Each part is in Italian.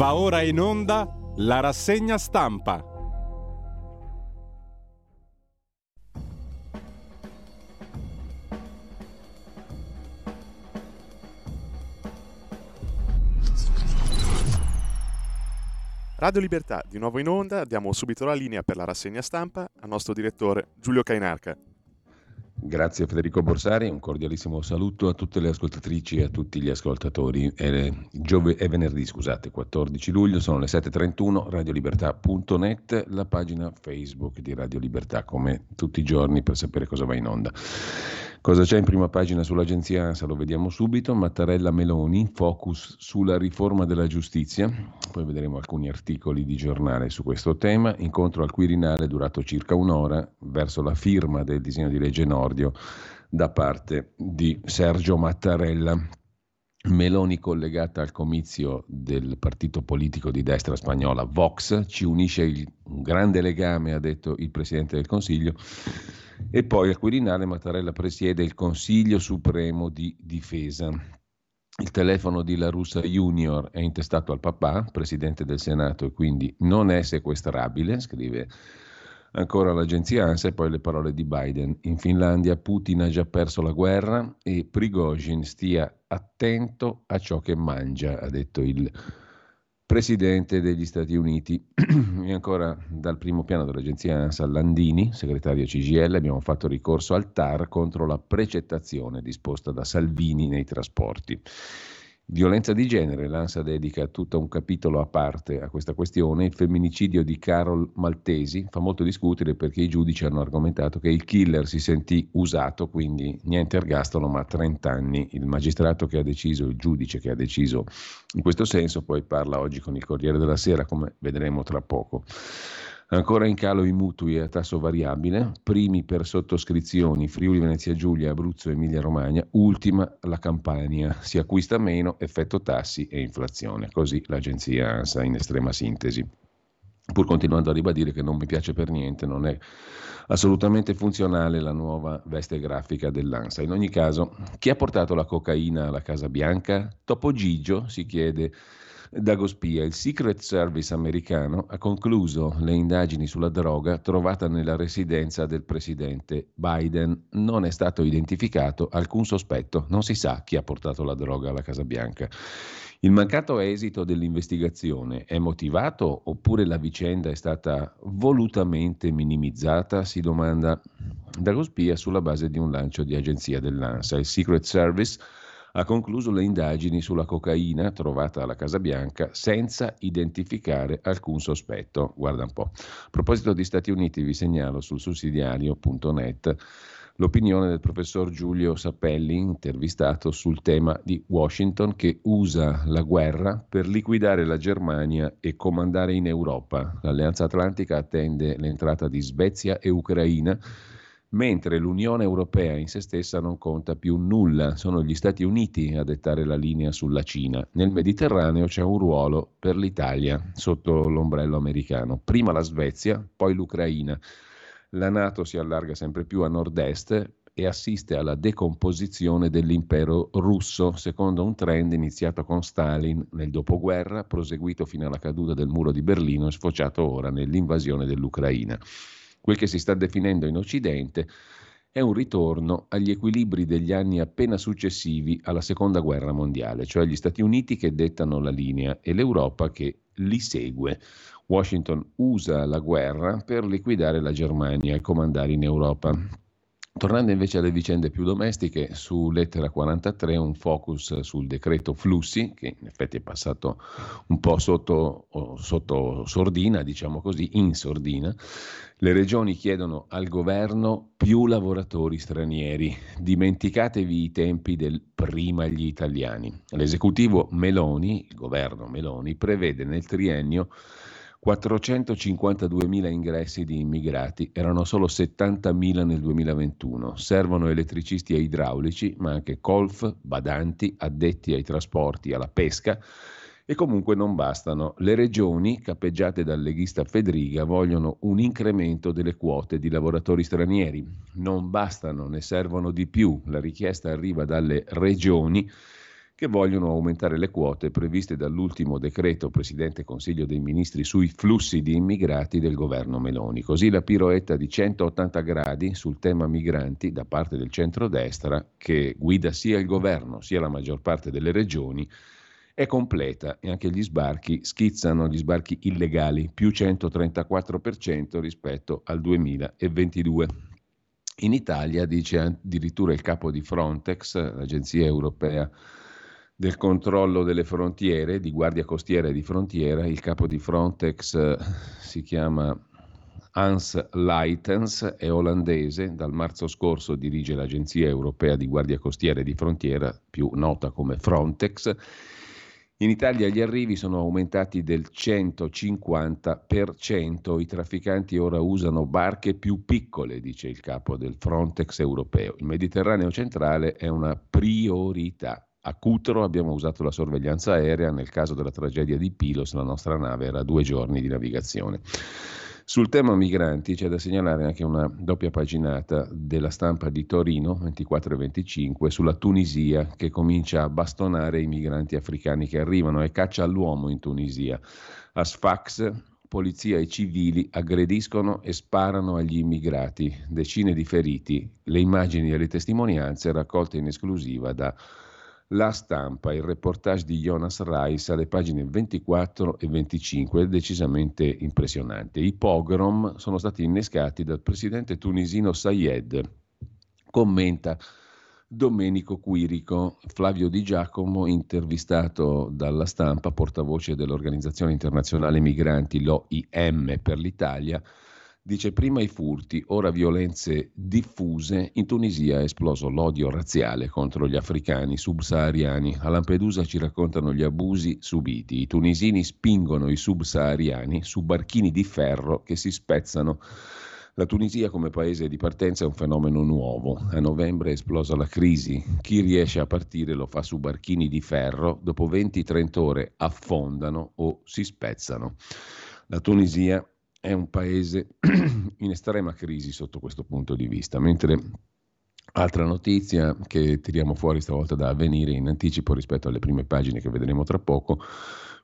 Va ora in onda la rassegna stampa. Radio Libertà, di nuovo in onda, diamo subito la linea per la rassegna stampa al nostro direttore Giulio Cainarca. Grazie Federico Borsari, un cordialissimo saluto a tutte le ascoltatrici e a tutti gli ascoltatori. È, giove- è venerdì, scusate, 14 luglio, sono le 7.31, radiolibertà.net, la pagina Facebook di Radio Libertà, come tutti i giorni per sapere cosa va in onda. Cosa c'è in prima pagina sull'agenzia ANSA? Lo vediamo subito. Mattarella Meloni, focus sulla riforma della giustizia. Poi vedremo alcuni articoli di giornale su questo tema. Incontro al Quirinale durato circa un'ora verso la firma del disegno di legge Nordio da parte di Sergio Mattarella. Meloni collegata al comizio del partito politico di destra spagnola Vox, ci unisce il, un grande legame, ha detto il Presidente del Consiglio, e poi al Quirinale Mattarella presiede il Consiglio Supremo di Difesa. Il telefono di La Russa Junior è intestato al papà, Presidente del Senato, e quindi non è sequestrabile, scrive Ancora l'agenzia ANSA e poi le parole di Biden. In Finlandia Putin ha già perso la guerra e Prigozhin stia attento a ciò che mangia, ha detto il presidente degli Stati Uniti. e ancora dal primo piano dell'agenzia ANSA Landini, segretario CGL, abbiamo fatto ricorso al TAR contro la precettazione disposta da Salvini nei trasporti. Violenza di genere, l'ANSA dedica tutto un capitolo a parte a questa questione. Il femminicidio di Carol Maltesi fa molto discutere perché i giudici hanno argomentato che il killer si sentì usato, quindi niente ergastolo ma 30 anni. Il magistrato che ha deciso, il giudice che ha deciso in questo senso, poi parla oggi con il Corriere della Sera, come vedremo tra poco. Ancora in calo i mutui a tasso variabile, primi per sottoscrizioni Friuli Venezia Giulia, Abruzzo, Emilia Romagna, ultima la Campania. Si acquista meno, effetto tassi e inflazione. Così l'agenzia ANSA in estrema sintesi. Pur continuando a ribadire che non mi piace per niente, non è assolutamente funzionale la nuova veste grafica dell'ANSA. In ogni caso, chi ha portato la cocaina alla Casa Bianca? Topo Gigio, si chiede Dagospia, il Secret Service americano ha concluso le indagini sulla droga trovata nella residenza del presidente Biden. Non è stato identificato alcun sospetto, non si sa chi ha portato la droga alla Casa Bianca. Il mancato esito dell'investigazione è motivato oppure la vicenda è stata volutamente minimizzata? Si domanda Dagospia sulla base di un lancio di agenzia dell'ANSA. Il Secret Service ha concluso le indagini sulla cocaina trovata alla Casa Bianca senza identificare alcun sospetto. Guarda un po'. A proposito di Stati Uniti, vi segnalo sul sussidiario.net l'opinione del professor Giulio Sappelli, intervistato sul tema di Washington, che usa la guerra per liquidare la Germania e comandare in Europa. L'Alleanza Atlantica attende l'entrata di Svezia e Ucraina mentre l'Unione Europea in se stessa non conta più nulla, sono gli Stati Uniti a dettare la linea sulla Cina. Nel Mediterraneo c'è un ruolo per l'Italia sotto l'ombrello americano, prima la Svezia, poi l'Ucraina. La Nato si allarga sempre più a nord-est e assiste alla decomposizione dell'impero russo, secondo un trend iniziato con Stalin nel dopoguerra, proseguito fino alla caduta del muro di Berlino e sfociato ora nell'invasione dell'Ucraina. Quel che si sta definendo in Occidente è un ritorno agli equilibri degli anni appena successivi alla Seconda Guerra Mondiale, cioè gli Stati Uniti che dettano la linea e l'Europa che li segue. Washington usa la guerra per liquidare la Germania e comandare in Europa. Tornando invece alle vicende più domestiche, su lettera 43 un focus sul decreto flussi, che in effetti è passato un po' sotto, sotto sordina, diciamo così, in sordina. Le regioni chiedono al governo più lavoratori stranieri. Dimenticatevi i tempi del prima gli italiani. L'esecutivo Meloni, il governo Meloni, prevede nel triennio 452.000 ingressi di immigrati, erano solo 70.000 nel 2021. Servono elettricisti e idraulici, ma anche colf, badanti, addetti ai trasporti, alla pesca e comunque non bastano. Le regioni, capeggiate dal leghista Fedriga, vogliono un incremento delle quote di lavoratori stranieri. Non bastano, ne servono di più. La richiesta arriva dalle regioni che vogliono aumentare le quote previste dall'ultimo decreto Presidente Consiglio dei Ministri sui flussi di immigrati del governo Meloni. Così la piroetta di 180 gradi sul tema migranti da parte del centrodestra, che guida sia il governo sia la maggior parte delle regioni, è completa e anche gli sbarchi schizzano gli sbarchi illegali, più 134% rispetto al 2022. In Italia, dice addirittura il capo di Frontex, l'agenzia europea del controllo delle frontiere, di guardia costiera e di frontiera. Il capo di Frontex eh, si chiama Hans Leitens, è olandese, dal marzo scorso dirige l'Agenzia Europea di Guardia Costiera e di Frontiera, più nota come Frontex. In Italia gli arrivi sono aumentati del 150%, i trafficanti ora usano barche più piccole, dice il capo del Frontex europeo. Il Mediterraneo centrale è una priorità. A Cutro abbiamo usato la sorveglianza aerea, nel caso della tragedia di Pilos la nostra nave era a due giorni di navigazione. Sul tema migranti c'è da segnalare anche una doppia paginata della stampa di Torino 24 e 25 sulla Tunisia che comincia a bastonare i migranti africani che arrivano e caccia all'uomo in Tunisia. A Sfax polizia e civili aggrediscono e sparano agli immigrati, decine di feriti, le immagini e le testimonianze raccolte in esclusiva da la stampa, il reportage di Jonas Reis alle pagine 24 e 25 è decisamente impressionante. I pogrom sono stati innescati dal presidente tunisino Sayed. Commenta Domenico Quirico, Flavio Di Giacomo, intervistato dalla stampa, portavoce dell'Organizzazione Internazionale Migranti, l'OIM per l'Italia, Dice prima i furti, ora violenze diffuse. In Tunisia è esploso l'odio razziale contro gli africani subsahariani. A Lampedusa ci raccontano gli abusi subiti. I tunisini spingono i subsahariani su barchini di ferro che si spezzano. La Tunisia come paese di partenza è un fenomeno nuovo. A novembre è esplosa la crisi. Chi riesce a partire lo fa su barchini di ferro, dopo 20-30 ore affondano o si spezzano. La Tunisia è un paese in estrema crisi sotto questo punto di vista, mentre altra notizia che tiriamo fuori stavolta da avvenire in anticipo rispetto alle prime pagine che vedremo tra poco,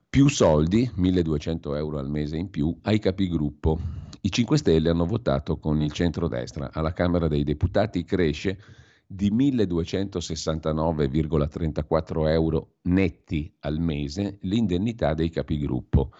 più soldi, 1200 euro al mese in più, ai capigruppo. I 5 Stelle hanno votato con il centrodestra. Alla Camera dei Deputati cresce di 1269,34 euro netti al mese l'indennità dei capigruppo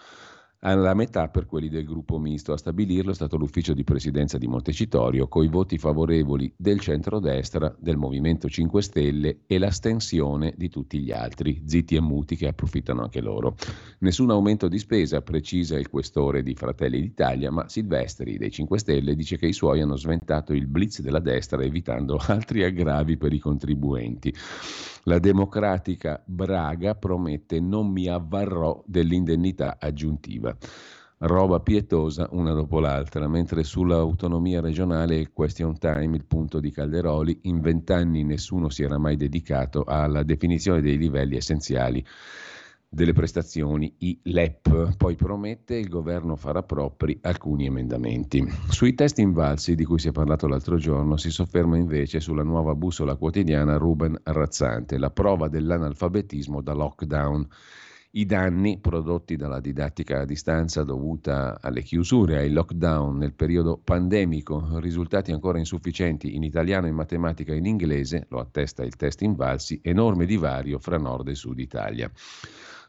alla metà per quelli del gruppo misto. A stabilirlo è stato l'ufficio di presidenza di Montecitorio, coi voti favorevoli del centrodestra, del Movimento 5 Stelle e l'astensione di tutti gli altri, zitti e muti che approfittano anche loro. Nessun aumento di spesa, precisa il questore di Fratelli d'Italia, ma Silvestri dei 5 Stelle dice che i suoi hanno sventato il blitz della destra evitando altri aggravi per i contribuenti. La democratica Braga promette non mi avvarrò dell'indennità aggiuntiva. Roba pietosa una dopo l'altra, mentre sull'autonomia regionale il question time, il punto di Calderoli, in vent'anni nessuno si era mai dedicato alla definizione dei livelli essenziali delle prestazioni, i LEP. Poi promette il governo farà propri alcuni emendamenti. Sui test invalsi di cui si è parlato l'altro giorno si sofferma invece sulla nuova bussola quotidiana Ruben Razzante, la prova dell'analfabetismo da lockdown. I danni prodotti dalla didattica a distanza dovuta alle chiusure, ai lockdown nel periodo pandemico, risultati ancora insufficienti in italiano, in matematica e in inglese, lo attesta il test invalsi, enorme divario fra nord e sud Italia.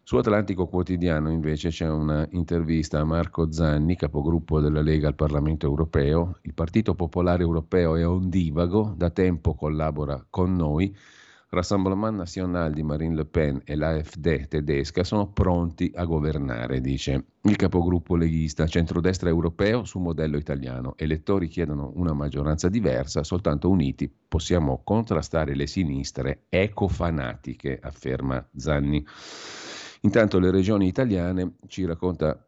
Su Atlantico Quotidiano invece c'è un'intervista a Marco Zanni, capogruppo della Lega al Parlamento europeo. Il Partito Popolare Europeo è ondivago, da tempo collabora con noi. Rassemblement National di Marine Le Pen e l'AfD tedesca sono pronti a governare, dice il capogruppo leghista centrodestra europeo su modello italiano. Elettori chiedono una maggioranza diversa, soltanto uniti possiamo contrastare le sinistre ecofanatiche, afferma Zanni. Intanto le regioni italiane, ci racconta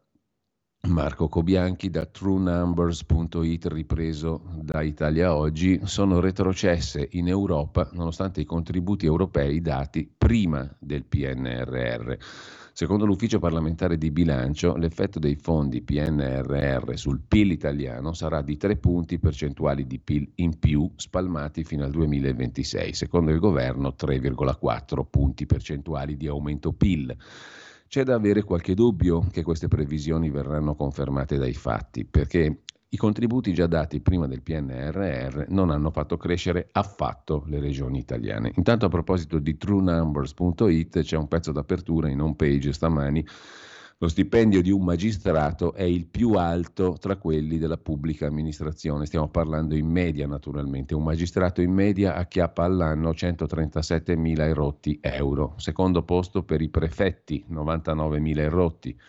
Marco Cobianchi da truenumbers.it ripreso da Italia Oggi, sono retrocesse in Europa nonostante i contributi europei dati prima del PNRR. Secondo l'ufficio parlamentare di bilancio, l'effetto dei fondi PNRR sul PIL italiano sarà di 3 punti percentuali di PIL in più spalmati fino al 2026. Secondo il governo 3,4 punti percentuali di aumento PIL. C'è da avere qualche dubbio che queste previsioni verranno confermate dai fatti, perché i contributi già dati prima del PNRR non hanno fatto crescere affatto le regioni italiane. Intanto a proposito di truenumbers.it c'è un pezzo d'apertura in home page stamani lo stipendio di un magistrato è il più alto tra quelli della pubblica amministrazione. Stiamo parlando in media, naturalmente. Un magistrato in media acchiappa all'anno 137.000 erotti euro. Secondo posto per i prefetti, 99.000 erotti.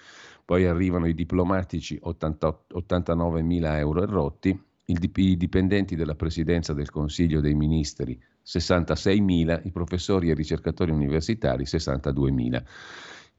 Poi arrivano i diplomatici, 89.000 euro erotti. I dipendenti della presidenza del Consiglio dei Ministri, 66.000. I professori e ricercatori universitari, 62.000.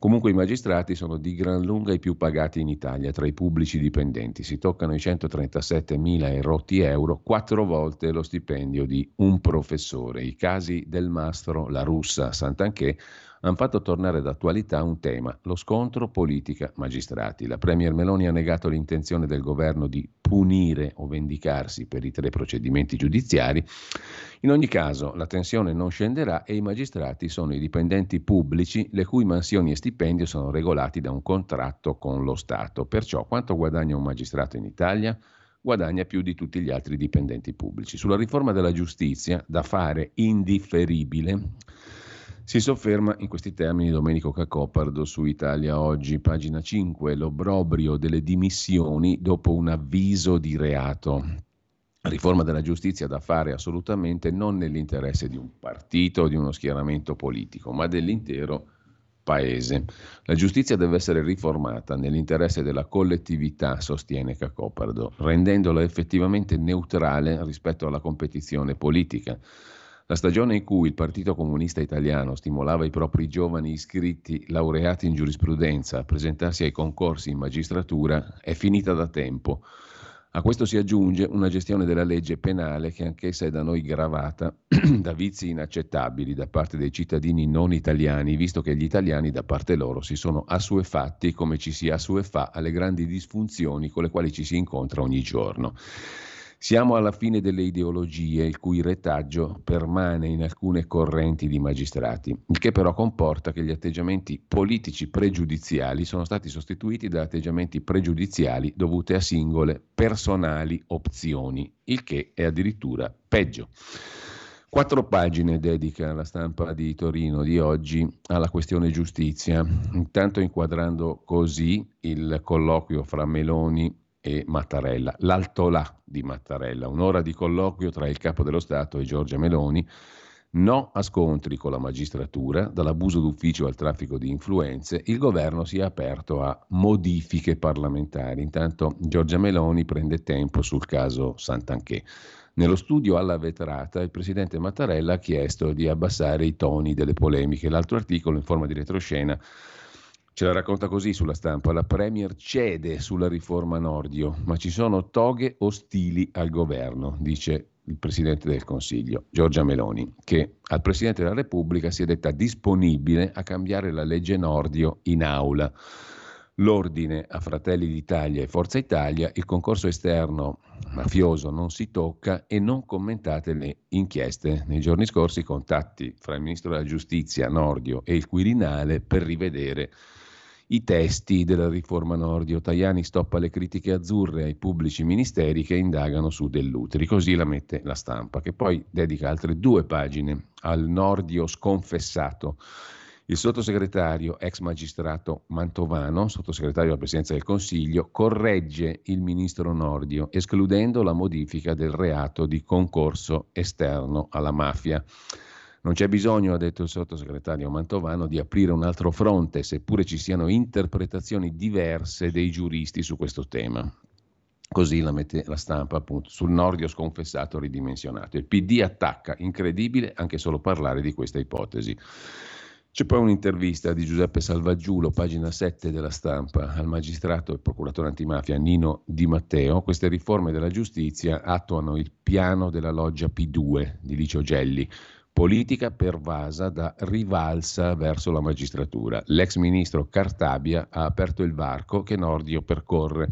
Comunque i magistrati sono di gran lunga i più pagati in Italia tra i pubblici dipendenti, si toccano i 137 mila e rotti euro, quattro volte lo stipendio di un professore. I casi del mastro La Russa Sant'Anché hanno fatto tornare d'attualità un tema, lo scontro politica-magistrati. La Premier Meloni ha negato l'intenzione del governo di punire o vendicarsi per i tre procedimenti giudiziari. In ogni caso la tensione non scenderà e i magistrati sono i dipendenti pubblici le cui mansioni e stipendio sono regolati da un contratto con lo Stato. Perciò quanto guadagna un magistrato in Italia? guadagna più di tutti gli altri dipendenti pubblici. Sulla riforma della giustizia, da fare indifferibile, si sofferma in questi termini Domenico Cacopardo su Italia Oggi, pagina 5, l'obbrobrio delle dimissioni dopo un avviso di reato. Riforma della giustizia da fare assolutamente non nell'interesse di un partito o di uno schieramento politico, ma dell'intero paese. La giustizia deve essere riformata nell'interesse della collettività, sostiene Cacopardo, rendendola effettivamente neutrale rispetto alla competizione politica. La stagione in cui il Partito Comunista Italiano stimolava i propri giovani iscritti laureati in giurisprudenza a presentarsi ai concorsi in magistratura è finita da tempo. A questo si aggiunge una gestione della legge penale che anch'essa è da noi gravata da vizi inaccettabili da parte dei cittadini non italiani, visto che gli italiani da parte loro si sono assuefatti come ci si assuefà alle grandi disfunzioni con le quali ci si incontra ogni giorno. Siamo alla fine delle ideologie, il cui retaggio permane in alcune correnti di magistrati, il che però comporta che gli atteggiamenti politici pregiudiziali sono stati sostituiti da atteggiamenti pregiudiziali dovuti a singole personali opzioni, il che è addirittura peggio. Quattro pagine dedica la stampa di Torino di oggi alla questione giustizia, intanto inquadrando così il colloquio fra Meloni e Mattarella, l'altolà di Mattarella, un'ora di colloquio tra il capo dello Stato e Giorgia Meloni, no a scontri con la magistratura, dall'abuso d'ufficio al traffico di influenze, il governo si è aperto a modifiche parlamentari. Intanto Giorgia Meloni prende tempo sul caso Sant'Anché. Nello studio alla vetrata il presidente Mattarella ha chiesto di abbassare i toni delle polemiche. L'altro articolo in forma di retroscena Ce la racconta così sulla stampa, la Premier cede sulla riforma Nordio, ma ci sono toghe ostili al governo, dice il Presidente del Consiglio, Giorgia Meloni, che al Presidente della Repubblica si è detta disponibile a cambiare la legge Nordio in aula. L'ordine a Fratelli d'Italia e Forza Italia, il concorso esterno mafioso non si tocca e non commentate le inchieste. Nei giorni scorsi contatti fra il Ministro della Giustizia Nordio e il Quirinale per rivedere i testi della riforma Nordio. Tajani stoppa le critiche azzurre ai pubblici ministeri che indagano su Dell'Utri. Così la mette la stampa, che poi dedica altre due pagine al Nordio sconfessato. Il sottosegretario, ex magistrato Mantovano, sottosegretario della Presidenza del Consiglio, corregge il ministro Nordio, escludendo la modifica del reato di concorso esterno alla mafia. Non c'è bisogno, ha detto il sottosegretario Mantovano, di aprire un altro fronte, seppure ci siano interpretazioni diverse dei giuristi su questo tema. Così la mette la stampa appunto sul Nordio sconfessato ridimensionato. Il PD attacca, incredibile anche solo parlare di questa ipotesi. C'è poi un'intervista di Giuseppe Salvaggiulo, pagina 7 della stampa, al magistrato e procuratore antimafia Nino Di Matteo. Queste riforme della giustizia attuano il piano della loggia P2 di Licio Gelli, politica pervasa da rivalsa verso la magistratura. L'ex ministro Cartabia ha aperto il varco che Nordio percorre.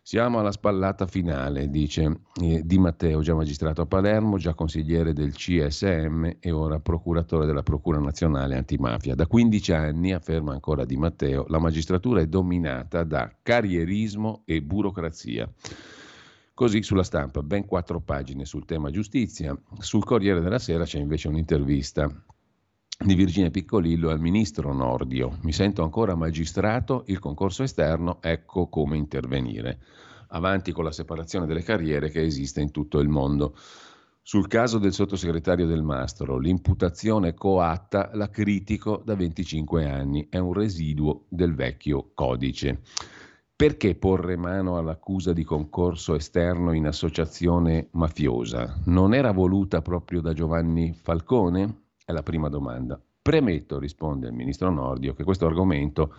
Siamo alla spallata finale, dice eh, Di Matteo, già magistrato a Palermo, già consigliere del CSM e ora procuratore della Procura Nazionale Antimafia. Da 15 anni, afferma ancora Di Matteo, la magistratura è dominata da carrierismo e burocrazia. Così sulla stampa, ben quattro pagine sul tema giustizia. Sul Corriere della Sera c'è invece un'intervista di Virginia Piccolillo al ministro Nordio. Mi sento ancora magistrato, il concorso esterno, ecco come intervenire. Avanti con la separazione delle carriere che esiste in tutto il mondo. Sul caso del sottosegretario del Mastro, l'imputazione coatta la critico da 25 anni, è un residuo del vecchio codice. Perché porre mano all'accusa di concorso esterno in associazione mafiosa? Non era voluta proprio da Giovanni Falcone? È la prima domanda. Premetto, risponde il ministro Nordio, che questo argomento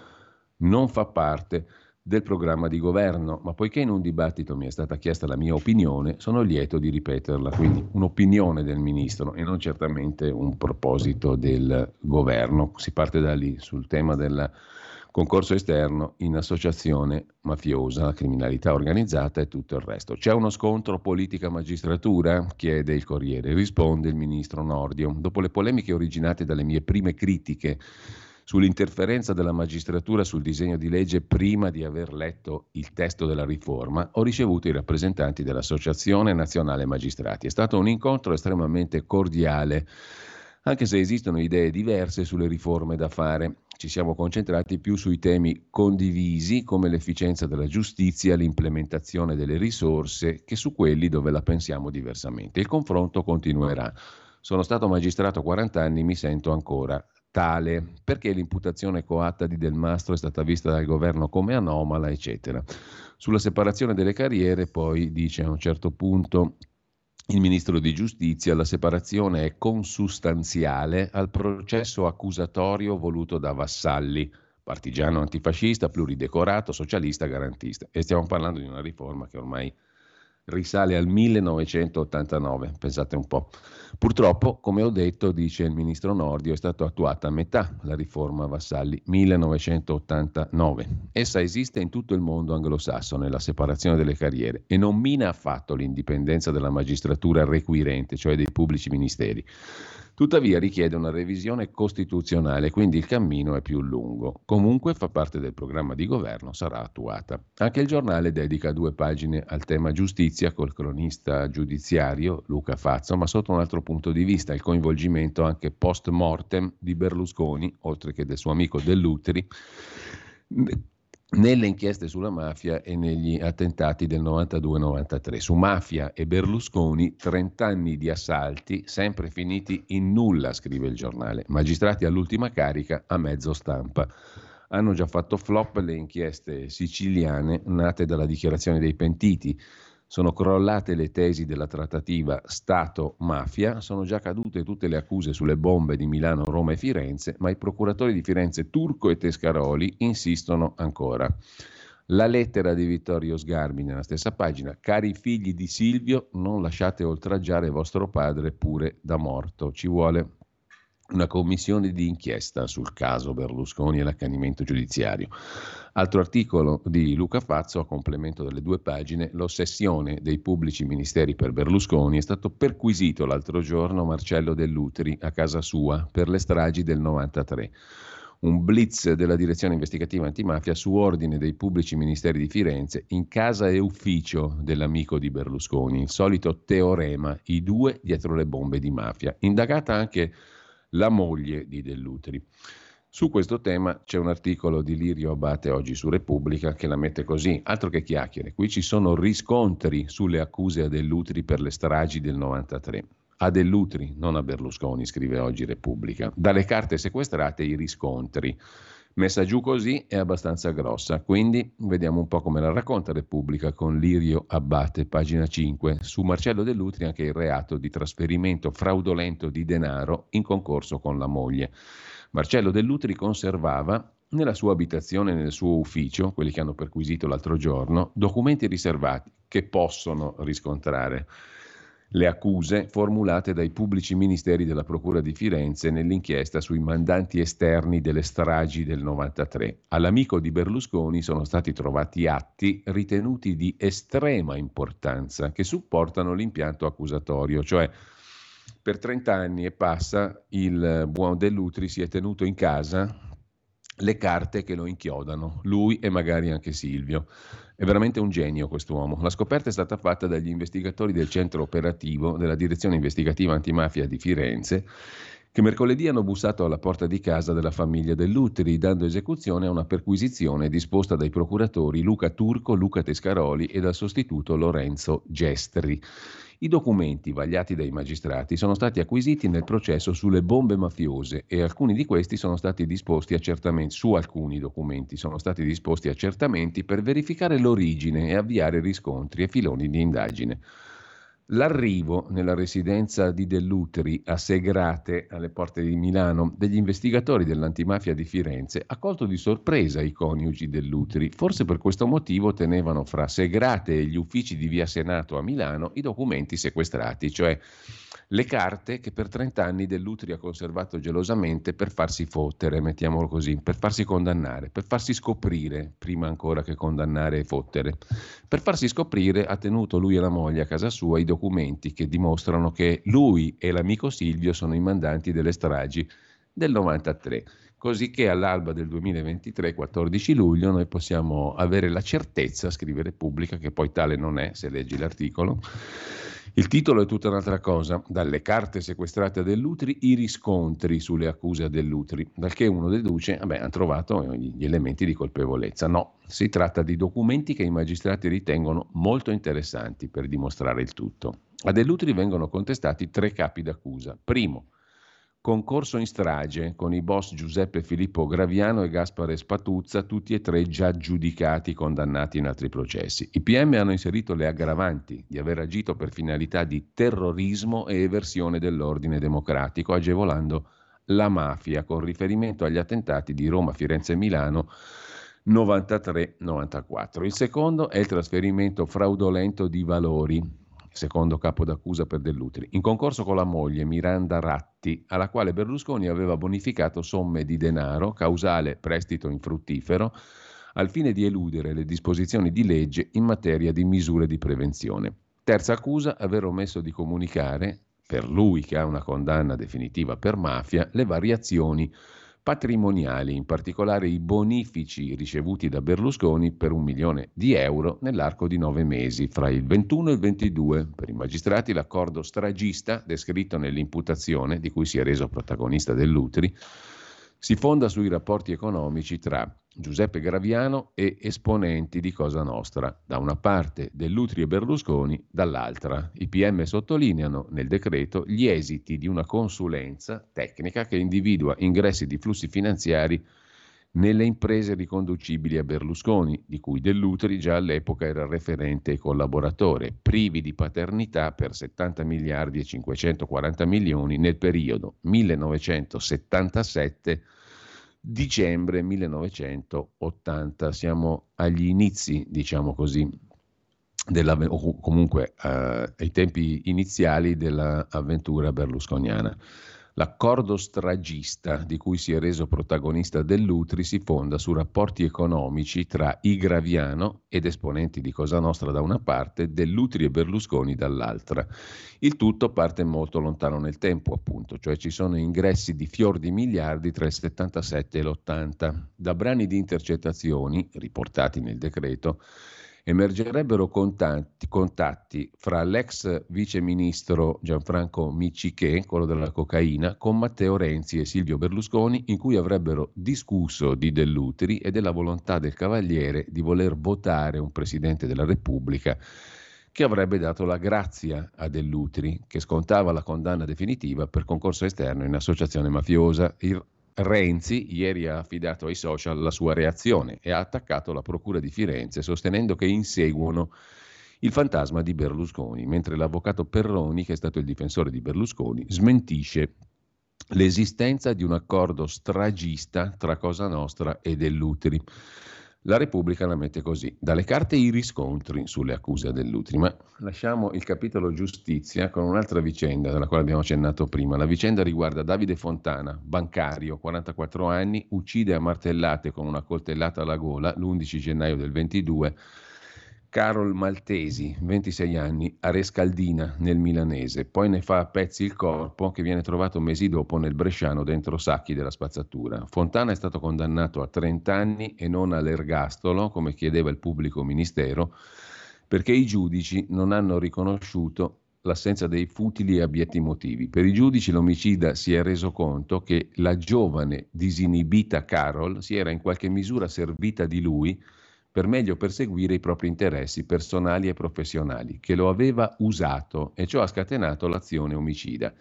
non fa parte del programma di governo, ma poiché in un dibattito mi è stata chiesta la mia opinione, sono lieto di ripeterla. Quindi un'opinione del ministro e non certamente un proposito del governo. Si parte da lì sul tema della concorso esterno in associazione mafiosa, criminalità organizzata e tutto il resto. C'è uno scontro politica-magistratura? chiede il Corriere. Risponde il ministro Nordio. Dopo le polemiche originate dalle mie prime critiche sull'interferenza della magistratura sul disegno di legge prima di aver letto il testo della riforma, ho ricevuto i rappresentanti dell'Associazione Nazionale Magistrati. È stato un incontro estremamente cordiale, anche se esistono idee diverse sulle riforme da fare ci siamo concentrati più sui temi condivisi come l'efficienza della giustizia, l'implementazione delle risorse, che su quelli dove la pensiamo diversamente. Il confronto continuerà. Sono stato magistrato 40 anni, mi sento ancora tale, perché l'imputazione coatta di Del Mastro è stata vista dal governo come anomala, eccetera. Sulla separazione delle carriere poi dice a un certo punto il ministro di giustizia, la separazione è consustanziale al processo accusatorio voluto da Vassalli, partigiano antifascista, pluridecorato, socialista, garantista. E stiamo parlando di una riforma che ormai risale al 1989, pensate un po'. Purtroppo, come ho detto, dice il ministro Nordio, è stata attuata a metà la riforma Vassalli 1989. Essa esiste in tutto il mondo anglosassone, la separazione delle carriere, e non mina affatto l'indipendenza della magistratura requirente, cioè dei pubblici ministeri. Tuttavia richiede una revisione costituzionale, quindi il cammino è più lungo. Comunque fa parte del programma di governo, sarà attuata. Anche il giornale dedica due pagine al tema giustizia col cronista giudiziario Luca Fazzo, ma sotto un altro punto di vista, il coinvolgimento anche post mortem di Berlusconi, oltre che del suo amico Dell'Utri nelle inchieste sulla mafia e negli attentati del 92-93. Su mafia e Berlusconi 30 anni di assalti sempre finiti in nulla, scrive il giornale. Magistrati all'ultima carica a mezzo stampa. Hanno già fatto flop le inchieste siciliane nate dalla dichiarazione dei pentiti sono crollate le tesi della trattativa Stato-mafia, sono già cadute tutte le accuse sulle bombe di Milano, Roma e Firenze, ma i procuratori di Firenze Turco e Tescaroli insistono ancora. La lettera di Vittorio Sgarbi nella stessa pagina, cari figli di Silvio, non lasciate oltraggiare vostro padre pure da morto, ci vuole una commissione di inchiesta sul caso Berlusconi e l'accanimento giudiziario. Altro articolo di Luca Fazzo, a complemento delle due pagine, l'ossessione dei pubblici ministeri per Berlusconi è stato perquisito l'altro giorno Marcello Dell'Utri a casa sua per le stragi del 93 un blitz della direzione investigativa antimafia su ordine dei pubblici ministeri di Firenze in casa e ufficio dell'amico di Berlusconi, il solito teorema, i due dietro le bombe di mafia. Indagata anche la moglie di Dell'Utri. Su questo tema c'è un articolo di Lirio Abate oggi su Repubblica che la mette così, altro che chiacchiere, qui ci sono riscontri sulle accuse a Dell'Utri per le stragi del 93. A Dell'Utri, non a Berlusconi, scrive oggi Repubblica. Dalle carte sequestrate i riscontri. Messa giù così è abbastanza grossa, quindi vediamo un po' come la racconta Repubblica con Lirio Abbate, pagina 5. Su Marcello Dell'Utri anche il reato di trasferimento fraudolento di denaro in concorso con la moglie. Marcello Dell'Utri conservava nella sua abitazione, nel suo ufficio, quelli che hanno perquisito l'altro giorno, documenti riservati che possono riscontrare le accuse formulate dai pubblici ministeri della Procura di Firenze nell'inchiesta sui mandanti esterni delle stragi del 93. All'amico di Berlusconi sono stati trovati atti ritenuti di estrema importanza che supportano l'impianto accusatorio, cioè per 30 anni e passa il buon Dell'Utri si è tenuto in casa le carte che lo inchiodano, lui e magari anche Silvio. È veramente un genio quest'uomo. La scoperta è stata fatta dagli investigatori del centro operativo della direzione investigativa antimafia di Firenze che mercoledì hanno bussato alla porta di casa della famiglia dell'Utri, dando esecuzione a una perquisizione disposta dai procuratori Luca Turco, Luca Tescaroli e dal sostituto Lorenzo Gestri. I documenti vagliati dai magistrati sono stati acquisiti nel processo sulle bombe mafiose e alcuni di questi sono stati disposti accertamenti, su alcuni documenti sono stati disposti accertamenti per verificare l'origine e avviare riscontri e filoni di indagine. L'arrivo nella residenza di Dell'Utri a Segrate, alle porte di Milano, degli investigatori dell'antimafia di Firenze ha colto di sorpresa i coniugi Dell'Utri. Forse per questo motivo tenevano fra Segrate e gli uffici di via Senato a Milano i documenti sequestrati, cioè le carte che per 30 anni Dell'Utri ha conservato gelosamente per farsi fottere, mettiamolo così, per farsi condannare, per farsi scoprire, prima ancora che condannare e fottere. Per farsi scoprire ha tenuto lui e la moglie a casa sua i documenti che dimostrano che lui e l'amico Silvio sono i mandanti delle stragi del 93 così che all'alba del 2023, 14 luglio, noi possiamo avere la certezza, scrive Repubblica, che poi tale non è se leggi l'articolo, il titolo è tutta un'altra cosa, dalle carte sequestrate a Dell'Utri, i riscontri sulle accuse a Dell'Utri, dal che uno deduce, vabbè, hanno trovato gli elementi di colpevolezza. No, si tratta di documenti che i magistrati ritengono molto interessanti per dimostrare il tutto. A Dell'Utri vengono contestati tre capi d'accusa. Primo, Concorso in strage con i boss Giuseppe Filippo Graviano e Gaspare Spatuzza, tutti e tre già giudicati condannati in altri processi. I PM hanno inserito le aggravanti di aver agito per finalità di terrorismo e eversione dell'ordine democratico, agevolando la mafia con riferimento agli attentati di Roma, Firenze e Milano 93-94. Il secondo è il trasferimento fraudolento di valori secondo capo d'accusa per Dell'Utri, in concorso con la moglie Miranda Ratti, alla quale Berlusconi aveva bonificato somme di denaro, causale prestito infruttifero, al fine di eludere le disposizioni di legge in materia di misure di prevenzione. Terza accusa, aver omesso di comunicare, per lui che ha una condanna definitiva per mafia, le variazioni patrimoniali, in particolare i bonifici ricevuti da Berlusconi per un milione di euro nell'arco di nove mesi, fra il 21 e il 22. Per i magistrati l'accordo stragista, descritto nell'imputazione di cui si è reso protagonista dell'Utri, si fonda sui rapporti economici tra Giuseppe Graviano e esponenti di Cosa Nostra, da una parte Dell'Utri e Berlusconi, dall'altra. I PM sottolineano nel decreto gli esiti di una consulenza tecnica che individua ingressi di flussi finanziari nelle imprese riconducibili a Berlusconi, di cui Dell'Utri già all'epoca era referente e collaboratore, privi di paternità per 70 miliardi e 540 milioni nel periodo 1977 dicembre 1980. Siamo agli inizi, diciamo così, della, o comunque eh, ai tempi iniziali dell'avventura berlusconiana. L'accordo stragista di cui si è reso protagonista dell'Utri si fonda su rapporti economici tra i Graviano ed esponenti di Cosa Nostra da una parte, dell'Utri e Berlusconi dall'altra. Il tutto parte molto lontano nel tempo, appunto, cioè ci sono ingressi di fior di miliardi tra il 77 e l'80. Da brani di intercettazioni, riportati nel decreto, emergerebbero contatti, contatti fra l'ex viceministro Gianfranco Micciché, quello della cocaina, con Matteo Renzi e Silvio Berlusconi, in cui avrebbero discusso di Dell'Uteri e della volontà del Cavaliere di voler votare un Presidente della Repubblica che avrebbe dato la grazia a Dell'Utri, che scontava la condanna definitiva per concorso esterno in associazione mafiosa. Il Renzi ieri ha affidato ai social la sua reazione e ha attaccato la Procura di Firenze sostenendo che inseguono il fantasma di Berlusconi, mentre l'avvocato Perroni, che è stato il difensore di Berlusconi, smentisce l'esistenza di un accordo stragista tra Cosa Nostra e Dell'Utri. La Repubblica la mette così, dalle carte i riscontri sulle accuse dell'Utri. Ma lasciamo il capitolo giustizia con un'altra vicenda della quale abbiamo accennato prima. La vicenda riguarda Davide Fontana, bancario, 44 anni, uccide a martellate con una coltellata alla gola l'11 gennaio del 22 Carol Maltesi, 26 anni, a Rescaldina nel milanese, poi ne fa a pezzi il corpo che viene trovato mesi dopo nel Bresciano dentro sacchi della spazzatura. Fontana è stato condannato a 30 anni e non all'ergastolo, come chiedeva il pubblico ministero, perché i giudici non hanno riconosciuto l'assenza dei futili e abietti motivi. Per i giudici l'omicida si è reso conto che la giovane disinibita Carol si era in qualche misura servita di lui per meglio perseguire i propri interessi personali e professionali, che lo aveva usato e ciò ha scatenato l'azione omicida.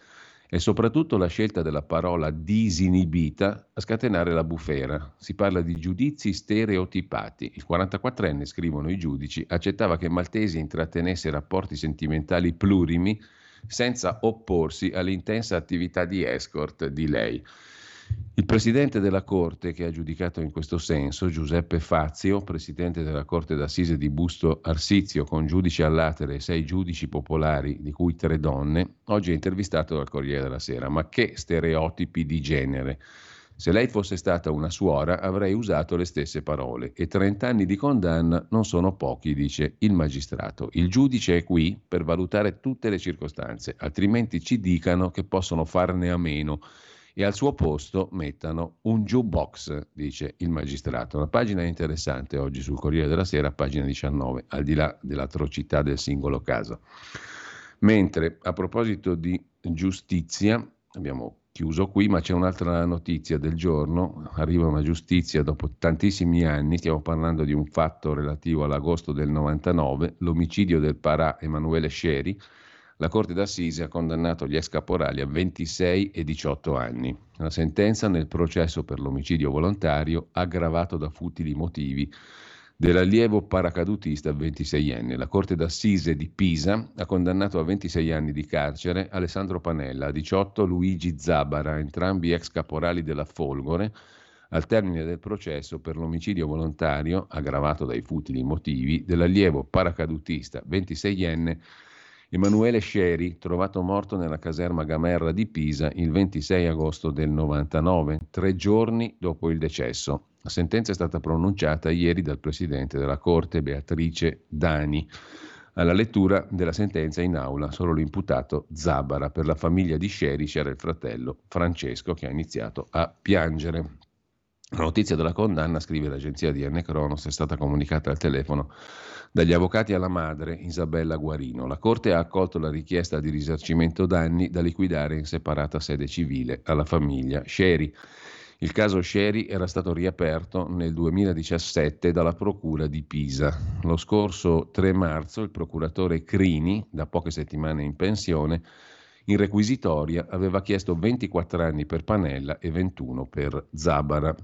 E soprattutto la scelta della parola disinibita a scatenare la bufera. Si parla di giudizi stereotipati. Il 44enne, scrivono i giudici, accettava che Maltesi intrattenesse rapporti sentimentali plurimi senza opporsi all'intensa attività di escort di lei. Il presidente della Corte che ha giudicato in questo senso, Giuseppe Fazio, presidente della Corte d'Assise di Busto Arsizio, con giudici all'atere e sei giudici popolari, di cui tre donne, oggi è intervistato dal Corriere della Sera. Ma che stereotipi di genere! Se lei fosse stata una suora avrei usato le stesse parole e 30 anni di condanna non sono pochi, dice il magistrato. Il giudice è qui per valutare tutte le circostanze, altrimenti ci dicano che possono farne a meno e al suo posto mettano un jukebox, dice il magistrato. Una pagina interessante oggi sul Corriere della Sera, pagina 19, al di là dell'atrocità del singolo caso. Mentre a proposito di giustizia, abbiamo chiuso qui, ma c'è un'altra notizia del giorno, arriva una giustizia dopo tantissimi anni, stiamo parlando di un fatto relativo all'agosto del 99, l'omicidio del parà Emanuele Sceri, la Corte d'Assise ha condannato gli ex caporali a 26 e 18 anni. La sentenza nel processo per l'omicidio volontario aggravato da futili motivi dell'allievo paracadutista 26enne. La Corte d'Assise di Pisa ha condannato a 26 anni di carcere Alessandro Panella, a 18 Luigi Zabara, entrambi ex caporali della Folgore, al termine del processo per l'omicidio volontario, aggravato dai futili motivi, dell'allievo paracadutista 26enne Emanuele Sceri, trovato morto nella caserma Gamerra di Pisa il 26 agosto del 99, tre giorni dopo il decesso. La sentenza è stata pronunciata ieri dal presidente della Corte Beatrice Dani. Alla lettura della sentenza in aula solo l'imputato Zabara. Per la famiglia di Sceri c'era il fratello Francesco che ha iniziato a piangere. La notizia della condanna, scrive l'agenzia di N. Cronos, è stata comunicata al telefono dagli avvocati alla madre Isabella Guarino. La Corte ha accolto la richiesta di risarcimento danni da liquidare in separata sede civile alla famiglia Sherry. Il caso Sherry era stato riaperto nel 2017 dalla Procura di Pisa. Lo scorso 3 marzo il procuratore Crini, da poche settimane in pensione, in requisitoria aveva chiesto 24 anni per Panella e 21 per Zabara.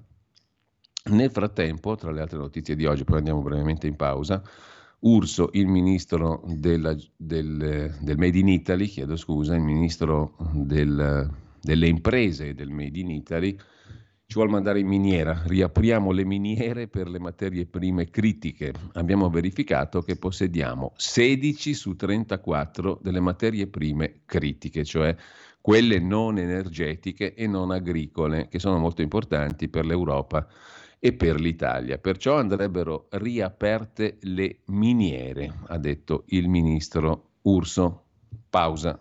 Nel frattempo, tra le altre notizie di oggi, poi andiamo brevemente in pausa, Urso, il ministro della, del, del, Made in Italy, chiedo scusa, il ministro del, delle imprese del Made in Italy, ci vuole mandare in miniera. Riapriamo le miniere per le materie prime critiche. Abbiamo verificato che possediamo 16 su 34 delle materie prime critiche, cioè quelle non energetiche e non agricole, che sono molto importanti per l'Europa e per l'Italia. Perciò andrebbero riaperte le miniere, ha detto il ministro Urso. Pausa.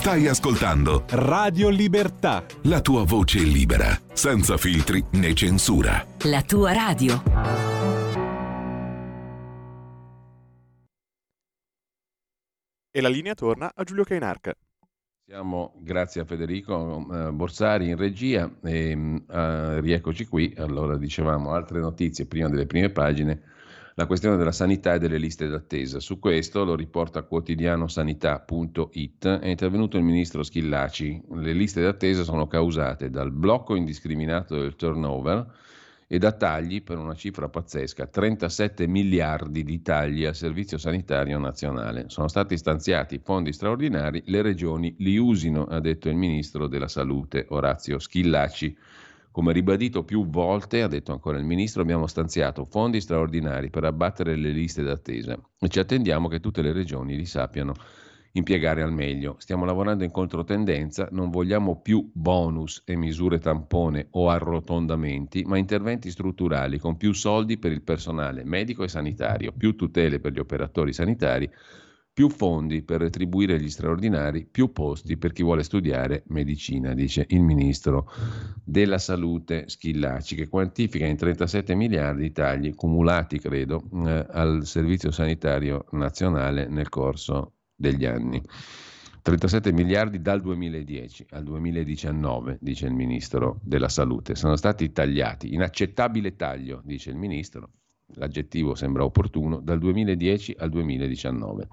Stai ascoltando Radio Libertà. La tua voce libera, senza filtri né censura. La tua radio. E la linea torna a Giulio Cainarca. Siamo, grazie a Federico eh, Borsari in regia e eh, rieccoci qui. Allora dicevamo altre notizie prima delle prime pagine, la questione della sanità e delle liste d'attesa. Su questo lo riporta quotidianosanità.it è intervenuto il ministro Schillaci. Le liste d'attesa sono causate dal blocco indiscriminato del turnover e da tagli per una cifra pazzesca, 37 miliardi di tagli al Servizio Sanitario Nazionale. Sono stati stanziati fondi straordinari, le regioni li usino, ha detto il Ministro della Salute Orazio Schillaci. Come ribadito più volte, ha detto ancora il Ministro, abbiamo stanziato fondi straordinari per abbattere le liste d'attesa e ci attendiamo che tutte le regioni li sappiano impiegare al meglio. Stiamo lavorando in controtendenza, non vogliamo più bonus e misure tampone o arrotondamenti, ma interventi strutturali con più soldi per il personale medico e sanitario, più tutele per gli operatori sanitari, più fondi per retribuire gli straordinari, più posti per chi vuole studiare medicina, dice il ministro della salute Schillaci, che quantifica in 37 miliardi i tagli cumulati, credo, eh, al servizio sanitario nazionale nel corso degli anni. 37 miliardi dal 2010 al 2019, dice il ministro della salute, sono stati tagliati, inaccettabile taglio, dice il ministro, l'aggettivo sembra opportuno, dal 2010 al 2019.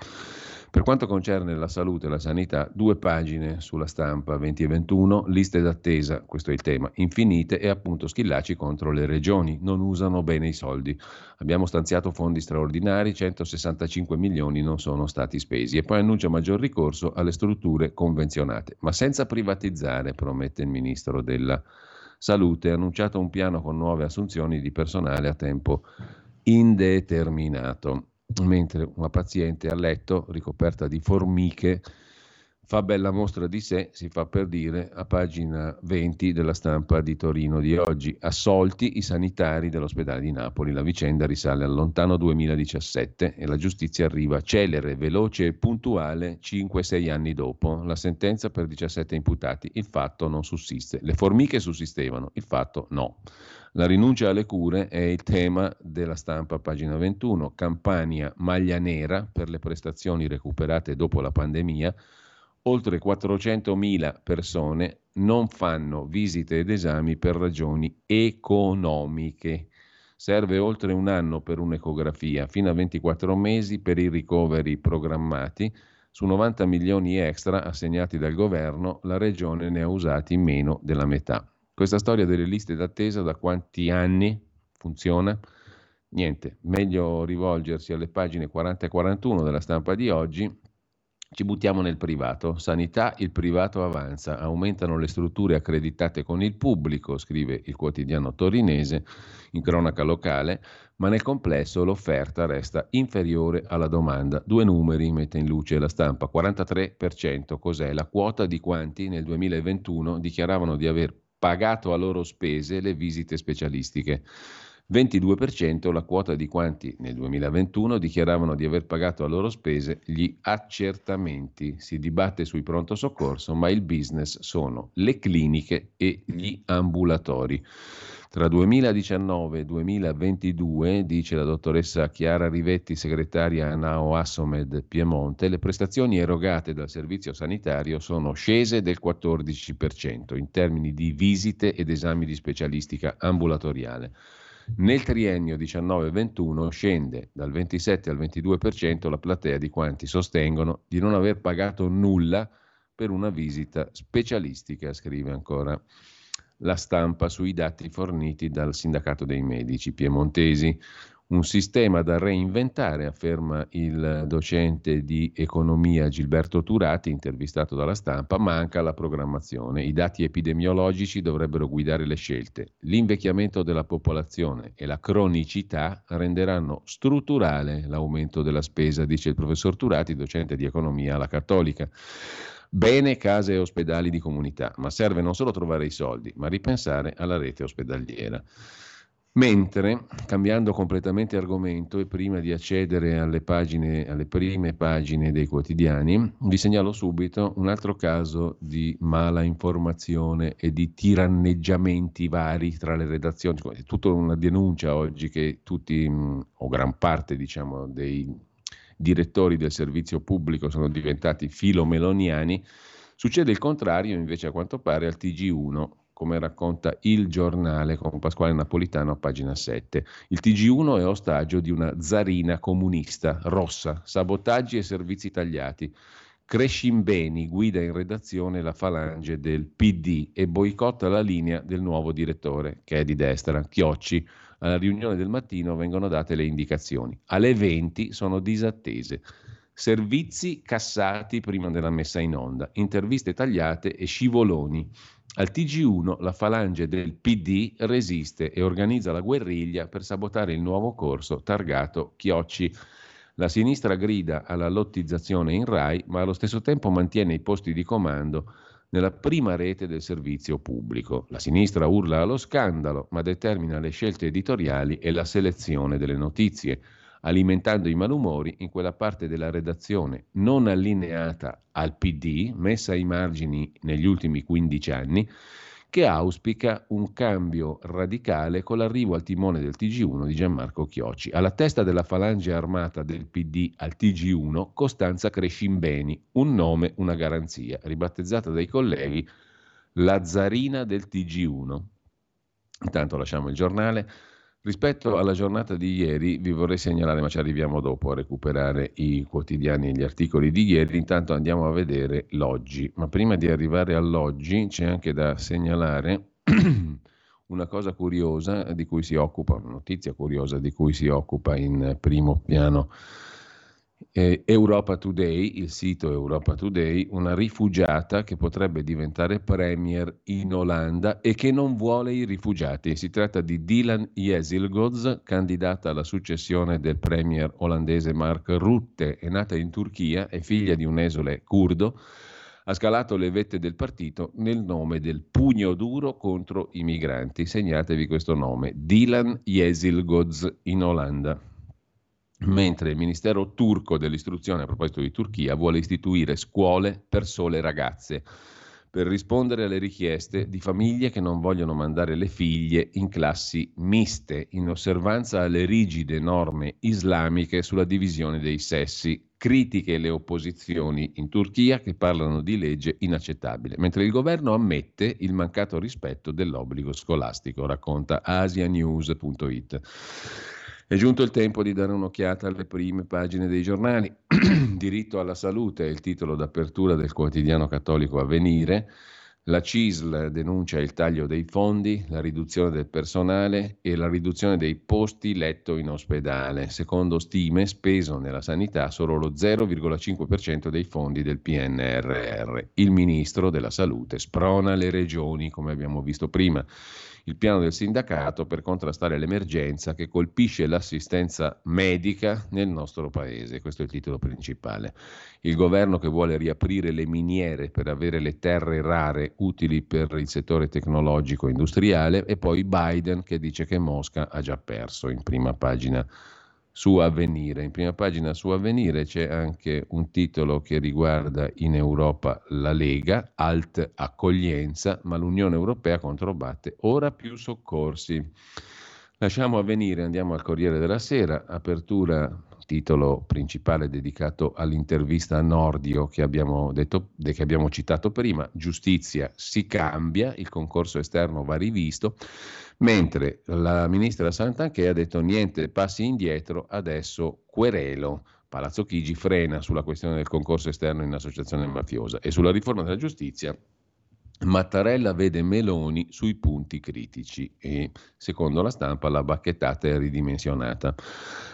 Per quanto concerne la salute e la sanità, due pagine sulla stampa 20 e 21, liste d'attesa, questo è il tema, infinite e appunto schillaci contro le regioni, non usano bene i soldi. Abbiamo stanziato fondi straordinari, 165 milioni non sono stati spesi e poi annuncia maggior ricorso alle strutture convenzionate, ma senza privatizzare, promette il ministro della Salute, ha annunciato un piano con nuove assunzioni di personale a tempo indeterminato mentre una paziente a letto ricoperta di formiche fa bella mostra di sé, si fa per dire, a pagina 20 della stampa di Torino di oggi. Assolti i sanitari dell'ospedale di Napoli. La vicenda risale al lontano 2017 e la giustizia arriva celere, veloce e puntuale 5-6 anni dopo. La sentenza per 17 imputati. Il fatto non sussiste. Le formiche sussistevano, il fatto no. La rinuncia alle cure è il tema della stampa, pagina 21. Campania maglia nera per le prestazioni recuperate dopo la pandemia. Oltre 400.000 persone non fanno visite ed esami per ragioni economiche. Serve oltre un anno per un'ecografia, fino a 24 mesi per i ricoveri programmati. Su 90 milioni extra assegnati dal governo, la regione ne ha usati meno della metà. Questa storia delle liste d'attesa da quanti anni funziona? Niente, meglio rivolgersi alle pagine 40 e 41 della stampa di oggi. Ci buttiamo nel privato. Sanità, il privato avanza. Aumentano le strutture accreditate con il pubblico, scrive il quotidiano torinese in cronaca locale, ma nel complesso l'offerta resta inferiore alla domanda. Due numeri mette in luce la stampa. 43% cos'è la quota di quanti nel 2021 dichiaravano di aver pagato a loro spese le visite specialistiche. 22% la quota di quanti nel 2021 dichiaravano di aver pagato a loro spese gli accertamenti. Si dibatte sui pronto soccorso, ma il business sono le cliniche e gli ambulatori. Tra 2019 e 2022, dice la dottoressa Chiara Rivetti, segretaria Nao Assomed Piemonte, le prestazioni erogate dal servizio sanitario sono scese del 14% in termini di visite ed esami di specialistica ambulatoriale. Nel triennio 19-21 scende dal 27 al 22% la platea di quanti sostengono di non aver pagato nulla per una visita specialistica, scrive ancora la stampa sui dati forniti dal Sindacato dei Medici piemontesi. Un sistema da reinventare, afferma il docente di economia Gilberto Turati, intervistato dalla stampa, manca la programmazione. I dati epidemiologici dovrebbero guidare le scelte. L'invecchiamento della popolazione e la cronicità renderanno strutturale l'aumento della spesa, dice il professor Turati, docente di economia alla Cattolica. Bene case e ospedali di comunità, ma serve non solo trovare i soldi, ma ripensare alla rete ospedaliera. Mentre, cambiando completamente argomento e prima di accedere alle, pagine, alle prime pagine dei quotidiani, vi segnalo subito un altro caso di mala informazione e di tiranneggiamenti vari tra le redazioni. È tutta una denuncia oggi che tutti, o gran parte diciamo, dei direttori del servizio pubblico sono diventati filomeloniani, Succede il contrario invece a quanto pare al TG1, come racconta il giornale con Pasquale Napolitano a pagina 7. Il TG1 è ostaggio di una zarina comunista rossa, sabotaggi e servizi tagliati. Crescimbeni guida in redazione la falange del PD e boicotta la linea del nuovo direttore, che è di destra, Chiocci. Alla riunione del mattino vengono date le indicazioni. Alle 20 sono disattese. Servizi cassati prima della messa in onda, interviste tagliate e scivoloni. Al TG1 la falange del PD resiste e organizza la guerriglia per sabotare il nuovo corso targato Chiocci. La sinistra grida alla lottizzazione in RAI, ma allo stesso tempo mantiene i posti di comando nella prima rete del servizio pubblico. La sinistra urla allo scandalo, ma determina le scelte editoriali e la selezione delle notizie alimentando i malumori in quella parte della redazione non allineata al PD, messa ai margini negli ultimi 15 anni, che auspica un cambio radicale con l'arrivo al timone del TG1 di Gianmarco Chiocci. Alla testa della falange armata del PD al TG1, Costanza Crescimbeni, un nome, una garanzia, ribattezzata dai colleghi Lazzarina del TG1. Intanto lasciamo il giornale. Rispetto alla giornata di ieri vi vorrei segnalare, ma ci arriviamo dopo a recuperare i quotidiani e gli articoli di ieri, intanto andiamo a vedere l'oggi. Ma prima di arrivare all'oggi c'è anche da segnalare una cosa curiosa di cui si occupa, una notizia curiosa di cui si occupa in primo piano eh, Europa Today, il sito Europa Today, una rifugiata che potrebbe diventare premier in Olanda e che non vuole i rifugiati. Si tratta di Dylan Yesilgoz, candidata alla successione del premier olandese Mark Rutte. È nata in Turchia, è figlia di un esole curdo ha scalato le vette del partito nel nome del pugno duro contro i migranti. Segnatevi questo nome, Dylan Yesilgoz in Olanda mentre il Ministero turco dell'istruzione, a proposito di Turchia, vuole istituire scuole per sole ragazze per rispondere alle richieste di famiglie che non vogliono mandare le figlie in classi miste, in osservanza alle rigide norme islamiche sulla divisione dei sessi. Critiche le opposizioni in Turchia che parlano di legge inaccettabile, mentre il governo ammette il mancato rispetto dell'obbligo scolastico, racconta asianews.it. È giunto il tempo di dare un'occhiata alle prime pagine dei giornali. Diritto alla salute è il titolo d'apertura del quotidiano cattolico Avvenire. La CISL denuncia il taglio dei fondi, la riduzione del personale e la riduzione dei posti letto in ospedale. Secondo stime, speso nella sanità solo lo 0,5% dei fondi del PNRR. Il ministro della Salute sprona le regioni, come abbiamo visto prima il piano del sindacato per contrastare l'emergenza che colpisce l'assistenza medica nel nostro paese. Questo è il titolo principale. Il governo che vuole riaprire le miniere per avere le terre rare utili per il settore tecnologico industriale e poi Biden che dice che Mosca ha già perso in prima pagina su Avvenire. In prima pagina su Avvenire c'è anche un titolo che riguarda in Europa la Lega, alt accoglienza, ma l'Unione Europea controbatte ora più soccorsi. Lasciamo Avvenire, andiamo al Corriere della Sera, apertura titolo principale dedicato all'intervista a Nordio che abbiamo, detto, che abbiamo citato prima, giustizia si cambia, il concorso esterno va rivisto, mentre la ministra Santanché ha detto niente passi indietro, adesso querelo. Palazzo Chigi frena sulla questione del concorso esterno in associazione mafiosa e sulla riforma della giustizia Mattarella vede Meloni sui punti critici e, secondo la stampa, la bacchettata è ridimensionata.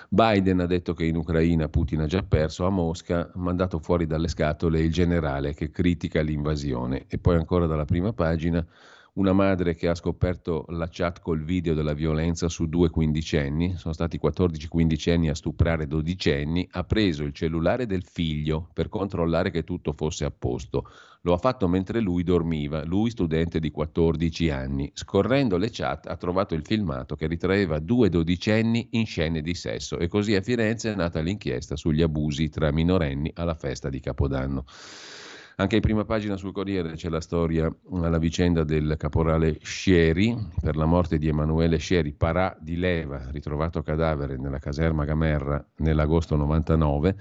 Biden ha detto che in Ucraina Putin ha già perso, a Mosca ha mandato fuori dalle scatole il generale che critica l'invasione. E poi ancora dalla prima pagina una madre che ha scoperto la chat col video della violenza su due quindicenni, sono stati 14 quindicenni a stuprare dodicenni, ha preso il cellulare del figlio per controllare che tutto fosse a posto. Lo ha fatto mentre lui dormiva, lui studente di 14 anni. Scorrendo le chat ha trovato il filmato che ritraeva due dodicenni in scene di sesso e così a Firenze è nata l'inchiesta sugli abusi tra minorenni alla festa di Capodanno. Anche in prima pagina sul Corriere c'è la storia, la vicenda del caporale Scieri per la morte di Emanuele Scieri, parà di leva, ritrovato cadavere nella caserma Gamerra nell'agosto 99.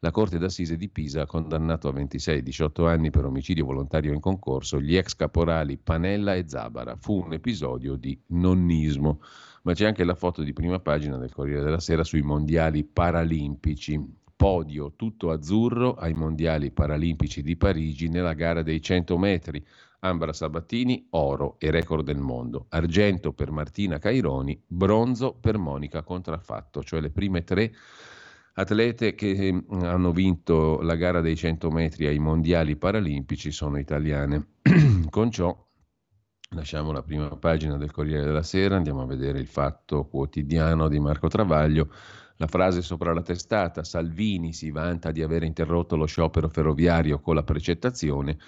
la Corte d'Assise di Pisa ha condannato a 26 e 18 anni per omicidio volontario in concorso gli ex caporali Panella e Zabara. Fu un episodio di nonnismo. Ma c'è anche la foto di prima pagina del Corriere della Sera sui mondiali paralimpici. Podio tutto azzurro ai mondiali paralimpici di Parigi nella gara dei 100 metri. Ambra Sabattini, oro e record del mondo. Argento per Martina Caironi, bronzo per Monica Contraffatto, cioè le prime tre atlete che mm, hanno vinto la gara dei 100 metri ai mondiali paralimpici sono italiane. Con ciò lasciamo la prima pagina del Corriere della Sera, andiamo a vedere il fatto quotidiano di Marco Travaglio. La frase sopra la testata, Salvini si vanta di aver interrotto lo sciopero ferroviario con la precettazione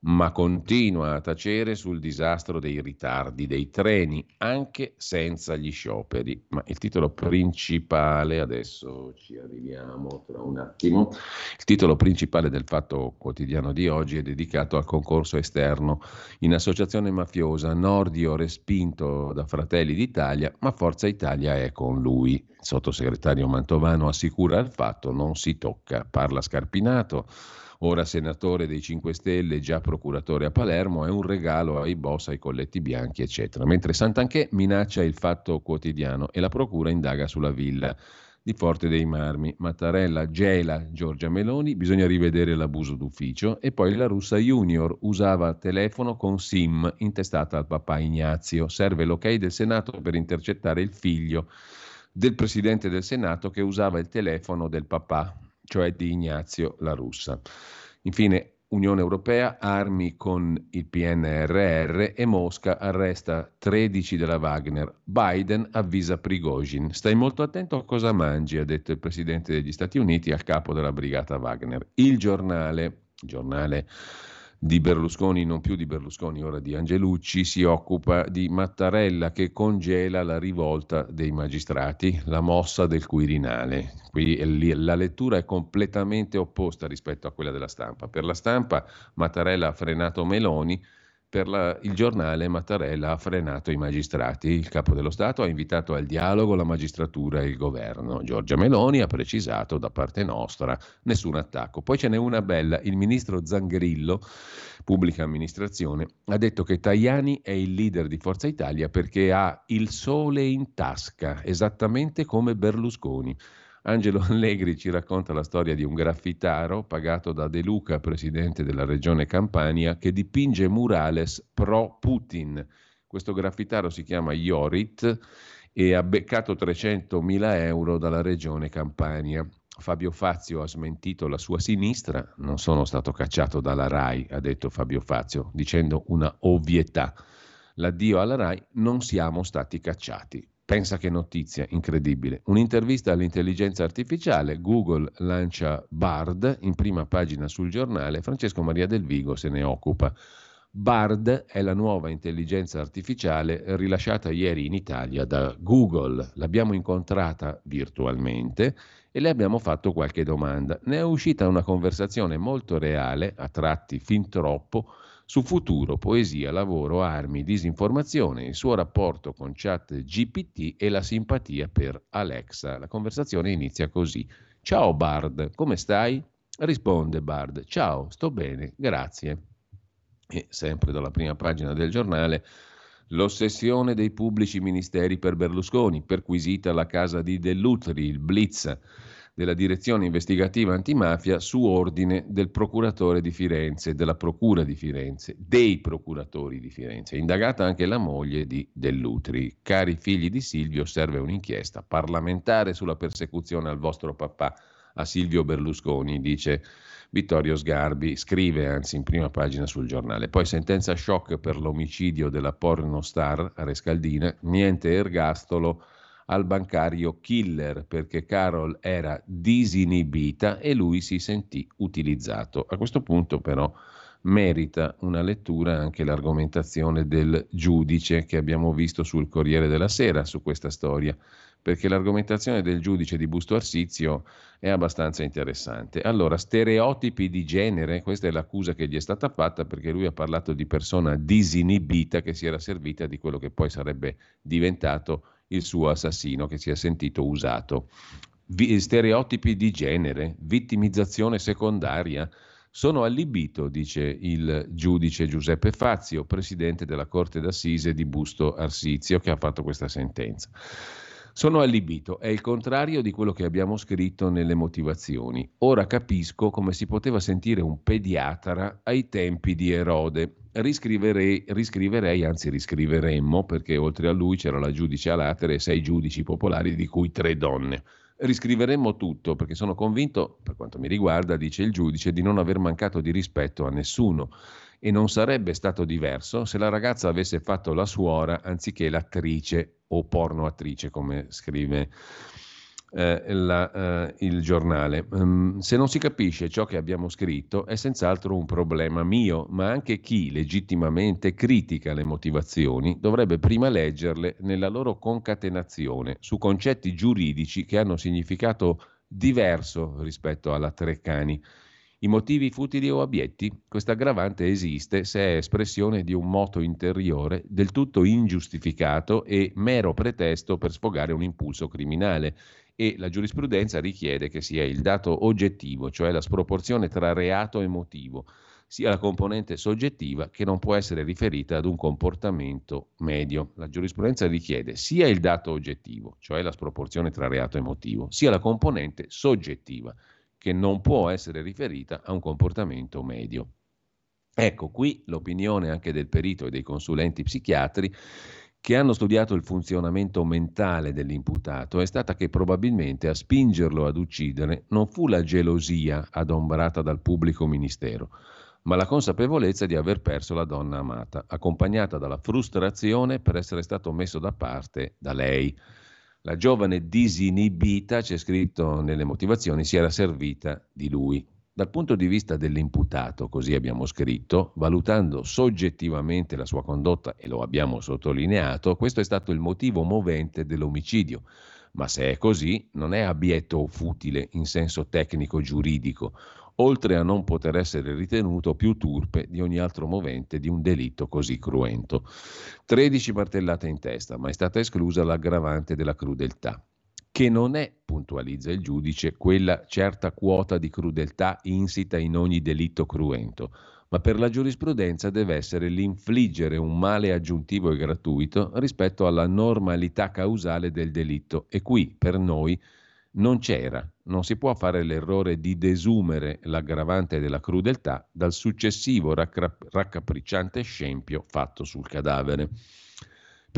ma continua a tacere sul disastro dei ritardi dei treni, anche senza gli scioperi. Ma il titolo principale, adesso ci arriviamo tra un attimo, il titolo principale del Fatto Quotidiano di oggi è dedicato al concorso esterno in associazione mafiosa, Nordio respinto da Fratelli d'Italia, ma Forza Italia è con lui. Il sottosegretario Mantovano assicura il fatto, non si tocca, parla Scarpinato ora senatore dei 5 Stelle, già procuratore a Palermo, è un regalo ai boss, ai colletti bianchi, eccetera. Mentre Santanché minaccia il fatto quotidiano e la procura indaga sulla villa di Forte dei Marmi. Mattarella gela Giorgia Meloni, bisogna rivedere l'abuso d'ufficio e poi la russa Junior usava telefono con SIM intestata al papà Ignazio. Serve l'ok del Senato per intercettare il figlio del presidente del Senato che usava il telefono del papà cioè di Ignazio La Russa. Infine, Unione Europea, armi con il PNRR e Mosca arresta 13 della Wagner. Biden avvisa Prigozhin. Stai molto attento a cosa mangi, ha detto il presidente degli Stati Uniti al capo della brigata Wagner. Il giornale, giornale di Berlusconi, non più di Berlusconi, ora di Angelucci, si occupa di Mattarella che congela la rivolta dei magistrati, la mossa del Quirinale. Qui la lettura è completamente opposta rispetto a quella della stampa. Per la stampa Mattarella ha frenato Meloni, per la, il giornale Mattarella ha frenato i magistrati. Il capo dello Stato ha invitato al dialogo la magistratura e il governo. Giorgia Meloni ha precisato da parte nostra nessun attacco. Poi ce n'è una bella. Il ministro Zangrillo, pubblica amministrazione, ha detto che Tajani è il leader di Forza Italia perché ha il sole in tasca, esattamente come Berlusconi. Angelo Allegri ci racconta la storia di un graffitaro pagato da De Luca, presidente della regione Campania, che dipinge murales pro Putin. Questo graffitaro si chiama Iorit e ha beccato 300.000 euro dalla regione Campania. Fabio Fazio ha smentito la sua sinistra, non sono stato cacciato dalla RAI, ha detto Fabio Fazio, dicendo una ovvietà. L'addio alla RAI, non siamo stati cacciati. Pensa che notizia incredibile. Un'intervista all'intelligenza artificiale, Google lancia Bard in prima pagina sul giornale, Francesco Maria del Vigo se ne occupa. Bard è la nuova intelligenza artificiale rilasciata ieri in Italia da Google. L'abbiamo incontrata virtualmente e le abbiamo fatto qualche domanda. Ne è uscita una conversazione molto reale, a tratti fin troppo, su futuro, poesia, lavoro, armi, disinformazione, il suo rapporto con chat GPT e la simpatia per Alexa. La conversazione inizia così. Ciao Bard, come stai? Risponde Bard, ciao, sto bene, grazie. E sempre dalla prima pagina del giornale, l'ossessione dei pubblici ministeri per Berlusconi, perquisita la casa di Dell'Utri, il Blitz della direzione investigativa antimafia su ordine del procuratore di Firenze, della procura di Firenze, dei procuratori di Firenze. Indagata anche la moglie di Dell'Utri. Cari figli di Silvio, serve un'inchiesta parlamentare sulla persecuzione al vostro papà, a Silvio Berlusconi, dice Vittorio Sgarbi, scrive anzi in prima pagina sul giornale. Poi sentenza shock per l'omicidio della pornostar a Rescaldina, niente ergastolo al bancario killer perché Carol era disinibita e lui si sentì utilizzato. A questo punto però merita una lettura anche l'argomentazione del giudice che abbiamo visto sul Corriere della Sera su questa storia, perché l'argomentazione del giudice di Busto Arsizio è abbastanza interessante. Allora, stereotipi di genere, questa è l'accusa che gli è stata fatta perché lui ha parlato di persona disinibita che si era servita di quello che poi sarebbe diventato il suo assassino che si è sentito usato. vi- stereotipi di genere, vittimizzazione secondaria. Sono allibito, dice il giudice Giuseppe Fazio, presidente della Corte d'Assise di Busto Arsizio, che ha fatto questa sentenza. Sono allibito, è il contrario di quello che abbiamo scritto nelle motivazioni. Ora capisco come si poteva sentire un pediatra ai tempi di Erode. Riscriverei, riscriverei, anzi riscriveremmo, perché oltre a lui c'era la giudice Alatere e sei giudici popolari, di cui tre donne. Riscriveremmo tutto, perché sono convinto, per quanto mi riguarda, dice il giudice, di non aver mancato di rispetto a nessuno e non sarebbe stato diverso se la ragazza avesse fatto la suora anziché l'attrice o pornoattrice, come scrive eh, la, eh, il giornale. Um, se non si capisce ciò che abbiamo scritto è senz'altro un problema mio, ma anche chi legittimamente critica le motivazioni dovrebbe prima leggerle nella loro concatenazione su concetti giuridici che hanno significato diverso rispetto alla Treccani. I motivi futili o abietti? Questa aggravante esiste se è espressione di un moto interiore del tutto ingiustificato e mero pretesto per sfogare un impulso criminale e la giurisprudenza richiede che sia il dato oggettivo, cioè la sproporzione tra reato e motivo, sia la componente soggettiva che non può essere riferita ad un comportamento medio. La giurisprudenza richiede sia il dato oggettivo, cioè la sproporzione tra reato e motivo, sia la componente soggettiva che non può essere riferita a un comportamento medio. Ecco qui l'opinione anche del perito e dei consulenti psichiatri che hanno studiato il funzionamento mentale dell'imputato è stata che probabilmente a spingerlo ad uccidere non fu la gelosia adombrata dal pubblico ministero, ma la consapevolezza di aver perso la donna amata, accompagnata dalla frustrazione per essere stato messo da parte da lei. La giovane disinibita, c'è scritto nelle motivazioni, si era servita di lui. Dal punto di vista dell'imputato, così abbiamo scritto, valutando soggettivamente la sua condotta, e lo abbiamo sottolineato, questo è stato il motivo movente dell'omicidio. Ma se è così, non è abietto o futile in senso tecnico-giuridico, oltre a non poter essere ritenuto più turpe di ogni altro movente di un delitto così cruento. 13 martellate in testa, ma è stata esclusa l'aggravante della crudeltà, che non è, puntualizza il giudice, quella certa quota di crudeltà insita in ogni delitto cruento, ma per la giurisprudenza deve essere l'infliggere un male aggiuntivo e gratuito rispetto alla normalità causale del delitto e qui per noi non c'era. Non si può fare l'errore di desumere l'aggravante della crudeltà dal successivo raccapricciante scempio fatto sul cadavere.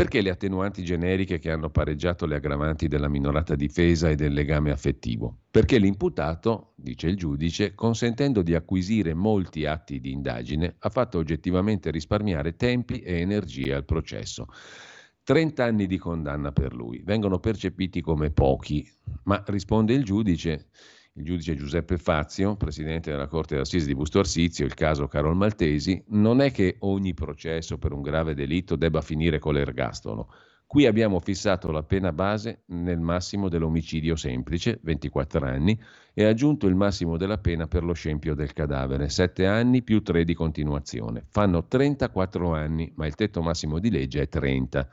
Perché le attenuanti generiche che hanno pareggiato le aggravanti della minorata difesa e del legame affettivo? Perché l'imputato, dice il giudice, consentendo di acquisire molti atti di indagine, ha fatto oggettivamente risparmiare tempi e energie al processo. 30 anni di condanna per lui vengono percepiti come pochi, ma risponde il giudice, il giudice Giuseppe Fazio, presidente della Corte d'Assise di Busto Arsizio, il caso Carol Maltesi, non è che ogni processo per un grave delitto debba finire con l'ergastolo. Qui abbiamo fissato la pena base nel massimo dell'omicidio semplice, 24 anni, e aggiunto il massimo della pena per lo scempio del cadavere, 7 anni più 3 di continuazione. Fanno 34 anni, ma il tetto massimo di legge è 30.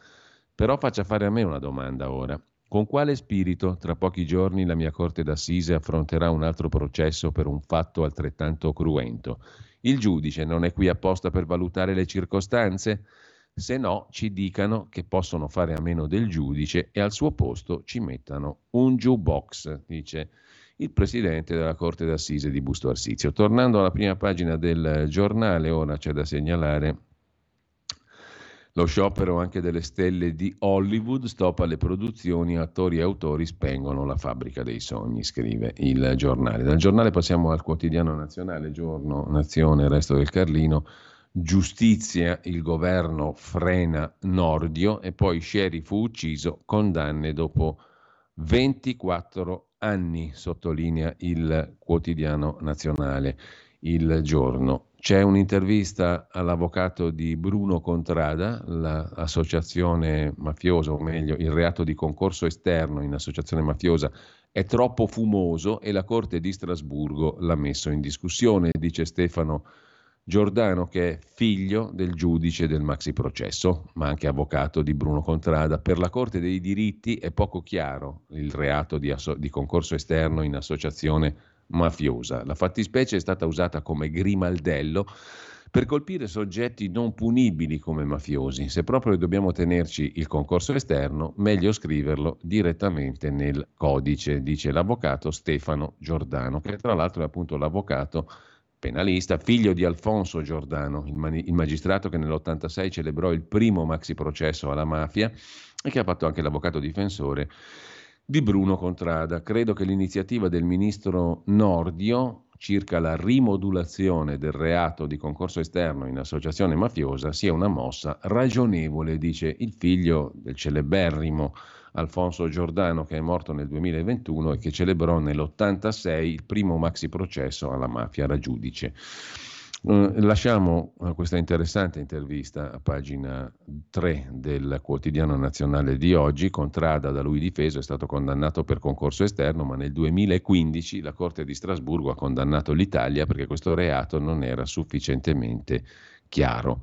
Però faccia fare a me una domanda ora. Con quale spirito tra pochi giorni la mia corte d'assise affronterà un altro processo per un fatto altrettanto cruento? Il giudice non è qui apposta per valutare le circostanze? Se no, ci dicano che possono fare a meno del giudice e al suo posto ci mettano un jukebox, dice il presidente della Corte d'Assise di Busto Arsizio. Tornando alla prima pagina del giornale, ora c'è da segnalare lo sciopero anche delle stelle di Hollywood, stop alle produzioni, attori e autori spengono la fabbrica dei sogni, scrive il giornale. Dal giornale passiamo al quotidiano nazionale, giorno, nazione, resto del Carlino. Giustizia, il governo frena Nordio e poi Sherry fu ucciso, condanne dopo 24 anni, sottolinea il quotidiano nazionale, il giorno. C'è un'intervista all'avvocato di Bruno Contrada, l'associazione mafiosa, o meglio il reato di concorso esterno in associazione mafiosa è troppo fumoso e la Corte di Strasburgo l'ha messo in discussione, dice Stefano Giordano che è figlio del giudice del maxi processo, ma anche avvocato di Bruno Contrada. Per la Corte dei diritti è poco chiaro il reato di, asso- di concorso esterno in associazione mafiosa. La fattispecie è stata usata come grimaldello per colpire soggetti non punibili come mafiosi. Se proprio dobbiamo tenerci il concorso esterno, meglio scriverlo direttamente nel codice, dice l'avvocato Stefano Giordano, che tra l'altro è appunto l'avvocato penalista, figlio di Alfonso Giordano, il, mani- il magistrato che nell'86 celebrò il primo maxi processo alla mafia e che ha fatto anche l'avvocato difensore di Bruno Contrada. Credo che l'iniziativa del ministro Nordio circa la rimodulazione del reato di concorso esterno in associazione mafiosa sia una mossa ragionevole, dice il figlio del celeberrimo Alfonso Giordano che è morto nel 2021 e che celebrò nell'86 il primo maxi processo alla mafia, era giudice. Uh, lasciamo uh, questa interessante intervista a pagina 3 del quotidiano nazionale di oggi. Contrada da lui difeso è stato condannato per concorso esterno, ma nel 2015 la Corte di Strasburgo ha condannato l'Italia perché questo reato non era sufficientemente chiaro.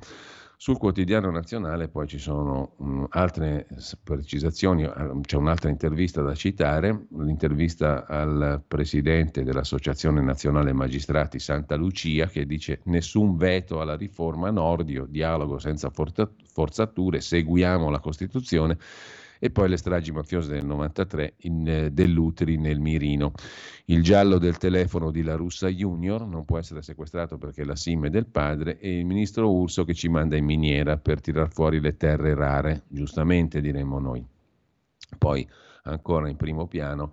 Sul quotidiano nazionale poi ci sono um, altre precisazioni, c'è un'altra intervista da citare, l'intervista al presidente dell'Associazione Nazionale Magistrati Santa Lucia che dice nessun veto alla riforma Nordio, dialogo senza forzature, seguiamo la Costituzione e poi le stragi mafiose del 93 in, eh, dell'Utri nel Mirino. Il giallo del telefono di La Russa Junior non può essere sequestrato perché la SIM è del padre e il ministro Urso che ci manda in miniera per tirar fuori le terre rare, giustamente diremmo noi. Poi ancora in primo piano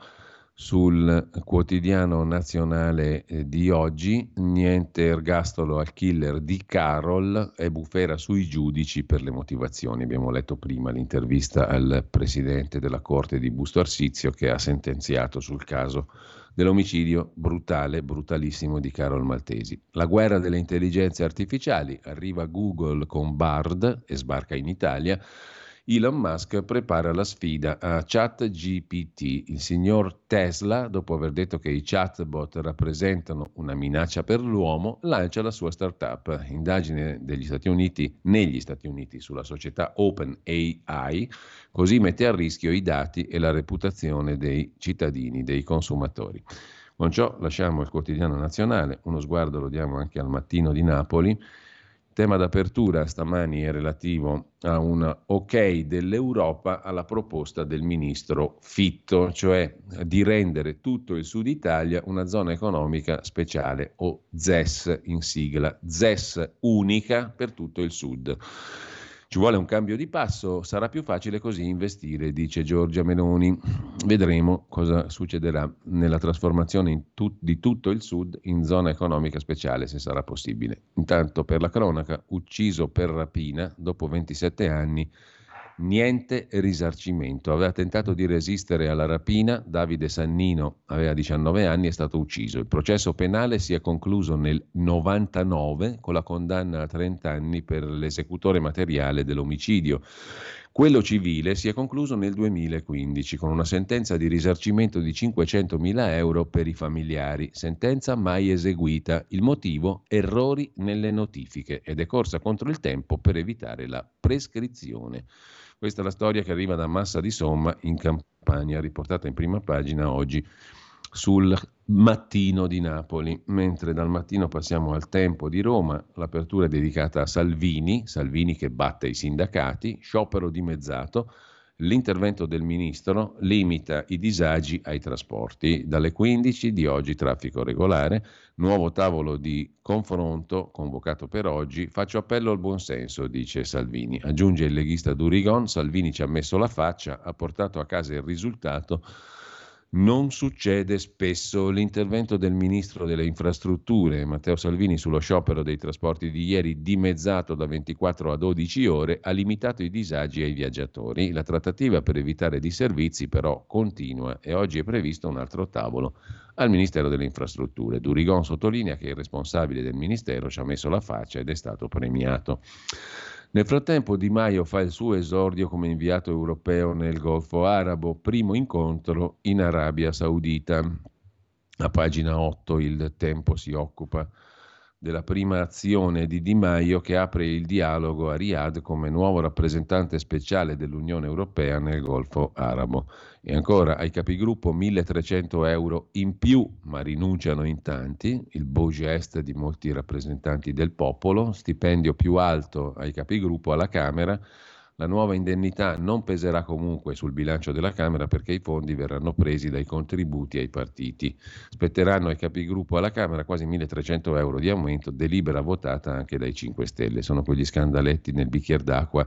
sul quotidiano nazionale eh, di oggi, niente ergastolo al killer di Carol e bufera sui giudici per le motivazioni. Abbiamo letto prima l'intervista al presidente della Corte di Busto Arsizio che ha sentenziato sul caso dell'omicidio brutale, brutalissimo di Carol Maltesi. La guerra delle intelligenze artificiali, arriva Google con Bard e sbarca in Italia. Elon Musk prepara la sfida a ChatGPT. Il signor Tesla, dopo aver detto che i chatbot rappresentano una minaccia per l'uomo, lancia la sua startup. Indagine degli Stati Uniti, negli Stati Uniti sulla società OpenAI, così mette a rischio i dati e la reputazione dei cittadini, dei consumatori. Con ciò lasciamo il quotidiano nazionale, uno sguardo lo diamo anche al mattino di Napoli tema d'apertura stamani è relativo a un ok dell'Europa alla proposta del ministro Fitto, cioè di rendere tutto il sud Italia una zona economica speciale o ZES in sigla, ZES unica per tutto il sud. Ci vuole un cambio di passo, sarà più facile così investire, dice Giorgia Meloni. Vedremo cosa succederà nella trasformazione tut- di tutto il Sud in zona economica speciale, se sarà possibile. Intanto, per la cronaca, ucciso per rapina dopo 27 anni niente risarcimento. Aveva tentato di resistere alla rapina, Davide Sannino aveva 19 anni, è stato ucciso. Il processo penale si è concluso nel 99 con la condanna a 30 anni per l'esecutore materiale dell'omicidio. Quello civile si è concluso nel 2015 con una sentenza di risarcimento di 500.000 euro per i familiari, sentenza mai eseguita. Il motivo? Errori nelle notifiche ed è corsa contro il tempo per evitare la prescrizione. Questa è la storia che arriva da Massa di Somma in Campania, riportata in prima pagina oggi sul mattino di Napoli, mentre dal mattino passiamo al tempo di Roma, l'apertura è dedicata a Salvini, Salvini che batte i sindacati, sciopero dimezzato, L'intervento del ministro limita i disagi ai trasporti. Dalle 15 di oggi traffico regolare, nuovo tavolo di confronto convocato per oggi. Faccio appello al buonsenso, dice Salvini. Aggiunge il leghista Durigon, Salvini ci ha messo la faccia, ha portato a casa il risultato non succede spesso. L'intervento del ministro delle infrastrutture, Matteo Salvini, sullo sciopero dei trasporti di ieri, dimezzato da 24 a 12 ore, ha limitato i disagi ai viaggiatori. La trattativa per evitare disservizi però continua e oggi è previsto un altro tavolo al Ministero delle Infrastrutture. Durigon sottolinea che il responsabile del Ministero ci ha messo la faccia ed è stato premiato. Nel frattempo Di Maio fa il suo esordio come inviato europeo nel Golfo Arabo, primo incontro in Arabia Saudita. A pagina 8 il tempo si occupa della prima azione di Di Maio che apre il dialogo a Riyadh come nuovo rappresentante speciale dell'Unione Europea nel Golfo Arabo. E ancora ai capigruppo 1300 euro in più, ma rinunciano in tanti, il beau geste di molti rappresentanti del popolo, stipendio più alto ai capigruppo alla Camera, la nuova indennità non peserà comunque sul bilancio della Camera perché i fondi verranno presi dai contributi ai partiti. Spetteranno ai capigruppo alla Camera quasi 1.300 euro di aumento, delibera votata anche dai 5 Stelle. Sono quegli scandaletti nel bicchiere d'acqua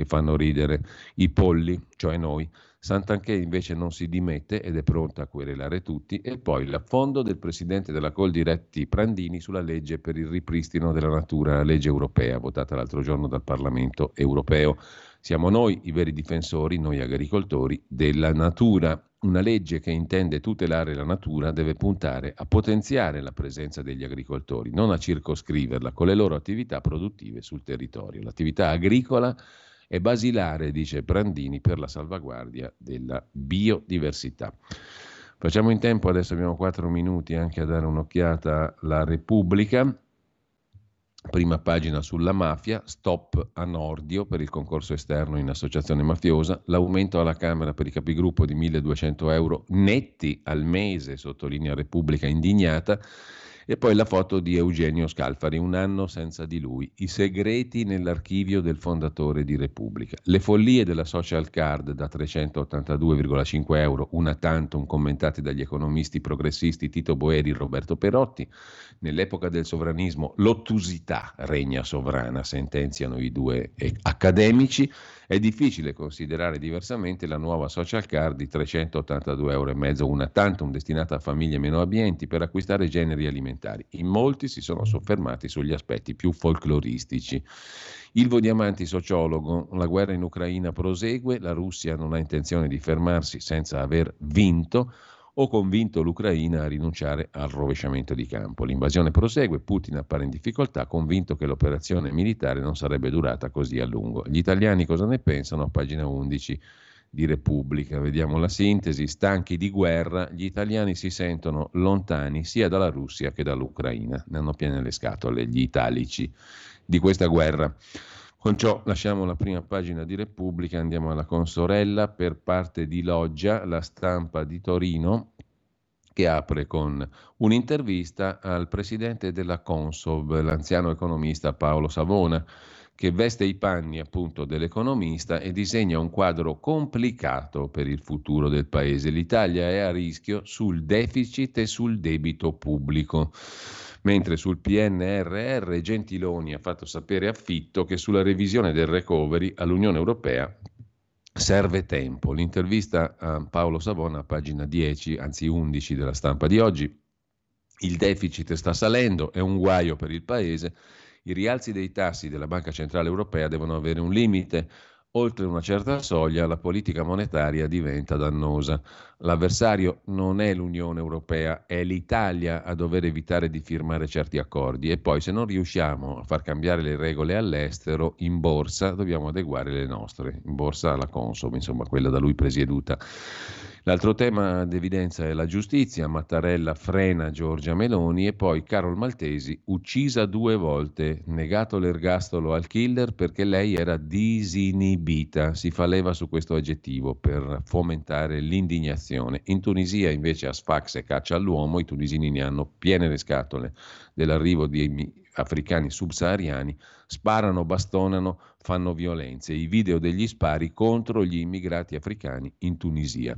che fanno ridere i polli, cioè noi. Santanché invece non si dimette ed è pronta a querelare tutti e poi l'affondo del presidente della Coldiretti Prandini sulla legge per il ripristino della natura, la legge europea votata l'altro giorno dal Parlamento europeo. Siamo noi i veri difensori, noi agricoltori, della natura. Una legge che intende tutelare la natura deve puntare a potenziare la presenza degli agricoltori, non a circoscriverla con le loro attività produttive sul territorio. L'attività agricola è basilare, dice Brandini, per la salvaguardia della biodiversità. Facciamo in tempo, adesso abbiamo quattro minuti anche a dare un'occhiata alla Repubblica. Prima pagina sulla mafia, stop a Nordio per il concorso esterno in associazione mafiosa, l'aumento alla Camera per i capigruppo di 1200 euro netti al mese, sottolinea Repubblica indignata, e poi la foto di Eugenio Scalfari, un anno senza di lui. I segreti nell'archivio del fondatore di Repubblica. Le follie della social card da 382,5 euro, una tantum commentate dagli economisti progressisti Tito Boeri e Roberto Perotti. Nell'epoca del sovranismo l'ottusità regna sovrana, sentenziano i due accademici. È difficile considerare diversamente la nuova social card di 382,5 euro, una tantum destinata a famiglie meno abbienti per acquistare generi alimentari. In molti si sono soffermati sugli aspetti più folcloristici. Ilvo Diamanti, sociologo, la guerra in Ucraina prosegue, la Russia non ha intenzione di fermarsi senza aver vinto o convinto l'Ucraina a rinunciare al rovesciamento di campo. L'invasione prosegue, Putin appare in difficoltà, convinto che l'operazione militare non sarebbe durata così a lungo. Gli italiani cosa ne pensano? Pagina 11 di Repubblica, vediamo la sintesi, stanchi di guerra, gli italiani si sentono lontani sia dalla Russia che dall'Ucraina, ne hanno piene le scatole gli italici di questa guerra. Con ciò lasciamo la prima pagina di Repubblica, andiamo alla consorella. Per parte di Loggia, la stampa di Torino, che apre con un'intervista al presidente della Consob, l'anziano economista Paolo Savona, che veste i panni appunto dell'economista e disegna un quadro complicato per il futuro del paese. L'Italia è a rischio sul deficit e sul debito pubblico mentre sul PNRR Gentiloni ha fatto sapere a Fitto che sulla revisione del recovery all'Unione Europea serve tempo. L'intervista a Paolo Savona, pagina 10, anzi 11 della stampa di oggi. Il deficit sta salendo, è un guaio per il Paese. I rialzi dei tassi della Banca Centrale Europea devono avere un limite. Oltre una certa soglia la politica monetaria diventa dannosa. L'avversario non è l'Unione Europea, è l'Italia a dover evitare di firmare certi accordi e poi se non riusciamo a far cambiare le regole all'estero, in borsa dobbiamo adeguare le nostre, in borsa la Consom, insomma quella da lui presieduta. L'altro tema d'evidenza è la giustizia. Mattarella frena Giorgia Meloni e poi Carol Maltesi uccisa due volte, negato l'ergastolo al killer perché lei era disinibita. Si fa leva su questo aggettivo per fomentare l'indignazione. In Tunisia invece a Sfax e caccia all'uomo, i tunisini ne hanno piene le scatole dell'arrivo di africani subsahariani, sparano, bastonano, fanno violenze. I video degli spari contro gli immigrati africani in Tunisia.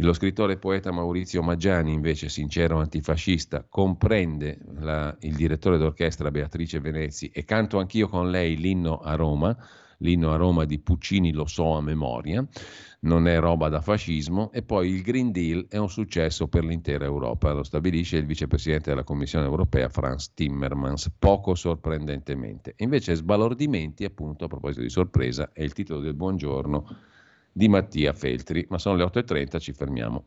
Lo scrittore e poeta Maurizio Maggiani, invece sincero antifascista, comprende la, il direttore d'orchestra Beatrice Venezi e canto anch'io con lei l'inno a Roma, l'inno a Roma di Puccini lo so a memoria, non è roba da fascismo, e poi il Green Deal è un successo per l'intera Europa, lo stabilisce il vicepresidente della Commissione europea Franz Timmermans, poco sorprendentemente. Invece sbalordimenti, appunto, a proposito di sorpresa, è il titolo del buongiorno di Mattia Feltri, ma sono le 8.30, ci fermiamo.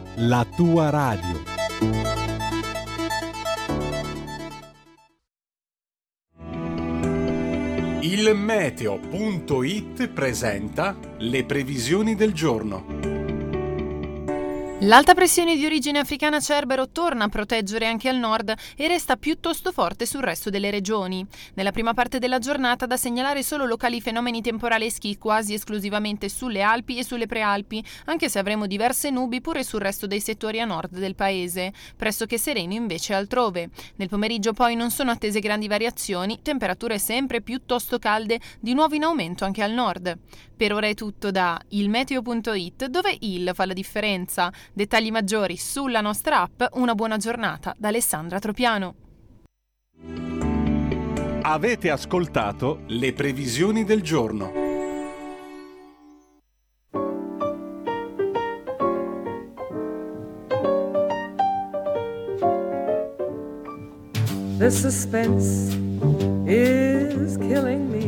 la tua radio. Il meteo.it presenta le previsioni del giorno. L'alta pressione di origine africana Cerbero torna a proteggere anche al nord e resta piuttosto forte sul resto delle regioni. Nella prima parte della giornata da segnalare solo locali fenomeni temporaleschi quasi esclusivamente sulle Alpi e sulle Prealpi, anche se avremo diverse nubi pure sul resto dei settori a nord del paese, pressoché sereno invece altrove. Nel pomeriggio poi non sono attese grandi variazioni, temperature sempre piuttosto calde, di nuovo in aumento anche al nord. Per ora è tutto da ilmeteo.it dove il fa la differenza. Dettagli maggiori sulla nostra app. Una buona giornata da Alessandra Tropiano. Avete ascoltato le previsioni del giorno. The suspense is killing me.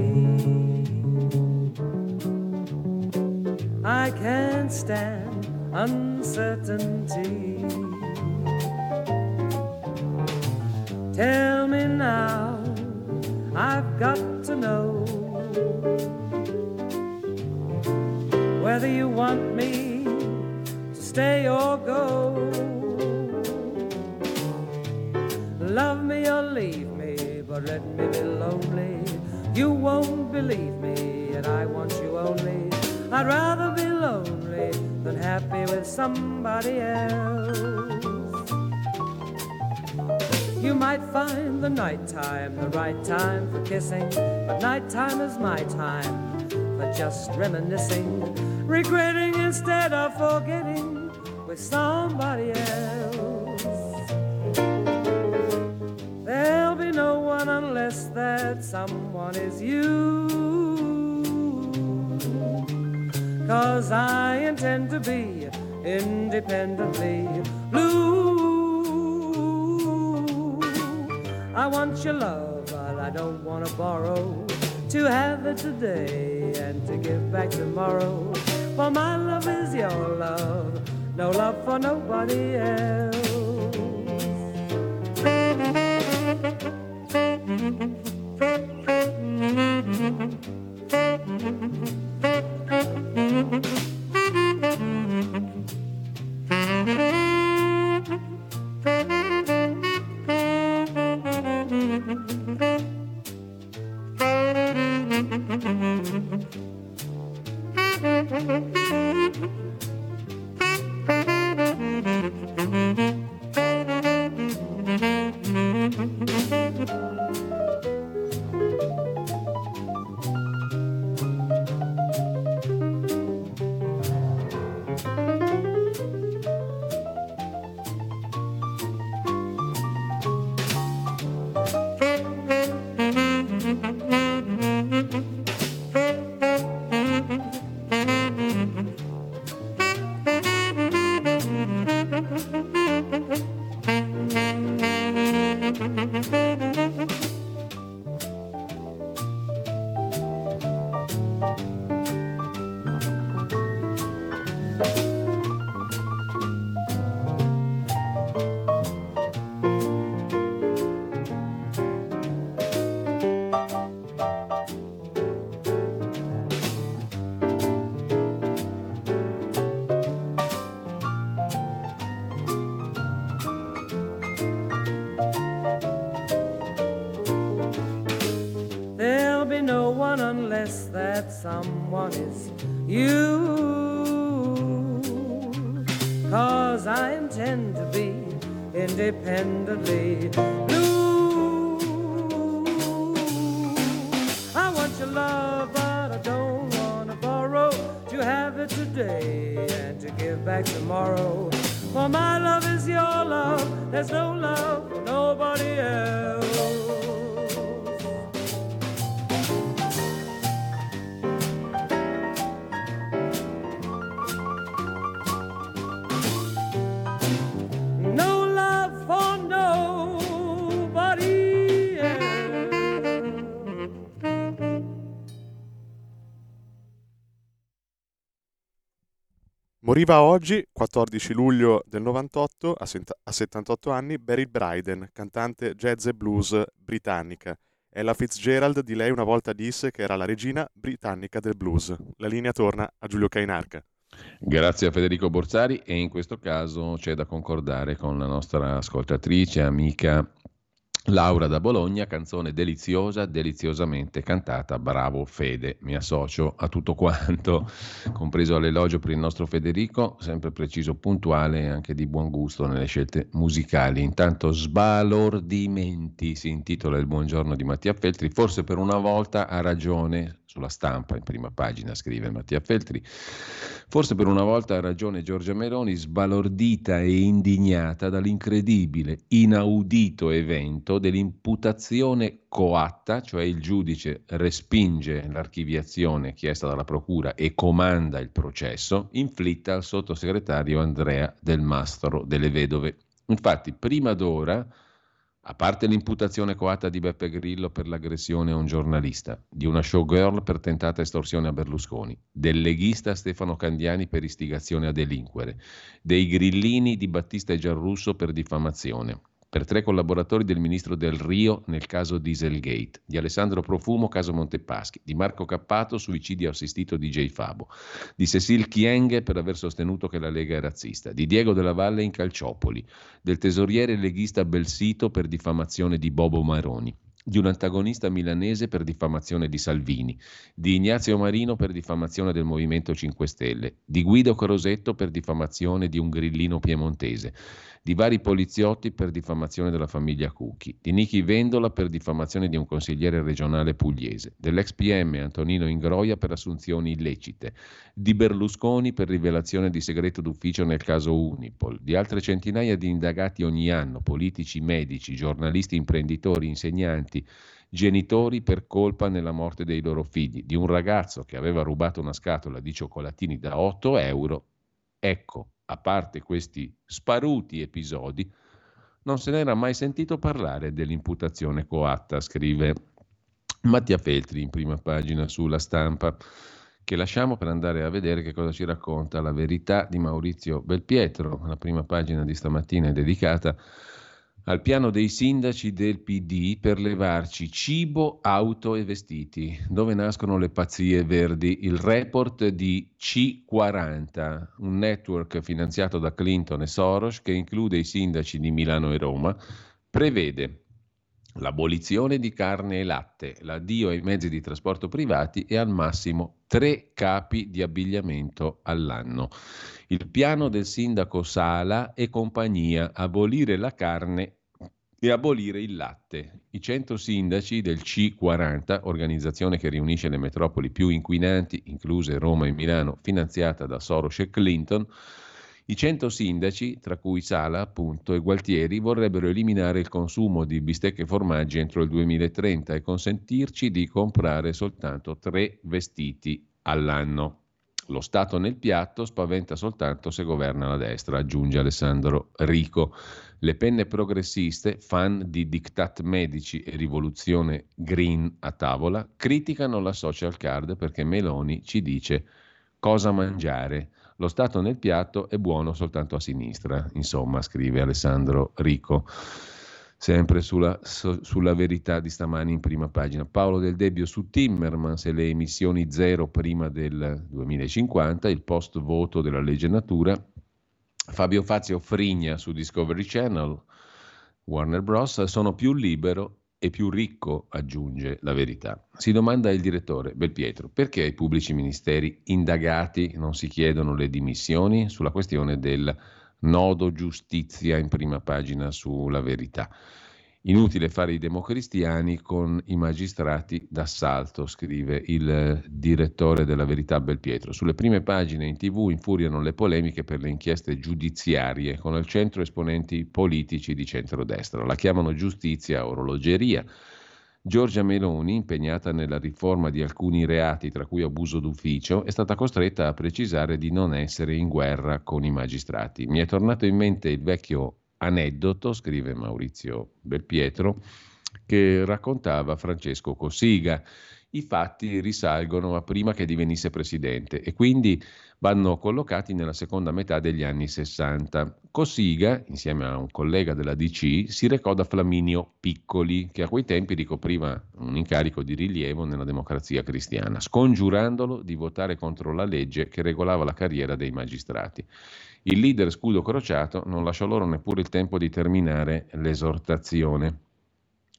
I can't stand uncertainty. Tell me now, I've got to know whether you want me to stay or go. Love me or leave me, but let me be lonely. You won't believe me, and I want you only. I'd rather be lonely than happy with somebody else. You might find the nighttime the right time for kissing, but nighttime is my time for just reminiscing, regretting instead of forgetting with somebody else. There'll be no one unless that someone is you. Cause I intend to be independently blue. I want your love, but I don't want to borrow. To have it today and to give back tomorrow. For my love is your love, no love for nobody else. Mm-hmm. Cause I Moriva oggi, 14 luglio del 98, a 78 anni, Beryl Bryden, cantante jazz e blues britannica. Ella Fitzgerald di lei una volta disse che era la regina britannica del blues. La linea torna a Giulio Cainarca. Grazie a Federico Borsari e in questo caso c'è da concordare con la nostra ascoltatrice, amica Laura da Bologna, canzone deliziosa, deliziosamente cantata, bravo Fede, mi associo a tutto quanto, compreso l'elogio per il nostro Federico, sempre preciso, puntuale e anche di buon gusto nelle scelte musicali. Intanto Sbalordimenti si intitola il buongiorno di Mattia Feltri, forse per una volta ha ragione sulla stampa, in prima pagina scrive Mattia Feltri. Forse per una volta ha ragione Giorgia Meloni, sbalordita e indignata dall'incredibile, inaudito evento dell'imputazione coatta, cioè il giudice respinge l'archiviazione chiesta dalla Procura e comanda il processo, inflitta al sottosegretario Andrea Del Mastro delle Vedove. Infatti, prima d'ora a parte l'imputazione coatta di Beppe Grillo per l'aggressione a un giornalista, di una showgirl per tentata estorsione a Berlusconi, del leghista Stefano Candiani per istigazione a delinquere, dei grillini di Battista e Giarrusso per diffamazione, per tre collaboratori del ministro Del Rio nel caso Dieselgate, di Alessandro Profumo, caso Montepaschi, di Marco Cappato, suicidio assistito di J. Fabo, di Cecil Chienghe per aver sostenuto che la Lega è razzista, di Diego della Valle in Calciopoli, del tesoriere leghista Belsito per diffamazione di Bobo Maroni, di un antagonista milanese per diffamazione di Salvini, di Ignazio Marino per diffamazione del Movimento 5 Stelle, di Guido Crosetto per diffamazione di un grillino piemontese, di vari poliziotti per diffamazione della famiglia Cucchi, di Nichi Vendola per diffamazione di un consigliere regionale pugliese, dell'ex PM Antonino Ingroia per assunzioni illecite, di Berlusconi per rivelazione di segreto d'ufficio nel caso Unipol, di altre centinaia di indagati ogni anno, politici, medici, giornalisti, imprenditori, insegnanti, genitori per colpa nella morte dei loro figli, di un ragazzo che aveva rubato una scatola di cioccolatini da 8 euro. Ecco, a parte questi sparuti episodi, non se n'era mai sentito parlare dell'imputazione coatta, scrive Mattia Feltri in prima pagina sulla stampa, che lasciamo per andare a vedere che cosa ci racconta la verità di Maurizio Belpietro. La prima pagina di stamattina è dedicata a al piano dei sindaci del PD per levarci cibo, auto e vestiti. Dove nascono le pazzie verdi? Il report di C40, un network finanziato da Clinton e Soros che include i sindaci di Milano e Roma, prevede l'abolizione di carne e latte, l'addio ai mezzi di trasporto privati e al massimo tre capi di abbigliamento all'anno. Il piano del sindaco Sala e compagnia, abolire la carne e abolire il latte. I 100 sindaci del C40, organizzazione che riunisce le metropoli più inquinanti, incluse Roma e Milano, finanziata da Soros e Clinton, i 100 sindaci, tra cui Sala appunto e Gualtieri, vorrebbero eliminare il consumo di bistecche e formaggi entro il 2030 e consentirci di comprare soltanto tre vestiti all'anno. Lo Stato nel piatto spaventa soltanto se governa la destra, aggiunge Alessandro Rico. Le penne progressiste, fan di diktat medici e rivoluzione green a tavola, criticano la social card perché Meloni ci dice cosa mangiare. Lo Stato nel piatto è buono soltanto a sinistra, insomma, scrive Alessandro Rico. Sempre sulla, su, sulla verità di stamani in prima pagina. Paolo Del Debbio su Timmermans e le emissioni zero prima del 2050, il post voto della legge natura. Fabio Fazio Frigna su Discovery Channel, Warner Bros. Sono più libero e più ricco, aggiunge la verità. Si domanda il direttore Belpietro perché ai pubblici ministeri indagati non si chiedono le dimissioni sulla questione del Nodo giustizia in prima pagina sulla verità. Inutile fare i democristiani con i magistrati d'assalto, scrive il direttore della Verità Belpietro. Sulle prime pagine in tv infuriano le polemiche per le inchieste giudiziarie, con al centro esponenti politici di centrodestra. La chiamano giustizia orologeria. Giorgia Meloni, impegnata nella riforma di alcuni reati, tra cui abuso d'ufficio, è stata costretta a precisare di non essere in guerra con i magistrati. Mi è tornato in mente il vecchio aneddoto, scrive Maurizio Belpietro, che raccontava Francesco Cossiga. I fatti risalgono a prima che divenisse presidente e quindi vanno collocati nella seconda metà degli anni 60. Cossiga, insieme a un collega della DC, si recò da Flaminio Piccoli, che a quei tempi ricopriva un incarico di rilievo nella democrazia cristiana, scongiurandolo di votare contro la legge che regolava la carriera dei magistrati. Il leader scudo crociato non lasciò loro neppure il tempo di terminare l'esortazione.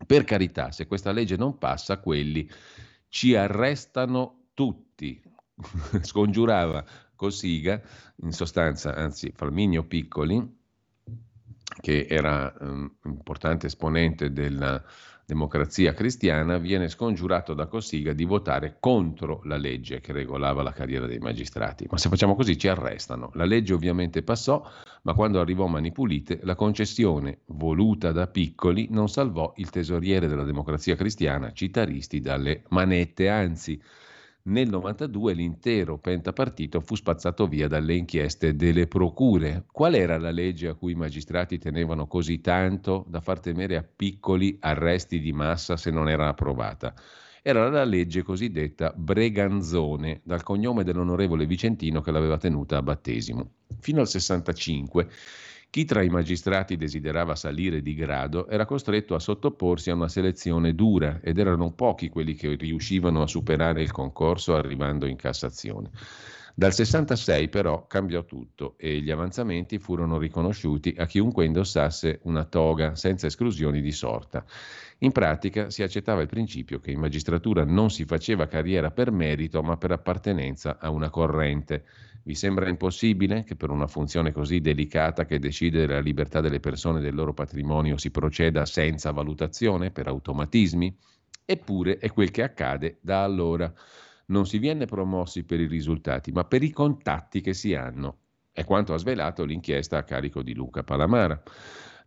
Per carità, se questa legge non passa, quelli ci arrestano tutti. Scongiurava Cossiga, in sostanza, anzi Falminio Piccoli, che era um, importante esponente della democrazia cristiana, viene scongiurato da Cossiga di votare contro la legge che regolava la carriera dei magistrati. Ma se facciamo così ci arrestano. La legge ovviamente passò, ma quando arrivò Mani Pulite, la concessione voluta da Piccoli non salvò il tesoriere della democrazia cristiana, Citaristi, dalle manette, anzi nel 92 l'intero pentapartito fu spazzato via dalle inchieste delle procure. Qual era la legge a cui i magistrati tenevano così tanto da far temere a piccoli arresti di massa se non era approvata? Era la legge cosiddetta Breganzone, dal cognome dell'onorevole Vicentino che l'aveva tenuta a battesimo. Fino al 65 chi tra i magistrati desiderava salire di grado era costretto a sottoporsi a una selezione dura ed erano pochi quelli che riuscivano a superare il concorso arrivando in Cassazione. Dal 66 però cambiò tutto e gli avanzamenti furono riconosciuti a chiunque indossasse una toga senza esclusioni di sorta. In pratica si accettava il principio che in magistratura non si faceva carriera per merito ma per appartenenza a una corrente vi sembra impossibile che per una funzione così delicata che decide della libertà delle persone e del loro patrimonio si proceda senza valutazione, per automatismi? Eppure è quel che accade da allora. Non si viene promossi per i risultati, ma per i contatti che si hanno. È quanto ha svelato l'inchiesta a carico di Luca Palamara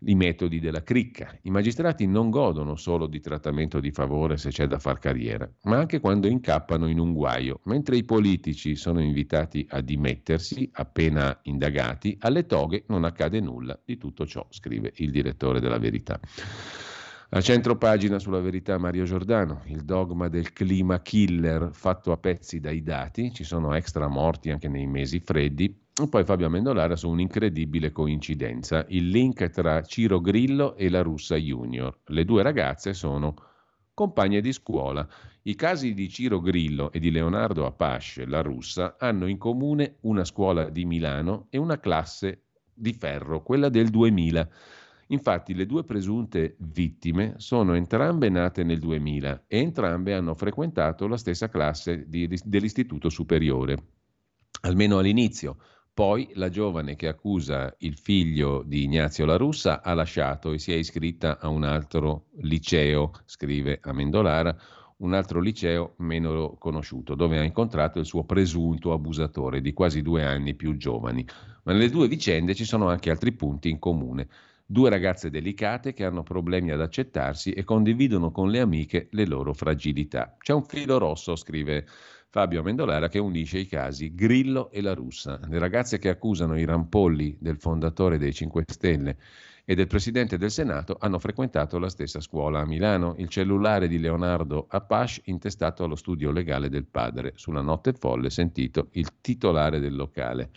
i metodi della cricca. I magistrati non godono solo di trattamento di favore se c'è da far carriera, ma anche quando incappano in un guaio, mentre i politici sono invitati a dimettersi appena indagati, alle toghe non accade nulla di tutto ciò, scrive il direttore della Verità. A centro pagina sulla verità Mario Giordano, il dogma del clima killer fatto a pezzi dai dati, ci sono extra morti anche nei mesi freddi, poi Fabio Amendolara su un'incredibile coincidenza, il link tra Ciro Grillo e la russa junior. Le due ragazze sono compagne di scuola. I casi di Ciro Grillo e di Leonardo Apache, la russa, hanno in comune una scuola di Milano e una classe di ferro, quella del 2000. Infatti le due presunte vittime sono entrambe nate nel 2000 e entrambe hanno frequentato la stessa classe di, dell'istituto superiore, almeno all'inizio. Poi la giovane che accusa il figlio di Ignazio La Russa ha lasciato e si è iscritta a un altro liceo, scrive Amendolara, un altro liceo meno conosciuto, dove ha incontrato il suo presunto abusatore di quasi due anni più giovani. Ma nelle due vicende ci sono anche altri punti in comune. Due ragazze delicate che hanno problemi ad accettarsi e condividono con le amiche le loro fragilità. C'è un filo rosso, scrive Fabio Amendolara, che unisce i casi Grillo e la russa. Le ragazze che accusano i rampolli del fondatore dei 5 Stelle e del presidente del Senato hanno frequentato la stessa scuola a Milano. Il cellulare di Leonardo Apache intestato allo studio legale del padre. Sulla notte folle sentito il titolare del locale.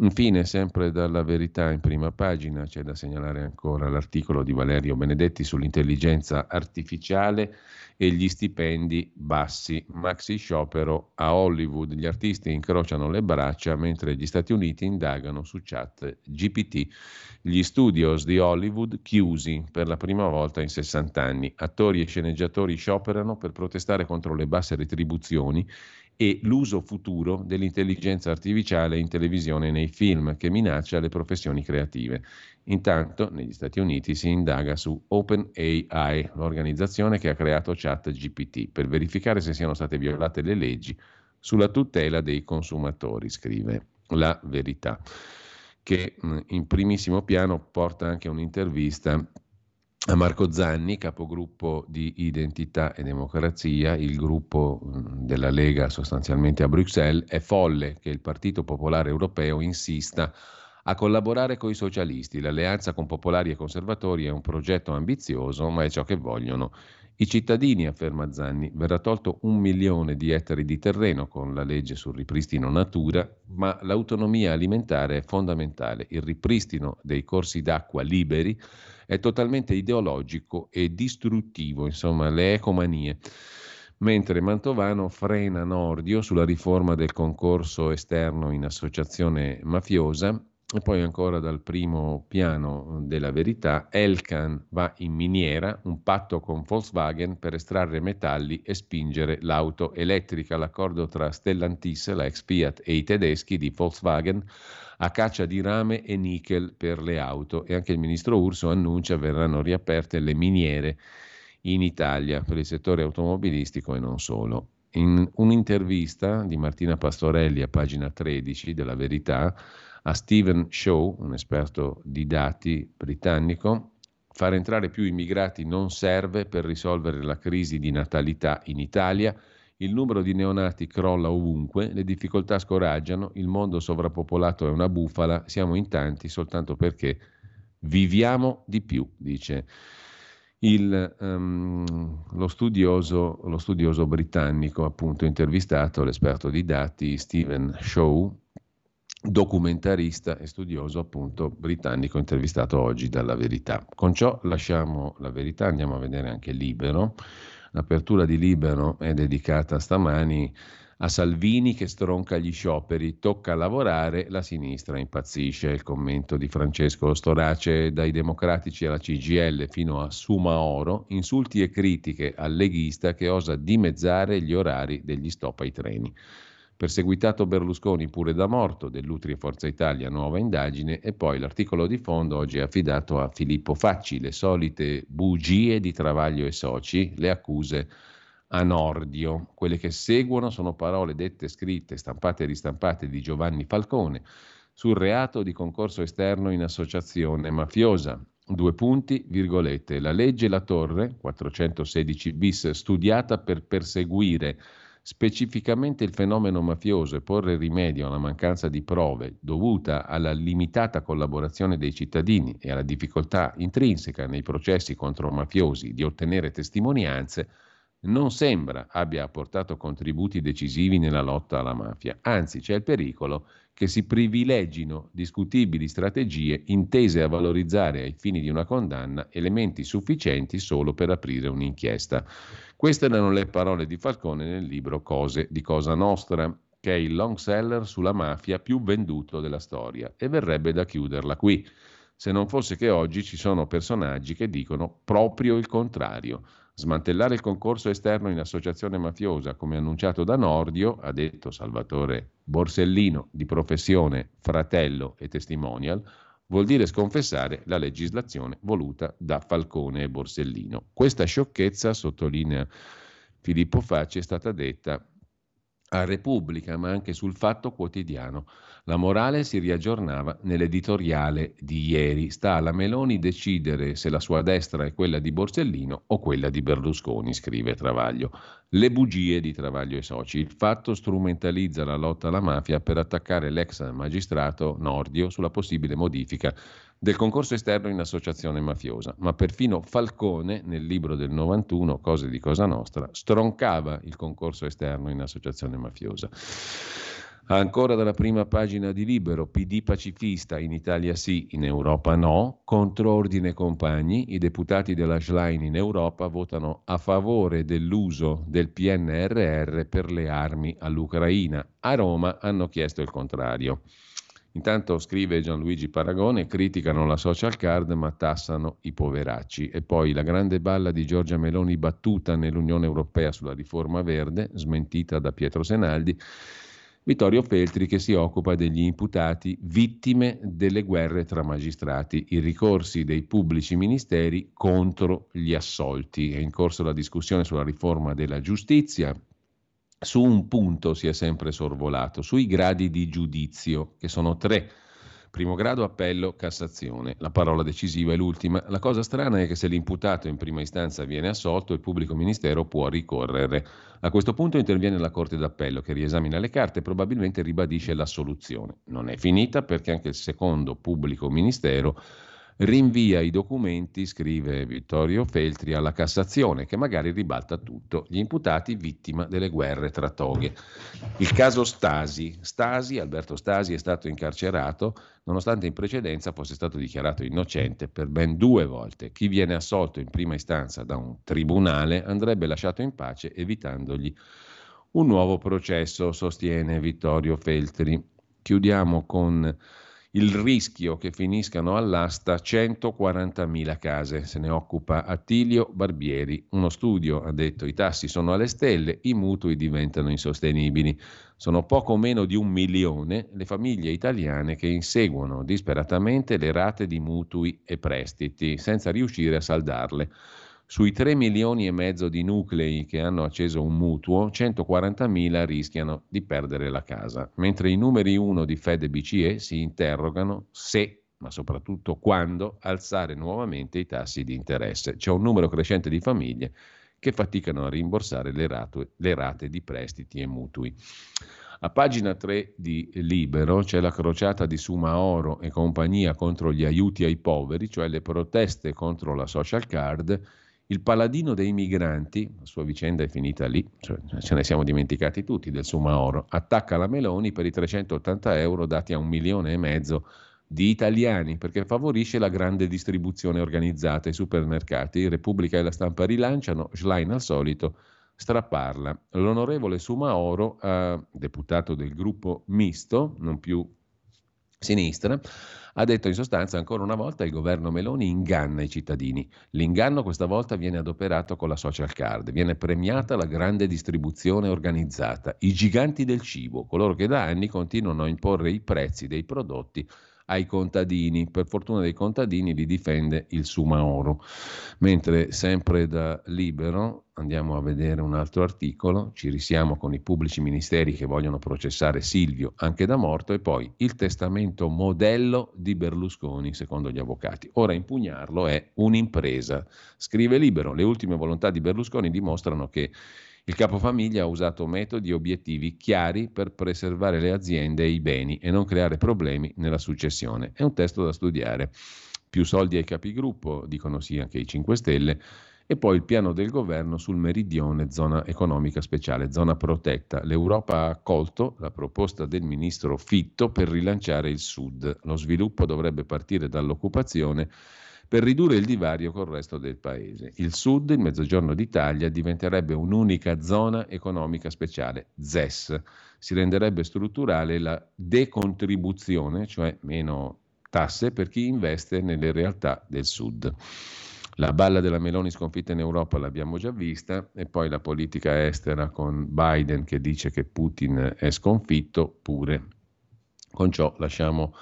Infine, sempre dalla verità in prima pagina, c'è da segnalare ancora l'articolo di Valerio Benedetti sull'intelligenza artificiale e gli stipendi bassi. Maxi sciopero a Hollywood. Gli artisti incrociano le braccia mentre gli Stati Uniti indagano su chat GPT. Gli studios di Hollywood chiusi per la prima volta in 60 anni. Attori e sceneggiatori scioperano per protestare contro le basse retribuzioni e l'uso futuro dell'intelligenza artificiale in televisione e nei film che minaccia le professioni creative. Intanto negli Stati Uniti si indaga su OpenAI, l'organizzazione che ha creato ChatGPT, per verificare se siano state violate le leggi sulla tutela dei consumatori, scrive la verità, che in primissimo piano porta anche un'intervista a Marco Zanni, capogruppo di Identità e Democrazia, il gruppo della Lega sostanzialmente a Bruxelles, è folle che il Partito Popolare Europeo insista a collaborare con i socialisti. L'alleanza con popolari e conservatori è un progetto ambizioso, ma è ciò che vogliono i cittadini, afferma Zanni. Verrà tolto un milione di ettari di terreno con la legge sul ripristino natura, ma l'autonomia alimentare è fondamentale. Il ripristino dei corsi d'acqua liberi è totalmente ideologico e distruttivo, insomma, le ecomanie. Mentre Mantovano frena Nordio sulla riforma del concorso esterno in associazione mafiosa e poi ancora dal primo piano della verità, Elkan va in miniera, un patto con Volkswagen per estrarre metalli e spingere l'auto elettrica. L'accordo tra Stellantis, la ex Fiat e i tedeschi di Volkswagen a caccia di rame e nickel per le auto e anche il ministro Urso annuncia verranno riaperte le miniere in Italia per il settore automobilistico e non solo. In un'intervista di Martina Pastorelli a pagina 13 della Verità a Stephen Shaw, un esperto di dati britannico, far entrare più immigrati non serve per risolvere la crisi di natalità in Italia. Il numero di neonati crolla ovunque, le difficoltà scoraggiano, il mondo sovrappopolato è una bufala, siamo in tanti soltanto perché viviamo di più, dice il, um, lo, studioso, lo, studioso, britannico, appunto intervistato, l'esperto di dati Stephen Shaw, documentarista e studioso appunto britannico intervistato oggi dalla Verità. Con ciò lasciamo la Verità, andiamo a vedere anche Libero. L'apertura di Libero è dedicata stamani a Salvini che stronca gli scioperi, tocca lavorare, la sinistra impazzisce. Il commento di Francesco Storace dai democratici alla CGL fino a Sumaoro, insulti e critiche al leghista che osa dimezzare gli orari degli stop ai treni. Perseguitato Berlusconi pure da morto, dell'Utri e Forza Italia, nuova indagine e poi l'articolo di fondo oggi è affidato a Filippo Facci, le solite bugie di Travaglio e Soci, le accuse a Nordio. Quelle che seguono sono parole dette, scritte, stampate e ristampate di Giovanni Falcone sul reato di concorso esterno in associazione mafiosa. Due punti, virgolette, la legge La Torre, 416 bis, studiata per perseguire specificamente il fenomeno mafioso e porre rimedio alla mancanza di prove dovuta alla limitata collaborazione dei cittadini e alla difficoltà intrinseca nei processi contro mafiosi di ottenere testimonianze, non sembra abbia apportato contributi decisivi nella lotta alla mafia. Anzi, c'è il pericolo che si privilegino discutibili strategie intese a valorizzare ai fini di una condanna elementi sufficienti solo per aprire un'inchiesta. Queste erano le parole di Falcone nel libro Cose di Cosa Nostra, che è il long seller sulla mafia più venduto della storia e verrebbe da chiuderla qui, se non fosse che oggi ci sono personaggi che dicono proprio il contrario. Smantellare il concorso esterno in associazione mafiosa, come annunciato da Nordio, ha detto Salvatore Borsellino, di professione fratello e testimonial, vuol dire sconfessare la legislazione voluta da Falcone e Borsellino. Questa sciocchezza, sottolinea Filippo Facci, è stata detta a Repubblica, ma anche sul Fatto Quotidiano. La morale si riaggiornava nell'editoriale di ieri. Sta alla Meloni decidere se la sua destra è quella di Borsellino o quella di Berlusconi, scrive Travaglio. Le bugie di Travaglio e Soci. Il fatto strumentalizza la lotta alla mafia per attaccare l'ex magistrato Nordio sulla possibile modifica del concorso esterno in associazione mafiosa, ma perfino Falcone nel libro del 91, Cose di Cosa Nostra, stroncava il concorso esterno in associazione mafiosa. Ancora dalla prima pagina di Libero, PD pacifista, in Italia sì, in Europa no, contro ordine compagni, i deputati della Schlein in Europa votano a favore dell'uso del PNRR per le armi all'Ucraina, a Roma hanno chiesto il contrario. Intanto scrive Gianluigi Paragone, criticano la social card ma tassano i poveracci. E poi la grande balla di Giorgia Meloni battuta nell'Unione Europea sulla riforma verde, smentita da Pietro Senaldi. Vittorio Feltri che si occupa degli imputati vittime delle guerre tra magistrati, i ricorsi dei pubblici ministeri contro gli assolti. È in corso la discussione sulla riforma della giustizia. Su un punto si è sempre sorvolato, sui gradi di giudizio, che sono tre. Primo grado, appello, Cassazione. La parola decisiva è l'ultima. La cosa strana è che se l'imputato in prima istanza viene assolto, il pubblico ministero può ricorrere. A questo punto interviene la Corte d'Appello che riesamina le carte e probabilmente ribadisce l'assoluzione. Non è finita perché anche il secondo pubblico ministero rinvia i documenti, scrive Vittorio Feltri, alla Cassazione, che magari ribalta tutto. Gli imputati vittima delle guerre tra toghe. Il caso Stasi. Stasi, Alberto Stasi, è stato incarcerato nonostante in precedenza fosse stato dichiarato innocente per ben due volte. Chi viene assolto in prima istanza da un tribunale andrebbe lasciato in pace evitandogli un nuovo processo, sostiene Vittorio Feltri. Chiudiamo con il rischio che finiscano all'asta 140.000 case. Se ne occupa Attilio Barbieri. Uno studio ha detto i tassi sono alle stelle, i mutui diventano insostenibili. Sono poco meno di un milione le famiglie italiane che inseguono disperatamente le rate di mutui e prestiti senza riuscire a saldarle. Sui 3 milioni e mezzo di nuclei che hanno acceso un mutuo, 140.000 rischiano di perdere la casa, mentre i numeri 1 di Fed BCE si interrogano se, ma soprattutto quando, alzare nuovamente i tassi di interesse. C'è un numero crescente di famiglie che faticano a rimborsare le rate, le rate di prestiti e mutui. A pagina 3 di Libero c'è la crociata di Sumaoro e compagnia contro gli aiuti ai poveri, cioè le proteste contro la social card il paladino dei migranti, la sua vicenda è finita lì, cioè, ce ne siamo dimenticati tutti del Sumaoro, attacca la Meloni per i 380 euro dati a un milione e mezzo di italiani perché favorisce la grande distribuzione organizzata. I supermercati, Repubblica e la stampa rilanciano, Schlein al solito strapparla. L'onorevole Sumaoro, eh, deputato del gruppo misto, non più sinistra, ha detto in sostanza ancora una volta il governo Meloni inganna i cittadini. L'inganno questa volta viene adoperato con la social card, viene premiata la grande distribuzione organizzata, i giganti del cibo, coloro che da anni continuano a imporre i prezzi dei prodotti ai contadini. Per fortuna dei contadini li difende il Sumaoro. Mentre sempre da Libero andiamo a vedere un altro articolo, ci risiamo con i pubblici ministeri che vogliono processare Silvio anche da morto e poi il testamento modello di Berlusconi secondo gli avvocati. Ora impugnarlo è un'impresa. Scrive Libero, le ultime volontà di Berlusconi dimostrano che il capofamiglia ha usato metodi e obiettivi chiari per preservare le aziende e i beni e non creare problemi nella successione. È un testo da studiare. Più soldi ai capigruppo, dicono sì anche i 5 Stelle, e poi il piano del governo sul meridione, zona economica speciale, zona protetta. L'Europa ha accolto la proposta del ministro Fitto per rilanciare il Sud. Lo sviluppo dovrebbe partire dall'occupazione per ridurre il divario col resto del paese. Il sud, il mezzogiorno d'Italia, diventerebbe un'unica zona economica speciale, ZES. Si renderebbe strutturale la decontribuzione, cioè meno tasse per chi investe nelle realtà del sud. La balla della Meloni sconfitta in Europa l'abbiamo già vista e poi la politica estera con Biden che dice che Putin è sconfitto pure. Con ciò lasciamo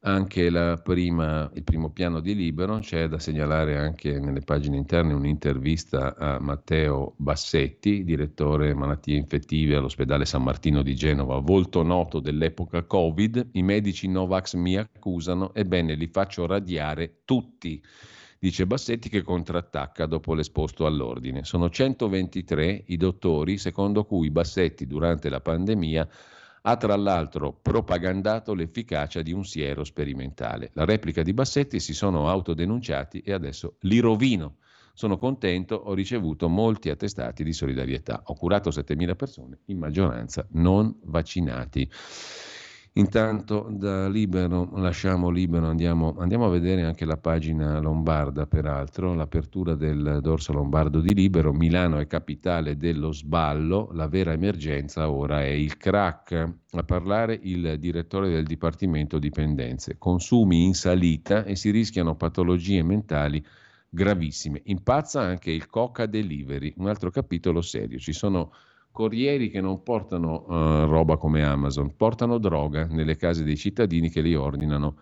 anche prima, il primo piano di Libero, c'è da segnalare anche nelle pagine interne un'intervista a Matteo Bassetti, direttore malattie infettive all'ospedale San Martino di Genova, volto noto dell'epoca Covid. I medici Novax mi accusano, ebbene li faccio radiare tutti dice Bassetti che contrattacca dopo l'esposto all'ordine. Sono 123 i dottori secondo cui Bassetti durante la pandemia ha tra l'altro propagandato l'efficacia di un siero sperimentale. La replica di Bassetti si sono autodenunciati e adesso li rovino. Sono contento, ho ricevuto molti attestati di solidarietà. Ho curato 7.000 persone, in maggioranza non vaccinati. Intanto da Libero lasciamo Libero, andiamo, andiamo, a vedere anche la pagina lombarda, peraltro, l'apertura del dorso lombardo di Libero. Milano è capitale dello sballo, la vera emergenza ora è il crack. A parlare il direttore del Dipartimento Dipendenze. Consumi in salita e si rischiano patologie mentali gravissime. Impazza anche il Coca Delivery, un altro capitolo serio. Ci sono corrieri che non portano uh, roba come Amazon, portano droga nelle case dei cittadini che li ordinano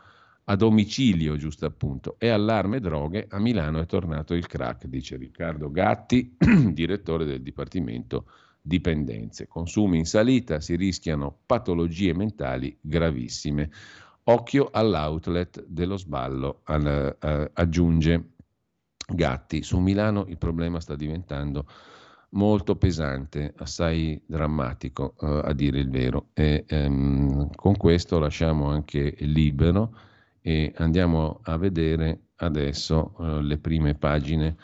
a domicilio, giusto appunto. E allarme droghe, a Milano è tornato il crack, dice Riccardo Gatti, direttore del Dipartimento Dipendenze. Consumi in salita, si rischiano patologie mentali gravissime. Occhio all'outlet dello sballo, al, uh, aggiunge Gatti. Su Milano il problema sta diventando molto pesante, assai drammatico uh, a dire il vero. E, um, con questo lasciamo anche libero e andiamo a vedere adesso uh, le prime pagine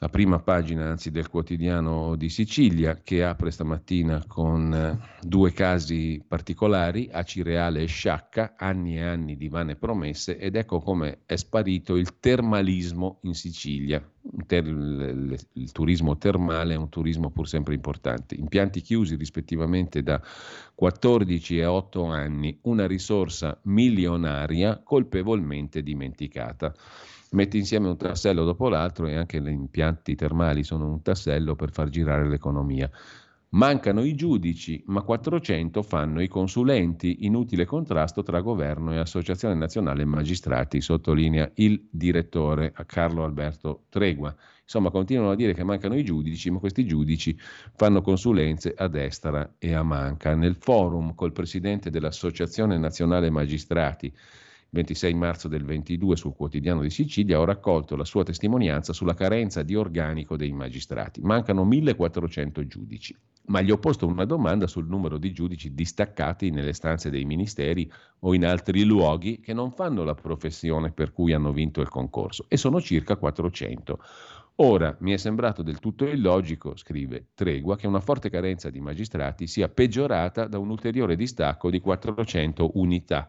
la prima pagina anzi del quotidiano di Sicilia che apre stamattina con eh, due casi particolari, Acireale e Sciacca, anni e anni di vane promesse ed ecco come è sparito il termalismo in Sicilia. Il turismo termale è un turismo pur sempre importante. Impianti chiusi rispettivamente da 14 e 8 anni, una risorsa milionaria colpevolmente dimenticata metti insieme un tassello dopo l'altro e anche gli impianti termali sono un tassello per far girare l'economia. Mancano i giudici, ma 400 fanno i consulenti, inutile contrasto tra governo e Associazione Nazionale Magistrati, sottolinea il direttore Carlo Alberto Tregua. Insomma, continuano a dire che mancano i giudici, ma questi giudici fanno consulenze a destra e a manca. Nel forum col presidente dell'Associazione Nazionale Magistrati, 26 marzo del 22 sul quotidiano di Sicilia, ho raccolto la sua testimonianza sulla carenza di organico dei magistrati. Mancano 1400 giudici, ma gli ho posto una domanda sul numero di giudici distaccati nelle stanze dei ministeri o in altri luoghi che non fanno la professione per cui hanno vinto il concorso e sono circa 400. Ora mi è sembrato del tutto illogico, scrive Tregua, che una forte carenza di magistrati sia peggiorata da un ulteriore distacco di 400 unità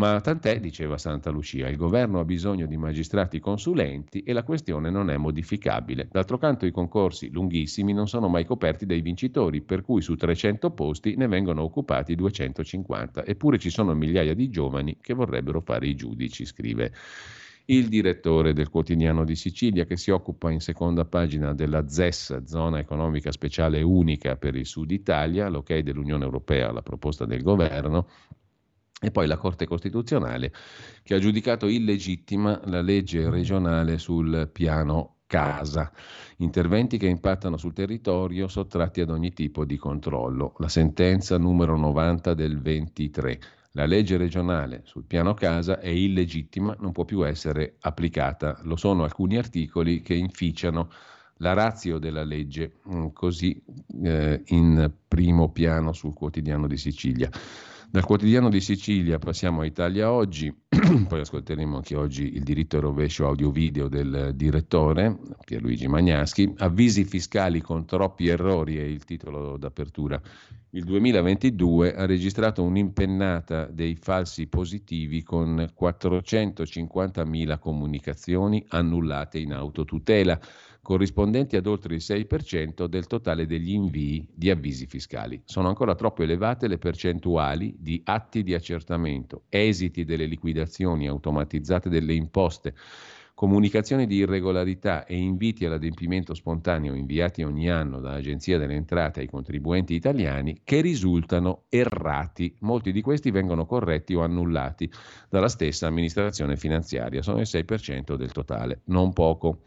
ma tant'è, diceva Santa Lucia, il governo ha bisogno di magistrati consulenti e la questione non è modificabile. D'altro canto i concorsi lunghissimi non sono mai coperti dai vincitori, per cui su 300 posti ne vengono occupati 250, eppure ci sono migliaia di giovani che vorrebbero fare i giudici, scrive il direttore del quotidiano di Sicilia che si occupa in seconda pagina della ZES, zona economica speciale unica per il Sud Italia, l'ok dell'Unione Europea alla proposta del governo, e poi la Corte Costituzionale che ha giudicato illegittima la legge regionale sul piano casa, interventi che impattano sul territorio sottratti ad ogni tipo di controllo. La sentenza numero 90 del 23. La legge regionale sul piano casa è illegittima, non può più essere applicata. Lo sono alcuni articoli che inficiano la razio della legge, mm, così eh, in primo piano sul quotidiano di Sicilia. Dal quotidiano di Sicilia passiamo a Italia Oggi, poi ascolteremo anche oggi il diritto e rovescio audio-video del direttore Pierluigi Magnaschi. Avvisi fiscali con troppi errori è il titolo d'apertura. Il 2022 ha registrato un'impennata dei falsi positivi con 450.000 comunicazioni annullate in autotutela corrispondenti ad oltre il 6% del totale degli invii di avvisi fiscali. Sono ancora troppo elevate le percentuali di atti di accertamento, esiti delle liquidazioni automatizzate delle imposte, comunicazioni di irregolarità e inviti all'adempimento spontaneo inviati ogni anno dall'Agenzia delle Entrate ai contribuenti italiani che risultano errati. Molti di questi vengono corretti o annullati dalla stessa amministrazione finanziaria, sono il 6% del totale, non poco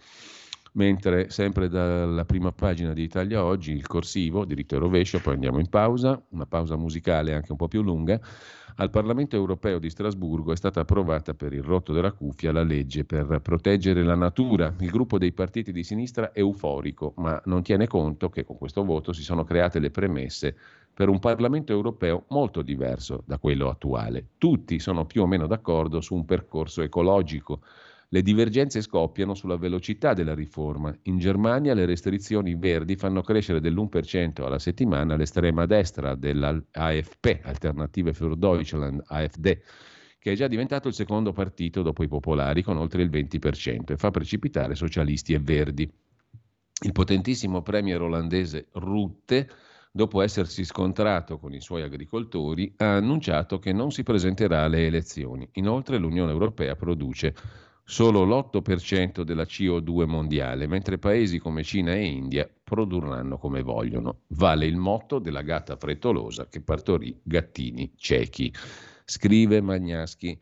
mentre sempre dalla prima pagina di Italia Oggi il corsivo, diritto e rovescio, poi andiamo in pausa, una pausa musicale anche un po' più lunga. Al Parlamento europeo di Strasburgo è stata approvata per il rotto della cuffia la legge per proteggere la natura. Il gruppo dei partiti di sinistra è euforico, ma non tiene conto che con questo voto si sono create le premesse per un Parlamento europeo molto diverso da quello attuale. Tutti sono più o meno d'accordo su un percorso ecologico Le divergenze scoppiano sulla velocità della riforma. In Germania le restrizioni verdi fanno crescere dell'1% alla settimana l'estrema destra dell'AFP, Alternative für Deutschland, AfD, che è già diventato il secondo partito dopo i popolari con oltre il 20% e fa precipitare socialisti e verdi. Il potentissimo premier olandese Rutte dopo essersi scontrato con i suoi agricoltori, ha annunciato che non si presenterà alle elezioni. Inoltre l'Unione Europea produce solo l'8% della CO2 mondiale, mentre paesi come Cina e India produrranno come vogliono. Vale il motto della gatta frettolosa che partorì gattini ciechi. Scrive Magnaschi.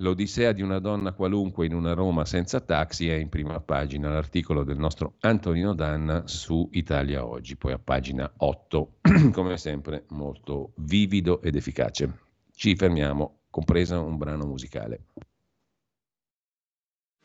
L'odissea di una donna qualunque in una Roma senza taxi è in prima pagina, l'articolo del nostro Antonino Danna su Italia Oggi, poi a pagina 8, come sempre molto vivido ed efficace. Ci fermiamo, compresa un brano musicale.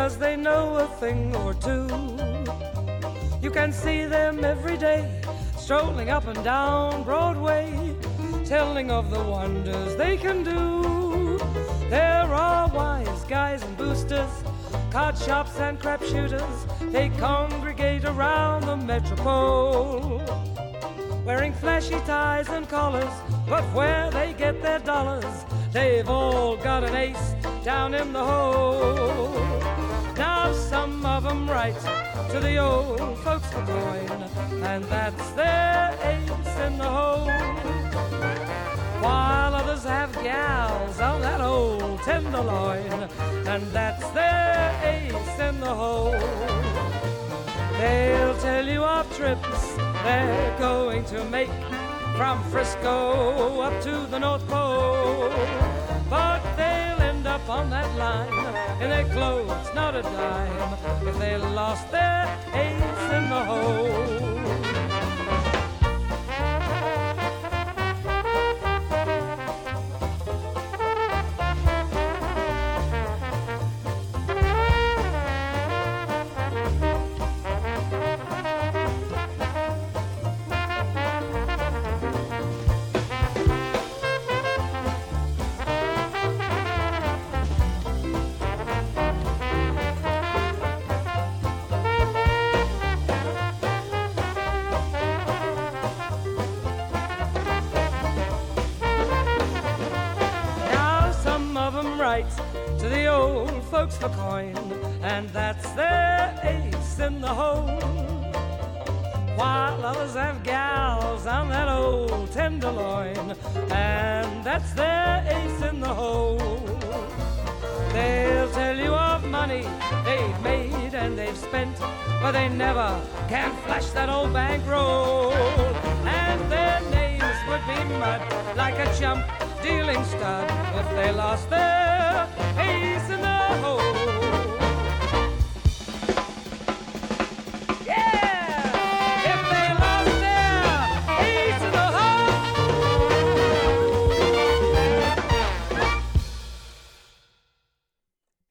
Because they know a thing or two. You can see them every day strolling up and down Broadway, telling of the wonders they can do. There are wise guys and boosters, card shops and crap shooters. They congregate around the metropole, wearing flashy ties and collars. But where they get their dollars, they've all got an ace down in the hole. Now some of them write to the old folks for coin, and that's their ace in the hole. While others have gals on that old tenderloin, and that's their ace in the hole. They'll tell you of trips they're going to make from Frisco up to the North Pole. But up on that line in their clothes, not a dime, if they lost their ace in the hole. To the old folks for coin, and that's their ace in the hole. While others have gals on that old tenderloin, and that's their ace in the hole. They'll tell you of money they've made and they've spent, but they never can flash that old bankroll. And their names would be mud like a chump dealing stud if they lost their ace in the hole.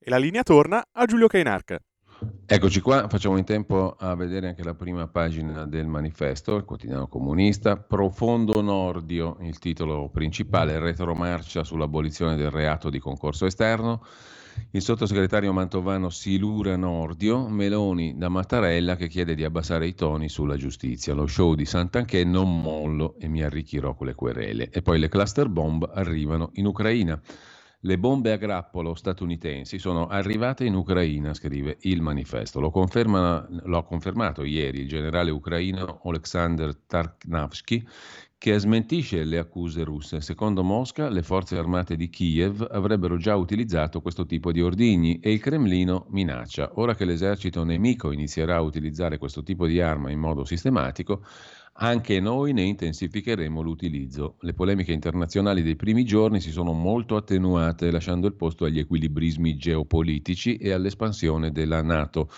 E la linea torna a Giulio Cainarca. Eccoci qua, facciamo in tempo a vedere anche la prima pagina del manifesto, il quotidiano comunista. Profondo Nordio, il titolo principale, retromarcia sull'abolizione del reato di concorso esterno. Il sottosegretario Mantovano Silura Nordio, Meloni da Mattarella che chiede di abbassare i toni sulla giustizia. Lo show di Sant'Anché non mollo e mi arricchirò con le querele. E poi le cluster bomb arrivano in Ucraina. Le bombe a grappolo statunitensi sono arrivate in Ucraina, scrive il manifesto. Lo, lo ha confermato ieri il generale ucraino Oleksandr Tarknavsky, che smentisce le accuse russe. Secondo Mosca, le forze armate di Kiev avrebbero già utilizzato questo tipo di ordigni e il Cremlino minaccia. Ora che l'esercito nemico inizierà a utilizzare questo tipo di arma in modo sistematico, anche noi ne intensificheremo l'utilizzo. Le polemiche internazionali dei primi giorni si sono molto attenuate, lasciando il posto agli equilibrismi geopolitici e all'espansione della Nato.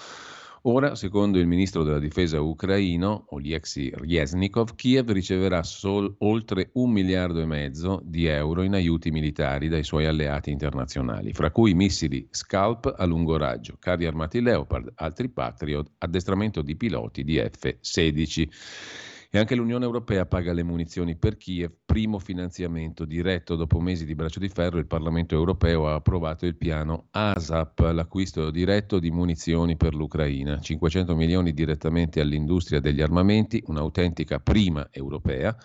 Ora, secondo il ministro della difesa ucraino, Oleksiy Ryeznikov, Kiev riceverà sol- oltre un miliardo e mezzo di euro in aiuti militari dai suoi alleati internazionali, fra cui missili Scalp a lungo raggio, carri armati Leopard, altri Patriot, addestramento di piloti di F-16. E anche l'Unione Europea paga le munizioni per Kiev, primo finanziamento diretto. Dopo mesi di braccio di ferro il Parlamento Europeo ha approvato il piano ASAP, l'acquisto diretto di munizioni per l'Ucraina. 500 milioni direttamente all'industria degli armamenti, un'autentica prima europea.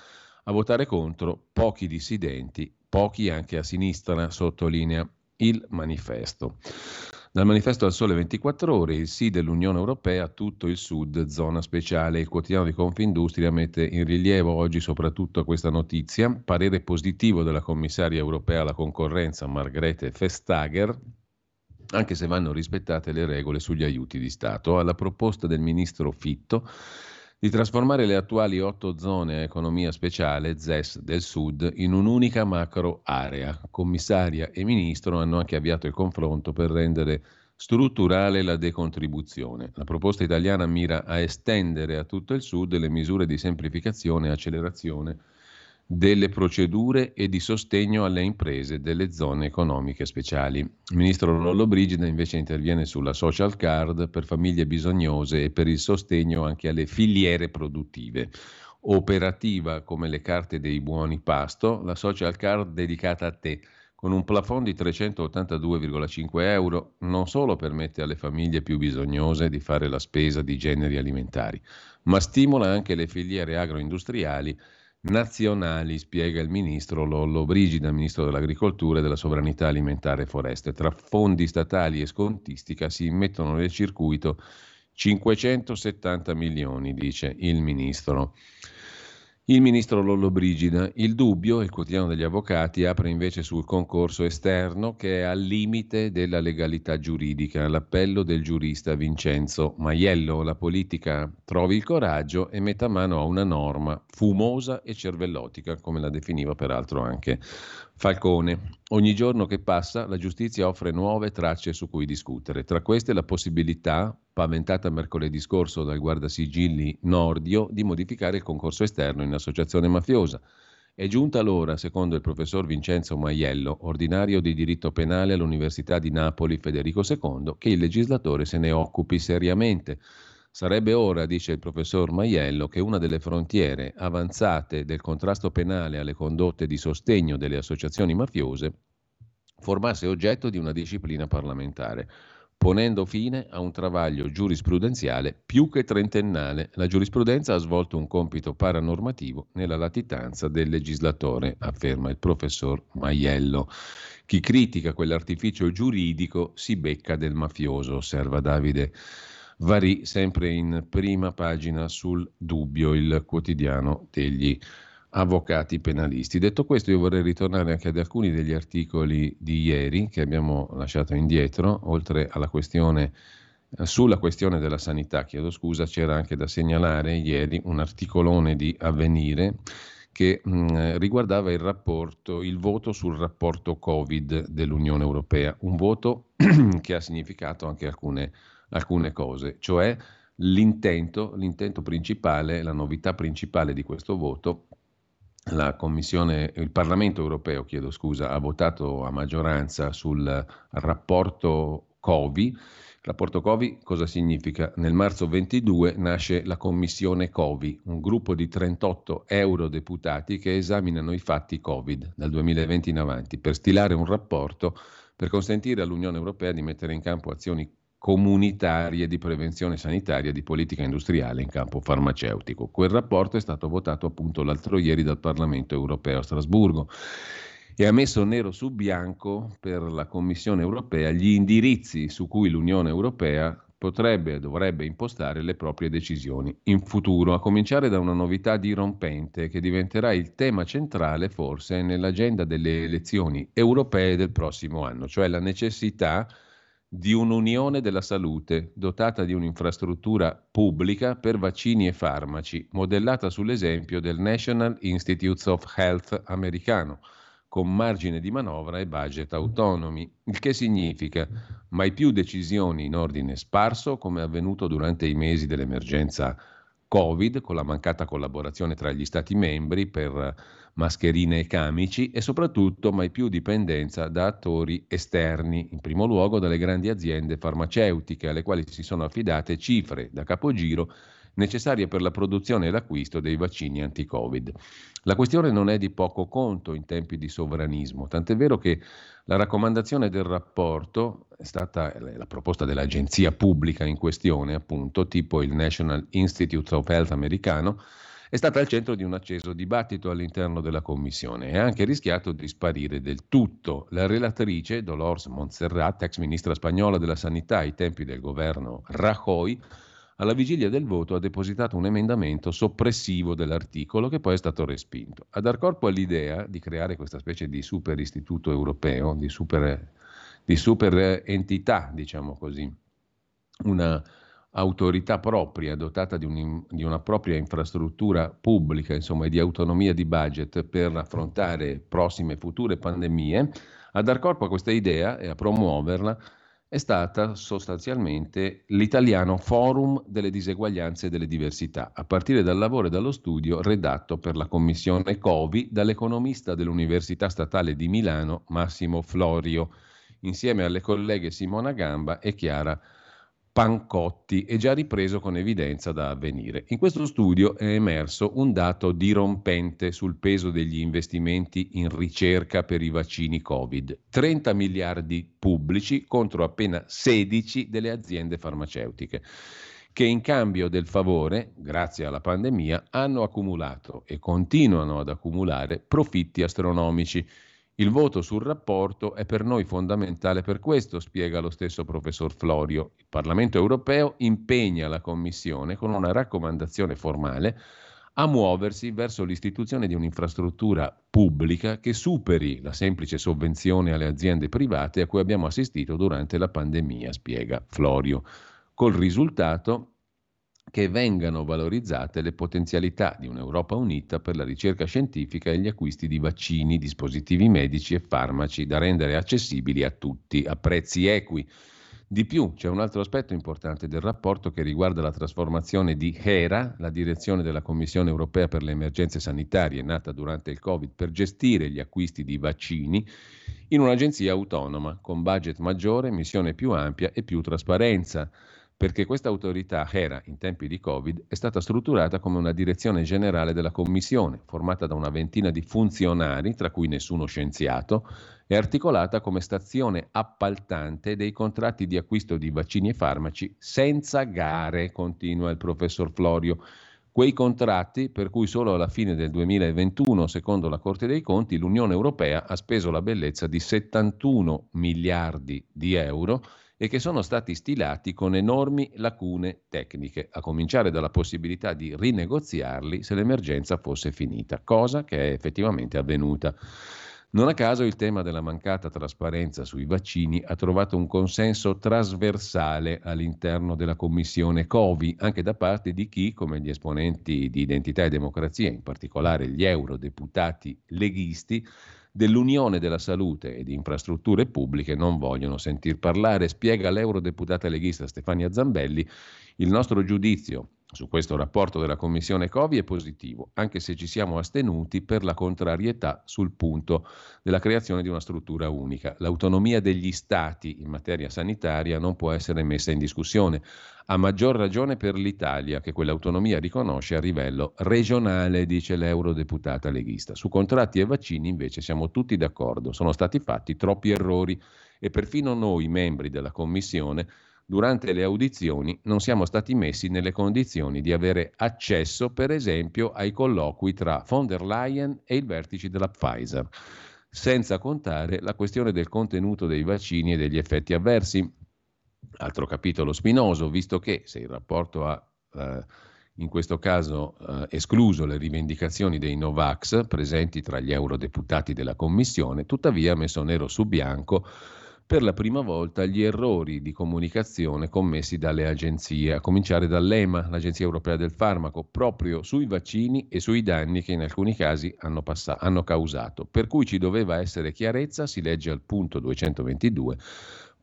A votare contro pochi dissidenti, pochi anche a sinistra, sottolinea il manifesto. Dal manifesto al Sole 24 Ore, il sì dell'Unione Europea a tutto il Sud, zona speciale. Il quotidiano di Confindustria mette in rilievo oggi soprattutto questa notizia. Parere positivo della commissaria europea alla concorrenza Margrethe Vestager, anche se vanno rispettate le regole sugli aiuti di Stato. Alla proposta del ministro Fitto di trasformare le attuali otto zone a economia speciale, ZES del Sud, in un'unica macro area. Commissaria e ministro hanno anche avviato il confronto per rendere strutturale la decontribuzione. La proposta italiana mira a estendere a tutto il Sud le misure di semplificazione e accelerazione delle procedure e di sostegno alle imprese delle zone economiche speciali. Il ministro Lollo Brigida invece interviene sulla social card per famiglie bisognose e per il sostegno anche alle filiere produttive. Operativa come le carte dei buoni pasto, la social card dedicata a te con un plafond di 382,5 euro non solo permette alle famiglie più bisognose di fare la spesa di generi alimentari, ma stimola anche le filiere agroindustriali nazionali, spiega il ministro Lollo Brigida, ministro dell'Agricoltura e della Sovranità Alimentare e Foreste. Tra fondi statali e scontistica si immettono nel circuito 570 milioni, dice il ministro. Il ministro Lollobrigida, il dubbio, il quotidiano degli avvocati, apre invece sul concorso esterno che è al limite della legalità giuridica, l'appello del giurista Vincenzo Maiello. La politica trovi il coraggio e metta mano a una norma fumosa e cervellotica, come la definiva peraltro anche Falcone. Ogni giorno che passa la giustizia offre nuove tracce su cui discutere. Tra queste la possibilità, paventata mercoledì scorso dal guardasigilli Nordio, di modificare il concorso esterno in associazione mafiosa. È giunta l'ora, secondo il professor Vincenzo Maiello, ordinario di diritto penale all'Università di Napoli Federico II, che il legislatore se ne occupi seriamente. Sarebbe ora, dice il professor Maiello, che una delle frontiere avanzate del contrasto penale alle condotte di sostegno delle associazioni mafiose formasse oggetto di una disciplina parlamentare, ponendo fine a un travaglio giurisprudenziale più che trentennale. La giurisprudenza ha svolto un compito paranormativo nella latitanza del legislatore, afferma il professor Maiello. Chi critica quell'artificio giuridico si becca del mafioso, osserva Davide Varì, sempre in prima pagina sul Dubbio, il quotidiano degli avvocati penalisti. Detto questo, io vorrei ritornare anche ad alcuni degli articoli di ieri che abbiamo lasciato indietro, oltre alla questione sulla questione della sanità, chiedo scusa, c'era anche da segnalare ieri un articolone di Avvenire che mh, riguardava il rapporto, il voto sul rapporto Covid dell'Unione Europea, un voto che ha significato anche alcune alcune cose, cioè l'intento, l'intento principale, la novità principale di questo voto il Parlamento europeo, chiedo scusa, ha votato a maggioranza sul rapporto COVI. Rapporto COVI cosa significa? Nel marzo 22 nasce la Commissione COVI, un gruppo di 38 eurodeputati che esaminano i fatti Covid dal 2020 in avanti per stilare un rapporto per consentire all'Unione Europea di mettere in campo azioni comunitarie di prevenzione sanitaria e di politica industriale in campo farmaceutico. Quel rapporto è stato votato appunto l'altro ieri dal Parlamento europeo a Strasburgo. e ha messo nero su bianco per la Commissione europea gli indirizzi su cui l'Unione europea potrebbe e dovrebbe impostare le proprie decisioni in futuro, a cominciare da una novità dirompente che diventerà il tema centrale forse nell'agenda delle elezioni europee del prossimo anno, cioè la necessità di un'unione della salute dotata di un'infrastruttura pubblica per vaccini e farmaci, modellata sull'esempio del National Institutes of Health americano con margine di manovra e budget autonomi, il che significa mai più decisioni in ordine sparso come avvenuto durante i mesi dell'emergenza Covid, con la mancata collaborazione tra gli Stati membri per mascherine e camici e soprattutto mai più dipendenza da attori esterni, in primo luogo dalle grandi aziende farmaceutiche alle quali si sono affidate cifre da capogiro necessarie per la produzione e l'acquisto dei vaccini anti-Covid. La questione non è di poco conto in tempi di sovranismo, tant'è vero che la raccomandazione del rapporto è stata la proposta dell'agenzia pubblica in questione, appunto, tipo il National Institute of Health americano, è stata al centro di un acceso dibattito all'interno della Commissione e ha anche rischiato di sparire del tutto. La relatrice, Dolores Montserrat, ex ministra spagnola della Sanità ai tempi del governo Rajoy, alla vigilia del voto ha depositato un emendamento soppressivo dell'articolo che poi è stato respinto. A dar corpo all'idea di creare questa specie di super istituto europeo, di super, di super entità, diciamo così, una autorità propria dotata di, un, di, una propria infrastruttura pubblica, insomma, e di autonomia di budget per affrontare prossime e future pandemie, a dar corpo a questa idea e a promuoverla è stata sostanzialmente l'italiano Forum delle diseguaglianze e delle diversità, a partire dal lavoro e dallo studio redatto per la commissione COVI dall'economista dell'Università Statale di Milano Massimo Florio, insieme alle colleghe Simona Gamba e Chiara Pancotti e già ripreso con evidenza da avvenire. In questo studio è emerso un dato dirompente sul peso degli investimenti in ricerca per i vaccini Covid. 30 miliardi pubblici contro appena 16 delle aziende farmaceutiche che in cambio del favore, grazie alla pandemia, hanno accumulato e continuano ad accumulare profitti astronomici il voto sul rapporto è per noi fondamentale per questo, spiega lo stesso professor Florio. Il Parlamento europeo impegna la Commissione con una raccomandazione formale a muoversi verso l'istituzione di un'infrastruttura pubblica che superi la semplice sovvenzione alle aziende private a cui abbiamo assistito durante la pandemia, spiega Florio, col risultato che vengano valorizzate le potenzialità di un'Europa unita per la ricerca scientifica e gli acquisti di vaccini, dispositivi medici e farmaci da rendere accessibili a tutti a prezzi equi. Di più, c'è un altro aspetto importante del rapporto che riguarda la trasformazione di HERA, la direzione della Commissione europea per le emergenze sanitarie nata durante il Covid per gestire gli acquisti di vaccini, in un'agenzia autonoma, con budget maggiore, missione più ampia e più trasparenza perché questa autorità era in tempi di Covid è stata strutturata come una direzione generale della Commissione, formata da una ventina di funzionari, tra cui nessuno scienziato, e articolata come stazione appaltante dei contratti di acquisto di vaccini e farmaci senza gare, continua il professor Florio. Quei contratti per cui solo alla fine del 2021, secondo la Corte dei Conti, l'Unione Europea ha speso la bellezza di 71 miliardi di euro e che sono stati stilati con enormi lacune tecniche, a cominciare dalla possibilità di rinegoziarli se l'emergenza fosse finita, cosa che è effettivamente avvenuta. Non a caso il tema della mancata trasparenza sui vaccini ha trovato un consenso trasversale all'interno della commissione Covi, anche da parte di chi, come gli esponenti di Identità e Democrazia, in particolare gli eurodeputati leghisti, dell'Unione della Salute e di Infrastrutture Pubbliche non vogliono sentir parlare, spiega l'eurodeputata leghista Stefania Zambelli. Il nostro giudizio su questo rapporto della Commissione Covi è positivo, anche se ci siamo astenuti per la contrarietà sul punto della creazione di una struttura unica. L'autonomia degli Stati in materia sanitaria non può essere messa in discussione, a maggior ragione per l'Italia, che quell'autonomia riconosce a livello regionale, dice l'eurodeputata leghista. Su contratti e vaccini invece siamo tutti d'accordo, sono stati fatti troppi errori e perfino noi, membri della Commissione, durante le audizioni non siamo stati messi nelle condizioni di avere accesso, per esempio, ai colloqui tra von der Leyen e i vertici della Pfizer. senza contare la questione del contenuto dei vaccini e degli effetti avversi. Altro capitolo spinoso, visto che se il rapporto ha eh, in questo caso eh, escluso le rivendicazioni dei Novax presenti tra gli eurodeputati della Commissione, tuttavia ha messo nero su bianco per la prima volta gli errori di comunicazione commessi dalle agenzie, a cominciare dall'EMA, l'Agenzia Europea del Farmaco, proprio sui vaccini e sui danni che in alcuni casi hanno, passato, hanno causato. Per cui ci doveva essere chiarezza, si legge al punto 222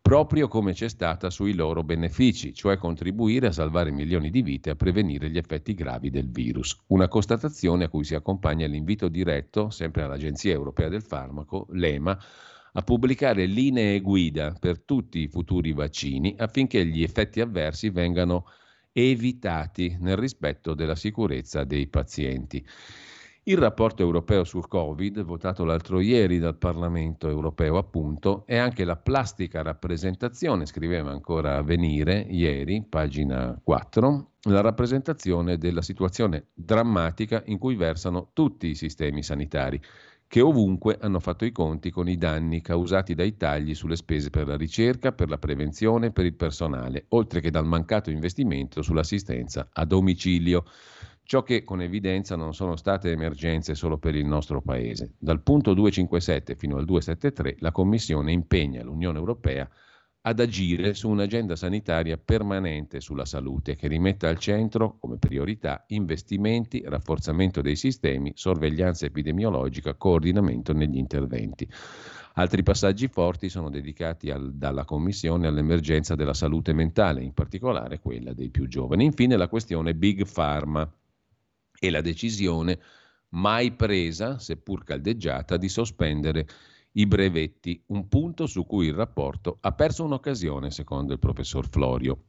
proprio come c'è stata sui loro benefici, cioè contribuire a salvare milioni di vite e a prevenire gli effetti gravi del virus. Una constatazione a cui si accompagna l'invito diretto, sempre all'Agenzia Europea del Farmaco, l'EMA, a pubblicare linee guida per tutti i futuri vaccini affinché gli effetti avversi vengano evitati nel rispetto della sicurezza dei pazienti. Il rapporto europeo sul Covid, votato l'altro ieri dal Parlamento europeo, appunto, è anche la plastica rappresentazione, scriveva ancora venire ieri, pagina 4, la rappresentazione della situazione drammatica in cui versano tutti i sistemi sanitari che ovunque hanno fatto i conti con i danni causati dai tagli sulle spese per la ricerca, per la prevenzione e per il personale, oltre che dal mancato investimento sull'assistenza a domicilio. Ciò che con evidenza non sono state emergenze solo per il nostro Paese. Dal punto 257 fino al 273 la Commissione impegna l'Unione Europea ad agire su un'agenda sanitaria permanente sulla salute che rimetta al centro come priorità investimenti, rafforzamento dei sistemi, sorveglianza epidemiologica, coordinamento negli interventi. Altri passaggi forti sono dedicati al, dalla Commissione all'emergenza della salute mentale, in particolare quella dei più giovani. Infine la questione Big Pharma e la decisione mai presa, seppur caldeggiata, di sospendere i brevetti, un punto su cui il rapporto ha perso un'occasione, secondo il professor Florio.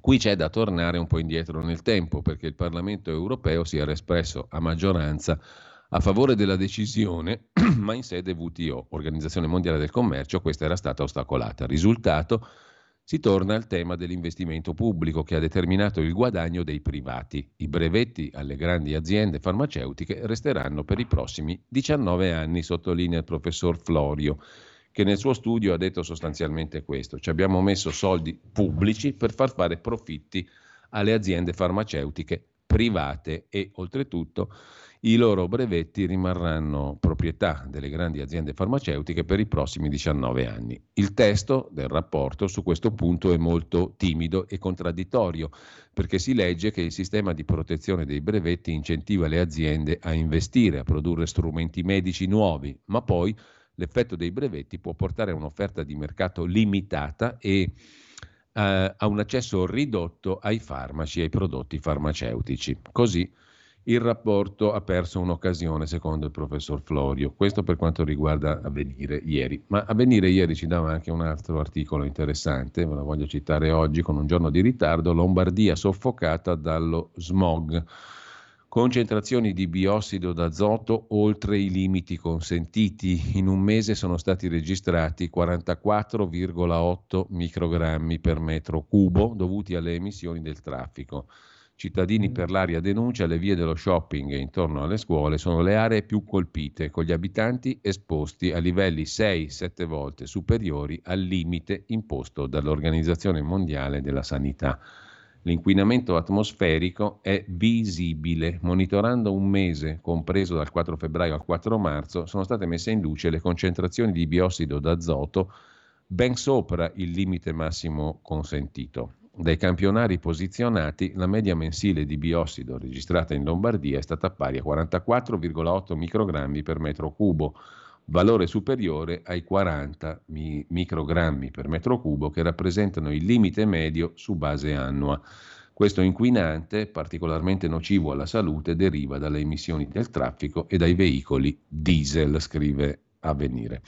Qui c'è da tornare un po' indietro nel tempo, perché il Parlamento europeo si era espresso a maggioranza a favore della decisione, ma in sede WTO, Organizzazione Mondiale del Commercio, questa era stata ostacolata. Risultato, si torna al tema dell'investimento pubblico che ha determinato il guadagno dei privati. I brevetti alle grandi aziende farmaceutiche resteranno per i prossimi 19 anni, sottolinea il professor Florio, che nel suo studio ha detto sostanzialmente questo. Ci abbiamo messo soldi pubblici per far fare profitti alle aziende farmaceutiche private e oltretutto i loro brevetti rimarranno proprietà delle grandi aziende farmaceutiche per i prossimi 19 anni. Il testo del rapporto su questo punto è molto timido e contraddittorio, perché si legge che il sistema di protezione dei brevetti incentiva le aziende a investire, a produrre strumenti medici nuovi, ma poi l'effetto dei brevetti può portare a un'offerta di mercato limitata e eh, a un accesso ridotto ai farmaci e ai prodotti farmaceutici. Così il rapporto ha perso un'occasione, secondo il professor Florio. Questo per quanto riguarda Avvenire ieri. Ma Avvenire ieri ci dava anche un altro articolo interessante, ve lo voglio citare oggi con un giorno di ritardo, Lombardia soffocata dallo smog. Concentrazioni di biossido d'azoto oltre i limiti consentiti. In un mese sono stati registrati 44,8 microgrammi per metro cubo dovuti alle emissioni del traffico. Cittadini mm. per l'aria denuncia le vie dello shopping e intorno alle scuole sono le aree più colpite, con gli abitanti esposti a livelli 6-7 volte superiori al limite imposto dall'Organizzazione Mondiale della Sanità. L'inquinamento atmosferico è visibile. Monitorando un mese, compreso dal 4 febbraio al 4 marzo, sono state messe in luce le concentrazioni di biossido d'azoto ben sopra il limite massimo consentito. Dai campionari posizionati, la media mensile di biossido registrata in Lombardia è stata pari a 44,8 microgrammi per metro cubo, valore superiore ai 40 mi- microgrammi per metro cubo che rappresentano il limite medio su base annua. Questo inquinante, particolarmente nocivo alla salute, deriva dalle emissioni del traffico e dai veicoli diesel, scrive Avvenire.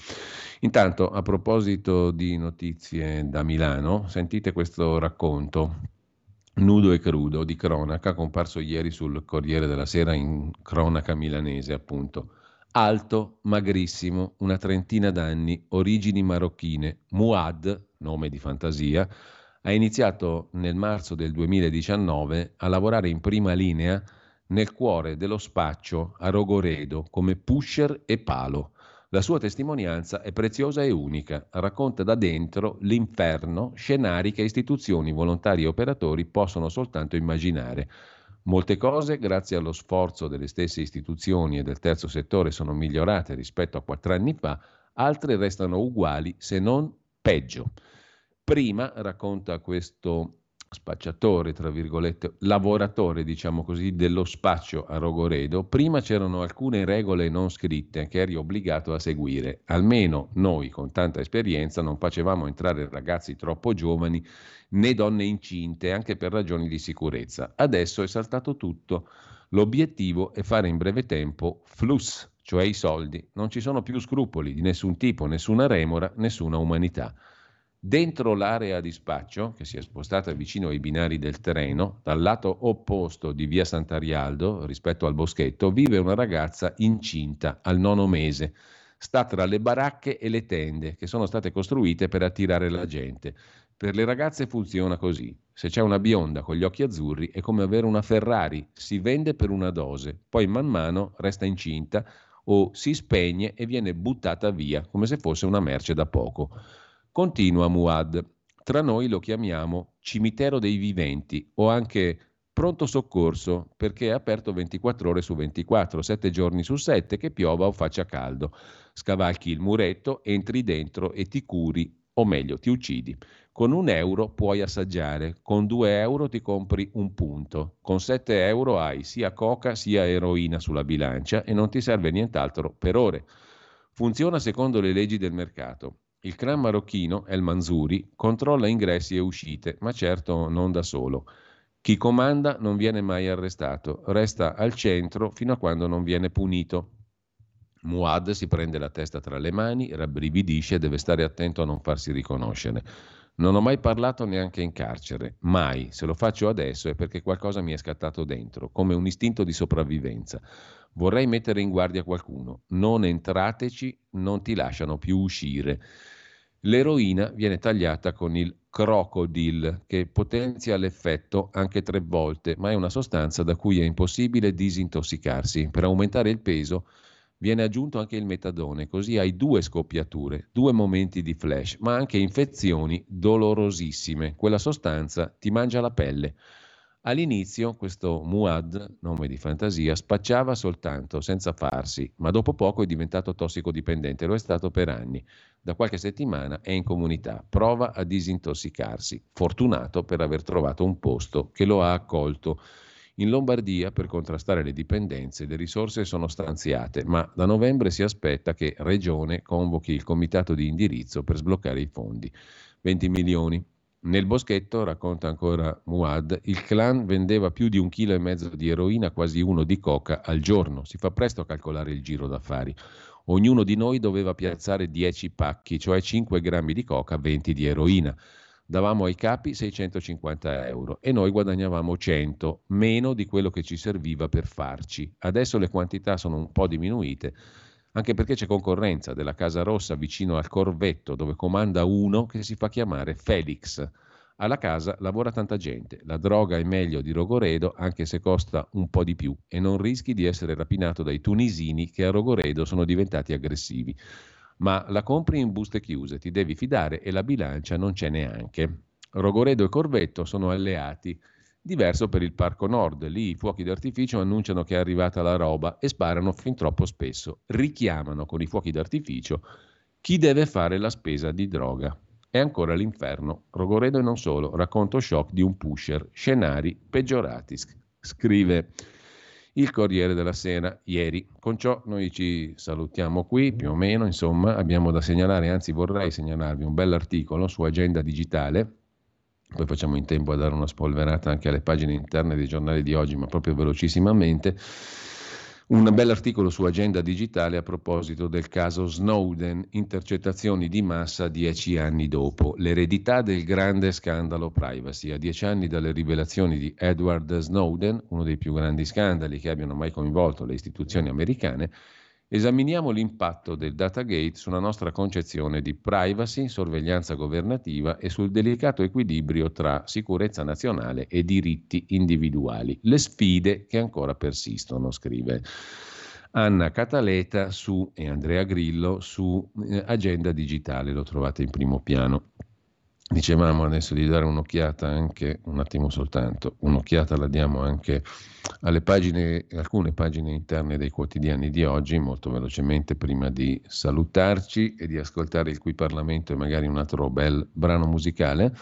Intanto, a proposito di notizie da Milano, sentite questo racconto nudo e crudo di cronaca comparso ieri sul Corriere della Sera in cronaca milanese, appunto. Alto, magrissimo, una trentina d'anni, origini marocchine, Muad, nome di fantasia, ha iniziato nel marzo del 2019 a lavorare in prima linea nel cuore dello spaccio a Rogoredo come pusher e palo La sua testimonianza è preziosa e unica, racconta da dentro l'inferno, scenari che istituzioni, volontari e operatori possono soltanto immaginare. Molte cose, grazie allo sforzo delle stesse istituzioni e del terzo settore, sono migliorate rispetto a quattro anni fa, altre restano uguali, se non peggio. Prima, racconta questo spacciatore, tra virgolette, lavoratore, diciamo così, dello spaccio a Rogoredo, prima c'erano alcune regole non scritte che eri obbligato a seguire. Almeno noi, con tanta esperienza, non facevamo entrare ragazzi troppo giovani né donne incinte, anche per ragioni di sicurezza. Adesso è saltato tutto. L'obiettivo è fare in breve tempo flus, cioè i soldi. Non ci sono più scrupoli di nessun tipo, nessuna remora, nessuna umanità. Dentro l'area di spaccio, che si è spostata vicino ai binari del treno, dal lato opposto di via Sant'Arialdo rispetto al boschetto, vive una ragazza incinta al nono mese. Sta tra le baracche e le tende che sono state costruite per attirare la gente. Per le ragazze funziona così. Se c'è una bionda con gli occhi azzurri è come avere una Ferrari, si vende per una dose, poi man mano resta incinta o si spegne e viene buttata via come se fosse una merce da poco. Continua Muad. Tra noi lo chiamiamo cimitero dei viventi o anche pronto soccorso perché è aperto 24 ore su 24, 7 giorni su 7 che piova o faccia caldo. Scavalchi il muretto, entri dentro e ti curi o meglio ti uccidi. Con un euro puoi assaggiare, con due euro ti compri un punto, con 7 euro hai sia coca sia eroina sulla bilancia e non ti serve nient'altro per ore. Funziona secondo le leggi del mercato. Il clan marocchino, El Manzuri, controlla ingressi e uscite, ma certo non da solo. Chi comanda non viene mai arrestato, resta al centro fino a quando non viene punito. Muad si prende la testa tra le mani, rabbrividisce e deve stare attento a non farsi riconoscere. Non ho mai parlato neanche in carcere, mai. Se lo faccio adesso è perché qualcosa mi è scattato dentro, come un istinto di sopravvivenza. Vorrei mettere in guardia qualcuno. Non entrateci, non ti lasciano più uscire. L'eroina viene tagliata con il crocodile, che potenzia l'effetto anche tre volte, ma è una sostanza da cui è impossibile disintossicarsi. Per aumentare il peso viene aggiunto anche il metadone, così hai due scoppiature, due momenti di flash, ma anche infezioni dolorosissime. Quella sostanza ti mangia la pelle. All'inizio questo Muad, nome di fantasia, spacciava soltanto, senza farsi, ma dopo poco è diventato tossicodipendente, lo è stato per anni. Da qualche settimana è in comunità, prova a disintossicarsi, fortunato per aver trovato un posto che lo ha accolto. In Lombardia, per contrastare le dipendenze, le risorse sono stanziate, ma da novembre si aspetta che Regione convochi il comitato di indirizzo per sbloccare i fondi. 20 milioni nel boschetto, racconta ancora Muad, il clan vendeva più di un chilo e mezzo di eroina, quasi uno di coca al giorno. Si fa presto a calcolare il giro d'affari. Ognuno di noi doveva piazzare 10 pacchi, cioè 5 grammi di coca, 20 di eroina. Davamo ai capi 650 euro e noi guadagnavamo 100, meno di quello che ci serviva per farci. Adesso le quantità sono un po' diminuite, anche perché c'è concorrenza della Casa Rossa vicino al Corvetto, dove comanda uno che si fa chiamare Felix. Alla casa lavora tanta gente, la droga è meglio di Rogoredo anche se costa un po' di più e non rischi di essere rapinato dai tunisini che a Rogoredo sono diventati aggressivi. Ma la compri in buste chiuse, ti devi fidare e la bilancia non c'è neanche. Rogoredo e Corvetto sono alleati Diverso per il Parco Nord, lì i fuochi d'artificio annunciano che è arrivata la roba e sparano fin troppo spesso. Richiamano con i fuochi d'artificio chi deve fare la spesa di droga. È ancora l'inferno. Rogoredo e non solo, racconto shock di un pusher, scenari peggiorati, scrive il Corriere della Sera ieri. Con ciò noi ci salutiamo qui, più o meno, insomma, abbiamo da segnalare, anzi vorrei segnalarvi un bell'articolo su Agenda Digitale poi facciamo in tempo a dare una spolverata anche alle pagine interne dei giornali di oggi, ma proprio velocissimamente. Un bell'articolo su Agenda Digitale a proposito del caso Snowden, intercettazioni di massa dieci anni dopo, l'eredità del grande scandalo privacy. A dieci anni dalle rivelazioni di Edward Snowden, uno dei più grandi scandali che abbiano mai coinvolto le istituzioni americane, Esaminiamo l'impatto del Datagate sulla nostra concezione di privacy, sorveglianza governativa e sul delicato equilibrio tra sicurezza nazionale e diritti individuali. Le sfide che ancora persistono, scrive Anna Cataleta su, e Andrea Grillo su eh, Agenda Digitale, lo trovate in primo piano. Dicevamo adesso di dare un'occhiata anche, un attimo soltanto, un'occhiata la diamo anche alle pagine, alcune pagine interne dei quotidiani di oggi, molto velocemente prima di salutarci e di ascoltare il cui Parlamento e magari un altro bel brano musicale.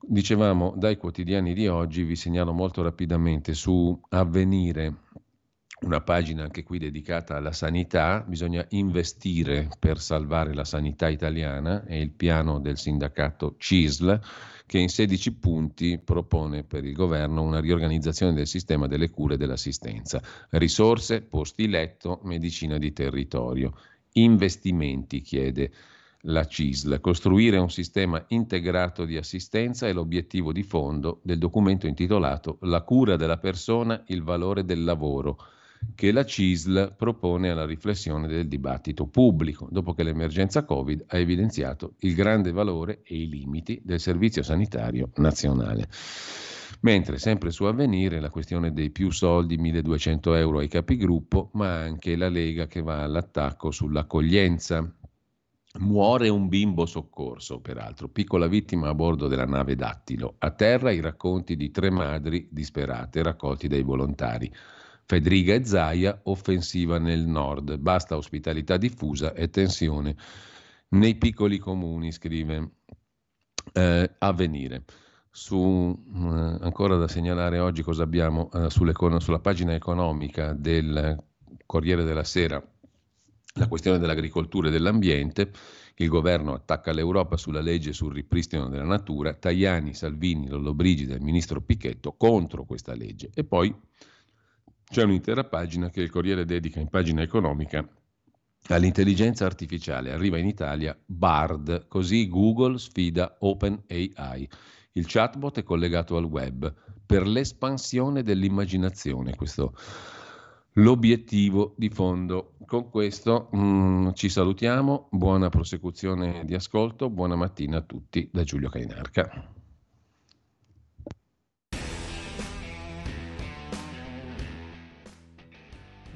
Dicevamo dai quotidiani di oggi, vi segnalo molto rapidamente su Avvenire, una pagina anche qui dedicata alla sanità, bisogna investire per salvare la sanità italiana, è il piano del sindacato CISL che in 16 punti propone per il governo una riorganizzazione del sistema delle cure e dell'assistenza, risorse, posti letto, medicina di territorio, investimenti chiede la CISL, costruire un sistema integrato di assistenza è l'obiettivo di fondo del documento intitolato La cura della persona, il valore del lavoro che la CISL propone alla riflessione del dibattito pubblico, dopo che l'emergenza Covid ha evidenziato il grande valore e i limiti del Servizio Sanitario Nazionale. Mentre sempre su avvenire la questione dei più soldi, 1200 euro ai capigruppo, ma anche la Lega che va all'attacco sull'accoglienza. Muore un bimbo soccorso, peraltro, piccola vittima a bordo della nave Dattilo. A terra i racconti di tre madri disperate raccolti dai volontari. Federica e Zaia, offensiva nel nord. Basta ospitalità diffusa e tensione nei piccoli comuni, scrive eh, Avvenire. Su, eh, ancora da segnalare oggi cosa abbiamo eh, sulla pagina economica del Corriere della Sera, la questione dell'agricoltura e dell'ambiente. Il governo attacca l'Europa sulla legge sul ripristino della natura. Tajani, Salvini, Lollobrigida e il ministro Picchetto contro questa legge. E poi c'è un'intera pagina che il Corriere dedica in pagina economica all'intelligenza artificiale. Arriva in Italia Bard, così Google sfida OpenAI. Il chatbot è collegato al web per l'espansione dell'immaginazione. Questo l'obiettivo di fondo. Con questo mm, ci salutiamo, buona prosecuzione di ascolto, buona mattina a tutti da Giulio Cainarca.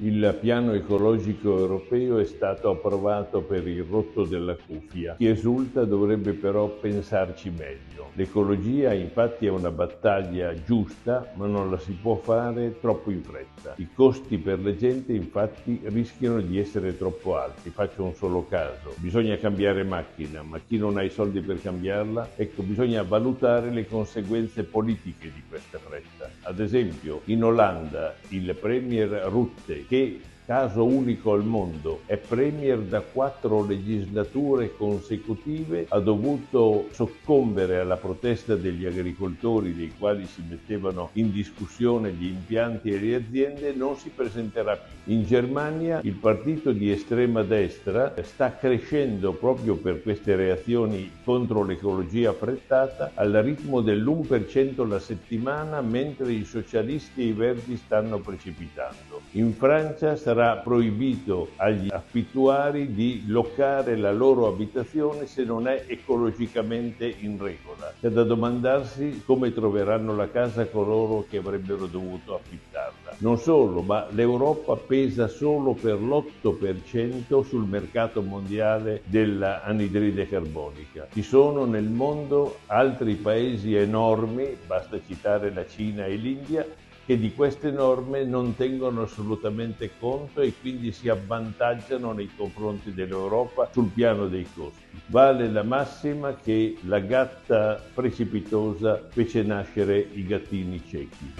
Il piano ecologico europeo è stato approvato per il rotto della cuffia. Chi esulta dovrebbe però pensarci meglio. L'ecologia infatti è una battaglia giusta, ma non la si può fare troppo in fretta. I costi per le gente infatti rischiano di essere troppo alti. Faccio un solo caso. Bisogna cambiare macchina, ma chi non ha i soldi per cambiarla, ecco, bisogna valutare le conseguenze politiche di questa fretta. Ad esempio, in Olanda il premier Rutte che caso unico al mondo, è premier da quattro legislature consecutive, ha dovuto soccombere alla protesta degli agricoltori dei quali si mettevano in discussione gli impianti e le aziende, non si presenterà più. In Germania il partito di estrema destra sta crescendo proprio per queste reazioni contro l'ecologia affrettata al ritmo dell'1% la settimana mentre i socialisti e i verdi stanno precipitando. In Francia sarà sarà proibito agli affittuari di loccare la loro abitazione se non è ecologicamente in regola. C'è da domandarsi come troveranno la casa coloro che avrebbero dovuto affittarla. Non solo, ma l'Europa pesa solo per l'8% sul mercato mondiale dell'anidride carbonica. Ci sono nel mondo altri paesi enormi, basta citare la Cina e l'India, che di queste norme non tengono assolutamente conto e quindi si avvantaggiano nei confronti dell'Europa sul piano dei costi. Vale la massima che la gatta precipitosa fece nascere i gattini ciechi.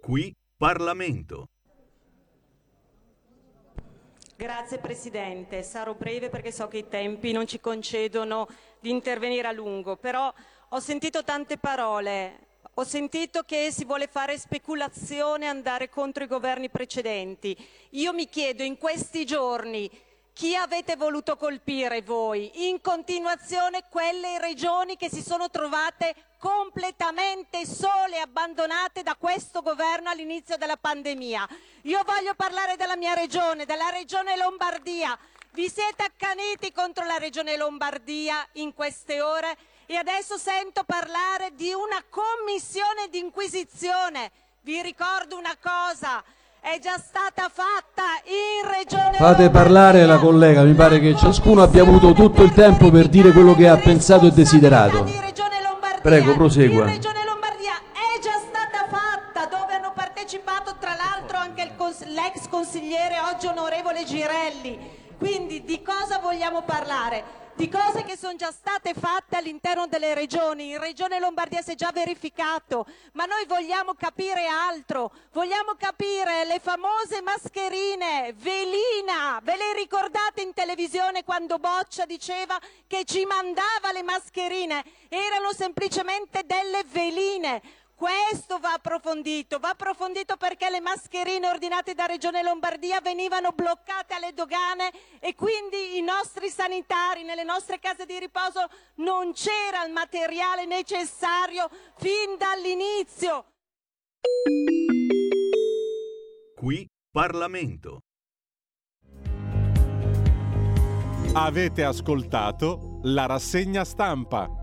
Qui Parlamento. Grazie Presidente, sarò breve perché so che i tempi non ci concedono di intervenire a lungo, però ho sentito tante parole, ho sentito che si vuole fare speculazione, andare contro i governi precedenti. Io mi chiedo in questi giorni chi avete voluto colpire voi? In continuazione quelle regioni che si sono trovate completamente sole e abbandonate da questo governo all'inizio della pandemia. Io voglio parlare della mia regione, della regione Lombardia. Vi siete accaniti contro la regione Lombardia in queste ore e adesso sento parlare di una commissione di inquisizione. Vi ricordo una cosa, è già stata fatta in Regione Fate parlare la collega, mi pare che ciascuno abbia avuto tutto il tempo per dire quello che ha pensato e desiderato. Prego, prosegua. In Regione Lombardia è già stata fatta, dove hanno partecipato tra l'altro anche cons- l'ex consigliere, oggi onorevole Girelli. Quindi di cosa vogliamo parlare? Di cose che sono già state fatte all'interno delle regioni. In Regione Lombardia si è già verificato, ma noi vogliamo capire altro. Vogliamo capire le famose mascherine, velina. Ve le ricordate in televisione quando Boccia diceva che ci mandava le mascherine? Erano semplicemente delle veline. Questo va approfondito, va approfondito perché le mascherine ordinate da Regione Lombardia venivano bloccate alle dogane e quindi i nostri sanitari nelle nostre case di riposo non c'era il materiale necessario fin dall'inizio. Qui Parlamento. Avete ascoltato la rassegna stampa.